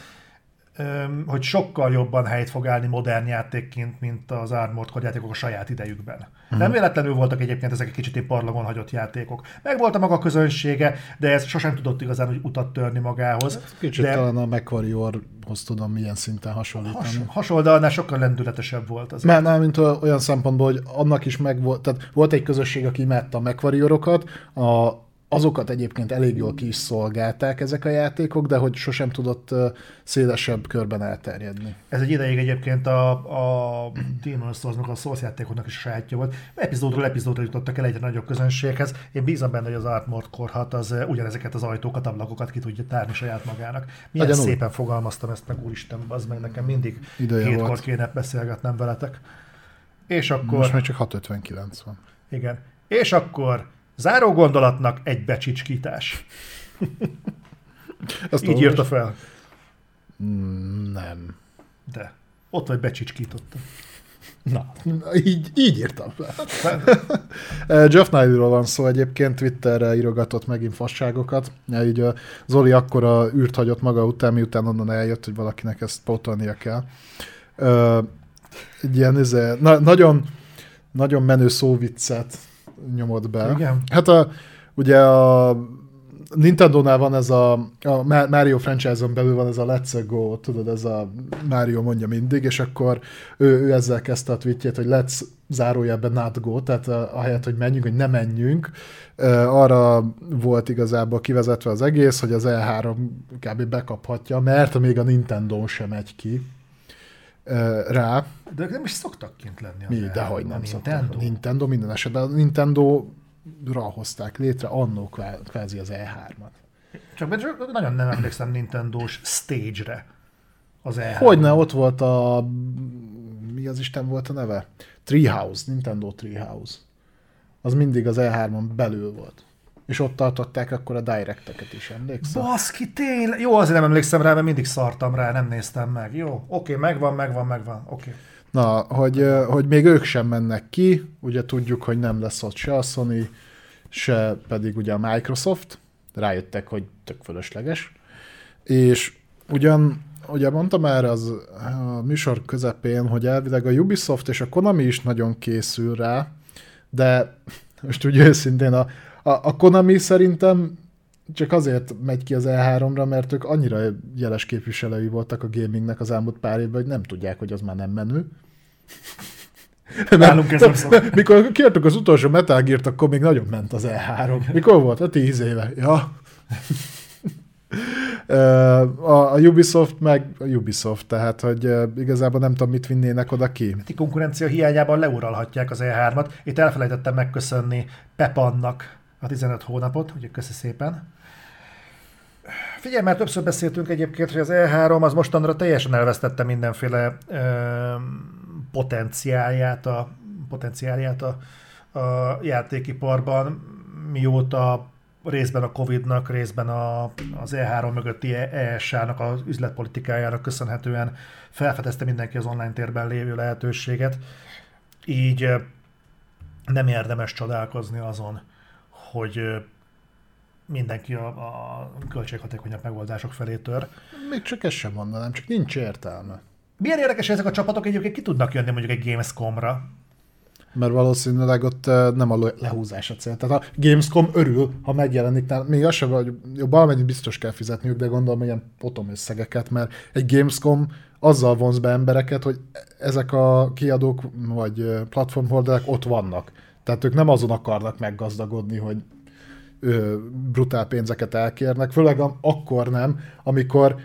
Hogy sokkal jobban helyt fog állni modern játékként, mint az Armored Core játékok a saját idejükben. Mm. Nem véletlenül voltak egyébként ezek egy kicsit parlagon hagyott játékok. Meg volt a maga közönsége, de ez sosem tudott igazán hogy utat törni magához. Kicsit de talán a MacWarrior-hoz tudom milyen szinten hasonlítani. has, hasonló, de annál sokkal lendületesebb volt az. Mert nem, mint olyan szempontból, hogy annak is meg volt, tehát volt egy közösség, aki imádta a MacWarrior-okat, a, azokat egyébként elég jól ki is szolgálták ezek a játékok, de hogy sosem tudott szélesebb körben elterjedni. Ez egy ideig egyébként a, a Demon's Souls-nak, a Souls játékoknak is a sajátja volt. Epizódról epizódra jutottak el egyre nagyobb közönséghez. Én bízom benne, hogy az Armored Core 6 az ugyanezeket az ajtókat, ablakokat ki tudja tárni saját magának. Milyen úgy. szépen fogalmaztam ezt meg, úristen, az meg nekem mindig Ideje hétkor volt. kéne beszélgetnem veletek. És akkor, Most már csak 659 van. igen, és akkor záró gondolatnak egy becsicskítás. Ezt Így írta fel. Mm, Nem. De ott vagy becsicskítottam. Na, így, így írtam fel. (laughs) Jeff Snyderről van szó egyébként, Twitterre írogatott megint fasságokat. Így a Zoli akkora űrt hagyott maga után, miután onnan eljött, hogy valakinek ezt pótolnia kell. Ö, Egy ilyen izé, na, nagyon, nagyon menő szóviccet nyomott be. Igen. Hát a, ugye a Nintendo-nál van ez a, a Ma- Mario franchise-on belül van ez a Let's Go, tudod, ez a Mario mondja mindig, és akkor ő, ő ezzel kezdte a tweetjét, hogy let's zárójelben not go, tehát a- ahelyett, hogy menjünk, hogy ne menjünk, ö, arra volt igazából kivezetve az egész, hogy az E3 kb. bekaphatja, mert még a Nintendo sem megy ki rá. De ők nem is szoktak kint lenni. Mi, el- dehogy nem Nintendo. Nintendo. Nintendo minden esetben. A Nintendo-ra hozták létre annó kvá- kvázi az E3-at. Csak, csak nagyon nem emlékszem Nintendo-s stage-re. Az E3. Hogyne, ott volt a... Mi az Isten volt a neve? Treehouse, Nintendo Treehouse. Az mindig az E3-on belül volt. És ott tartották akkor a directeket is, emlékszel? Baszki, tényleg? Jó, azért nem emlékszem rá, mert mindig szartam rá, nem néztem meg. Jó, oké, megvan, megvan, megvan, oké. Na, hogy, hogy még ők sem mennek ki, ugye tudjuk, hogy nem lesz ott se a Sony, se pedig ugye a Microsoft, rájöttek, hogy tök fölösleges, és ugyan, ugye mondtam erre az a műsor közepén, hogy elvileg a Ubisoft és a Konami is nagyon készül rá, de most úgy őszintén a, a, a Konami szerintem csak azért megy ki az E3-ra, mert ők annyira jeles képviselői voltak a gamingnek az elmúlt pár évben, hogy nem tudják, hogy az már nem menő. (laughs) Nálunk ez nem szokott. (laughs) Mikor kiadtuk az utolsó Metal Gear-t, akkor még nagyon ment az E3. Mikor volt? A 10 éve. Ja. (laughs) A, a Ubisoft meg a Ubisoft, tehát hogy igazából nem tudom, mit vinnének oda ki. Ti konkurencia hiányában leuralhatják az E3-at. Itt elfelejtettem megköszönni Pepannak a 15 hónapot, ugye köszi szépen. Figyelj, már többször beszéltünk egyébként, hogy az E3 az mostanra teljesen elvesztette mindenféle ö, potenciálját, a, potenciálját a, a játékiparban, mióta részben a Covid-nak, részben a, az E3 mögötti ESA-nak, az üzletpolitikájának köszönhetően felfedezte mindenki az online térben lévő lehetőséget. Így nem érdemes csodálkozni azon, hogy mindenki a, a költséghatékonyabb megoldások felé tör. Még csak ezt sem mondanám, csak nincs értelme. Milyen érdekes, hogy ezek a csapatok egyébként ki tudnak jönni mondjuk egy Gamescom-ra. Mert valószínűleg ott nem a le- lehúzás a cél. Tehát a Gamescom örül, ha megjelenik, tehát még az sem, hogy valamennyit biztos kell fizetniük, de gondolom ilyen potom összegeket, mert egy Gamescom azzal vonz be embereket, hogy ezek a kiadók vagy platformholderek ott vannak. Tehát ők nem azon akarnak meggazdagodni, hogy ö, brutál pénzeket elkérnek, főleg akkor nem, amikor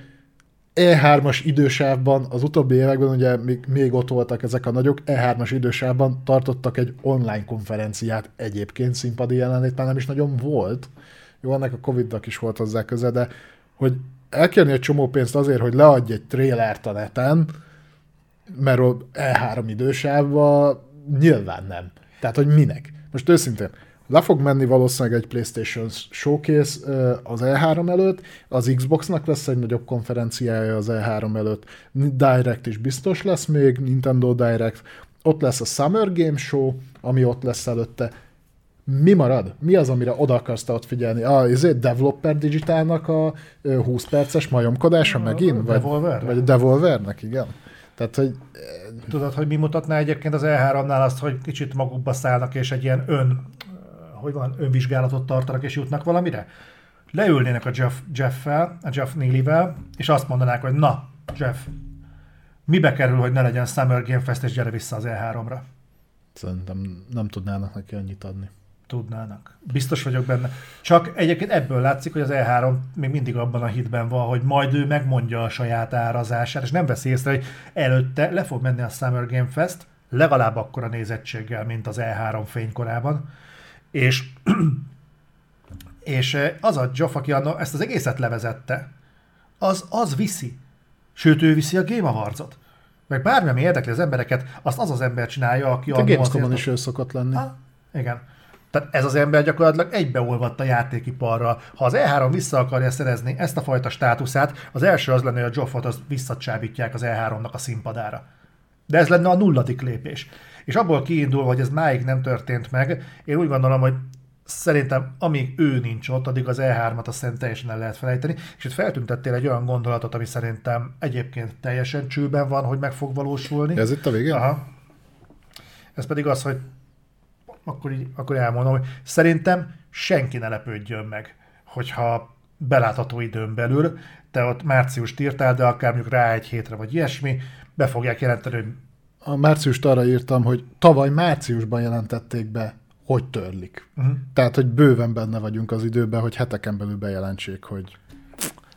E3-as idősávban, az utóbbi években ugye még, még ott voltak ezek a nagyok, E3-as idősávban tartottak egy online konferenciát egyébként színpadi jelenlét már nem is nagyon volt. Jó, ennek a Covid-nak is volt hozzá köze, de hogy elkérni egy csomó pénzt azért, hogy leadj egy trélert a neten, mert ott E3 idősávban nyilván nem. Tehát, hogy minek? Most őszintén, le fog menni valószínűleg egy PlayStation Showcase az E3 előtt, az Xboxnak lesz egy nagyobb konferenciája az E3 előtt, Direct is biztos lesz még, Nintendo Direct, ott lesz a Summer Game Show, ami ott lesz előtte. mi marad? Mi az, amire oda akarsz te ott figyelni? A ezért developer digitálnak a ö, 20 perces majomkodása A megint? Vagy, Devolverre? vagy a Devolvernek, igen. Tehát, hogy Tudod, hogy mi mutatná egyébként az E3-nál azt, hogy kicsit magukba szállnak, és egy ilyen ön, hogy van, önvizsgálatot tartanak, és jutnak valamire? Leülnének a Jeff, Jeff-fel, a Jeff Neely-vel, és azt mondanák, hogy na, Jeff, mibe kerül, hogy ne legyen Summer Game Fest, és gyere vissza az E3-ra? szerintem nem tudnának neki annyit adni. Tudnának. Biztos vagyok benne. Csak egyébként ebből látszik, hogy az E3 még mindig abban a hitben van, hogy majd ő megmondja a saját árazását, és nem veszi észre, hogy előtte le fog menni a Summer Game Fest, legalább akkora nézettséggel, mint az E3 fénykorában, és, (clears throat) és az a Geoff, aki anno ezt az egészet levezette, az, az viszi. Sőt, ő viszi a Game Awards-ot. Meg bármi, ami érdekli az embereket, azt az az ember csinálja, aki A annó Gamescom-on is ő szokott lenni. Ha, igen. Tehát ez az ember gyakorlatilag egybeolvadt a játékiparral. Ha az E3 vissza akarja szerezni ezt a fajta státuszát, az első az lenne, hogy a Joffot az visszacsábítják az E3-nak a színpadára. De ez lenne a nulladik lépés. És abból kiindul, hogy ez máig nem történt meg, én úgy gondolom, hogy szerintem amíg ő nincs ott, addig az E3-at azt szerintem teljesen el lehet felejteni. És itt feltüntettél egy olyan gondolatot, ami szerintem egyébként teljesen csőben van, hogy meg fog valósulni. Ez itt a vége? Aha. Ez pedig az, hogy akkor, így, akkor elmondom, hogy szerintem senki ne lepődjön meg, hogyha belátható időn belül, te ott márciust írtál, de akár mondjuk rá egy hétre vagy ilyesmi, be fogják jelenteni, hogy A márciust arra írtam, hogy tavaly márciusban jelentették be, hogy törlik. uh-huh. Tehát, hogy bőven benne vagyunk az időben, hogy heteken belül bejelentsék, hogy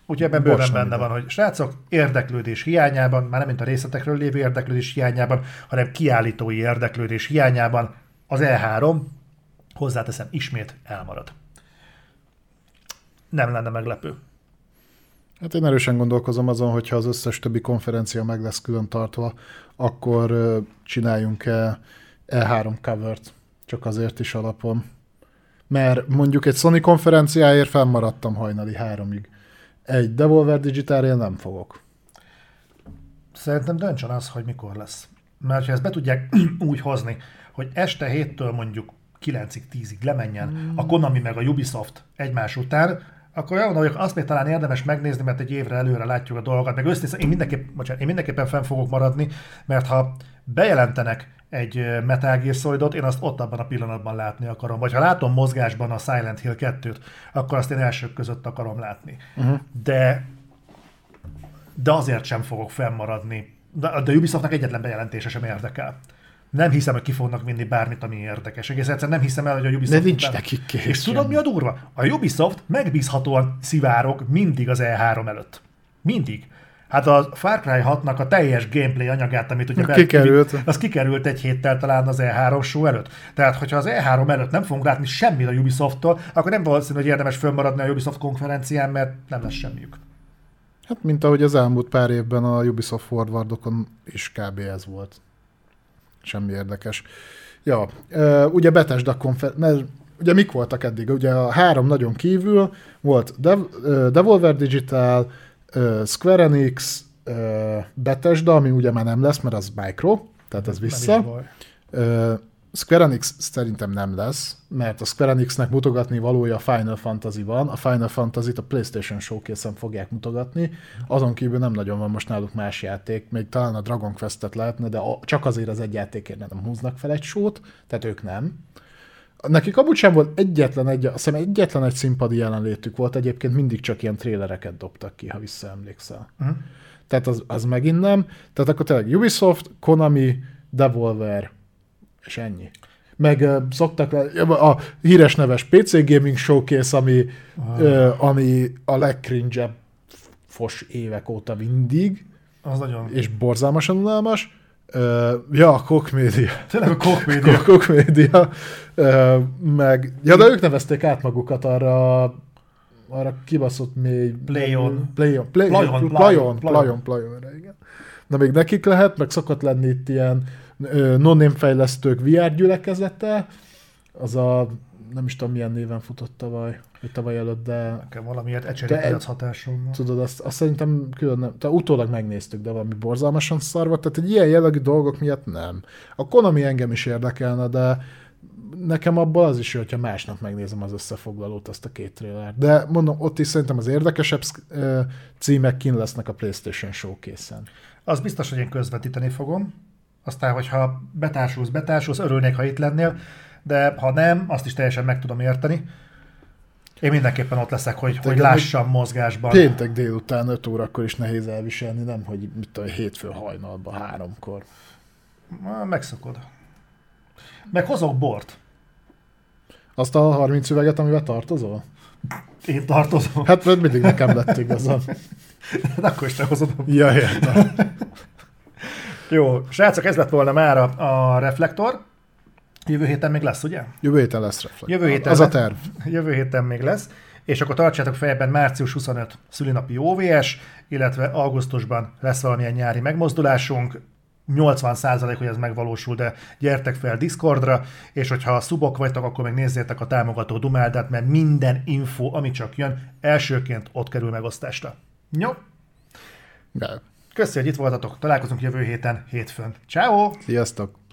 Úgyhogy ebben bőven benne ide. van, hogy srácok, érdeklődés hiányában, már nem mint a részletekről lévő érdeklődés hiányában, hanem kiállítói érdeklődés hiányában az E3, hozzáteszem, ismét elmarad. Nem lenne meglepő. Hát én erősen gondolkozom azon, hogyha az összes többi konferencia meg lesz külön tartva, akkor csináljunk-e E3 covert, csak azért is alapon. Mert mondjuk egy Sony konferenciáért fennmaradtam hajnali háromig. Egy Devolver Digitalért nem fogok. Szerintem döntsön az, hogy mikor lesz. Mert ha ezt be tudják (clears throat) úgy hozni, hogy este 7-től mondjuk 9-ig, 10-ig lemenjen a Konami meg a Ubisoft egymás után, akkor olyan hogy azt még talán érdemes megnézni, mert egy évre előre látjuk a dolgokat. Meg össze, én, mindenképp, bocsánat, én mindenképpen fenn fogok maradni, mert ha bejelentenek egy Metal Gear Solidot, én azt ott abban a pillanatban látni akarom. Vagy ha látom mozgásban a Silent Hill 2-t, akkor azt én elsők között akarom látni. Uh-huh. De de azért sem fogok fennmaradni. De, de Ubisoftnak egyetlen bejelentése sem érdekel. Nem hiszem, hogy ki fognak vinni bármit, ami érdekes. Egész egyszerűen nem hiszem el, hogy a Ubisoft... De nincs után- nekik készen. És tudod, mi a durva? A Ubisoft megbízhatóan szivárok mindig az E3 előtt. Mindig. Hát a Far Cry 6-nak a teljes gameplay anyagát, amit ugye be- Kikerült. az kikerült egy héttel talán az E3 show előtt. Tehát, hogyha az E3 előtt nem fogunk látni semmit a Ubisofttól, akkor nem valószínű, hogy érdemes fönnmaradni a Ubisoft konferencián, mert nem lesz semmiük. Hát, mint ahogy az elmúlt pár évben a Ubisoft forwardokon is kb. ez volt. Semmi érdekes. Ja, ugye Bethesda konfer... mert ugye mik voltak eddig? Ugye a három nagyon kívül volt Dev- Devolver Digital, Square Enix, Bethesda, ami ugye már nem lesz, mert az Micro, tehát ez vissza. Square Enix szerintem nem lesz, mert a Square Enixnek mutogatni valója Final Fantasy van, a Final Fantasy-t a PlayStation Showcase-en fogják mutogatni, azon kívül nem nagyon van most náluk más játék, még talán a Dragon Quest-et lehetne, de csak azért az egy játékért nem húznak fel egy sót, tehát ők nem. Nekik amúgy sem volt egyetlen egy, azt hiszem egyetlen egy színpadi jelenlétük volt, egyébként mindig csak ilyen trélereket dobtak ki, ha visszaemlékszel. Uh-huh. Tehát az, az megint nem. Tehát akkor tényleg Ubisoft, Konami, Devolver, és ennyi. Meg uh, szoktak le, a híres neves PC Gaming Showcase, ami, uh, ami a legcringe fos évek óta mindig, Az nagyon... és borzalmasan unalmas. Uh, ja, a Koch Media. Tényleg a Koch Media. Koch Media. Uh, meg, ja, de ők nevezték át magukat arra arra kibaszott mély... Playon. Playon. Play, Playon, Playon. Playon, Playon. Playon. Na még nekik lehet, meg szokott lenni itt ilyen non fejlesztők VR gyülekezete, az a nem is tudom milyen néven futott tavaly, vagy tavaly előtt, de Nekem valamiért piac hatásom tudod, azt, azt szerintem külön nem, tehát utólag megnéztük, de valami borzalmasan szar volt, tehát egy ilyen jellegű dolgok miatt nem. A Konami engem is érdekelne, de nekem abból az is hogyha másnap megnézem az összefoglalót, azt a két trailer. De mondom, ott is szerintem az érdekesebb címek kin lesznek a PlayStation Showcase-en. Az biztos, hogy én közvetíteni fogom. Aztán, hogyha betársulsz, betársulsz, örülnék, ha itt lennél, de ha nem, azt is teljesen meg tudom érteni. Én mindenképpen ott leszek, hogy, hogy lássam mozgásban. Péntek délután 5 órakor is nehéz elviselni, nem, hogy mit tudom, hétfő hajnalban, háromkor. Megszokod. Meg hozok bort. Azt a 30 üveget, amivel tartozol? Én tartozom. Hát mert mindig nekem lett igazam. De (laughs) akkor is te hozod. Ja, értem. (laughs) Jó, srácok, ez lett volna már a, a reflektor. Jövő héten még lesz, ugye? Jövő héten lesz reflektor. Jövő héten Az a terv. (laughs) Jövő héten még lesz. És akkor tartsátok fejben március 25 szülinapi OVS, illetve augusztusban lesz valamilyen nyári megmozdulásunk. 80% hogy ez megvalósul, de gyertek fel Discordra, és hogyha szubok vagytok, akkor meg nézzétek a támogató Dumáldát, mert minden info, ami csak jön, elsőként ott kerül megosztásra. Jó? De. Köszönjük, hogy itt voltatok. Találkozunk jövő héten, hétfőn. Ciao. Sziasztok!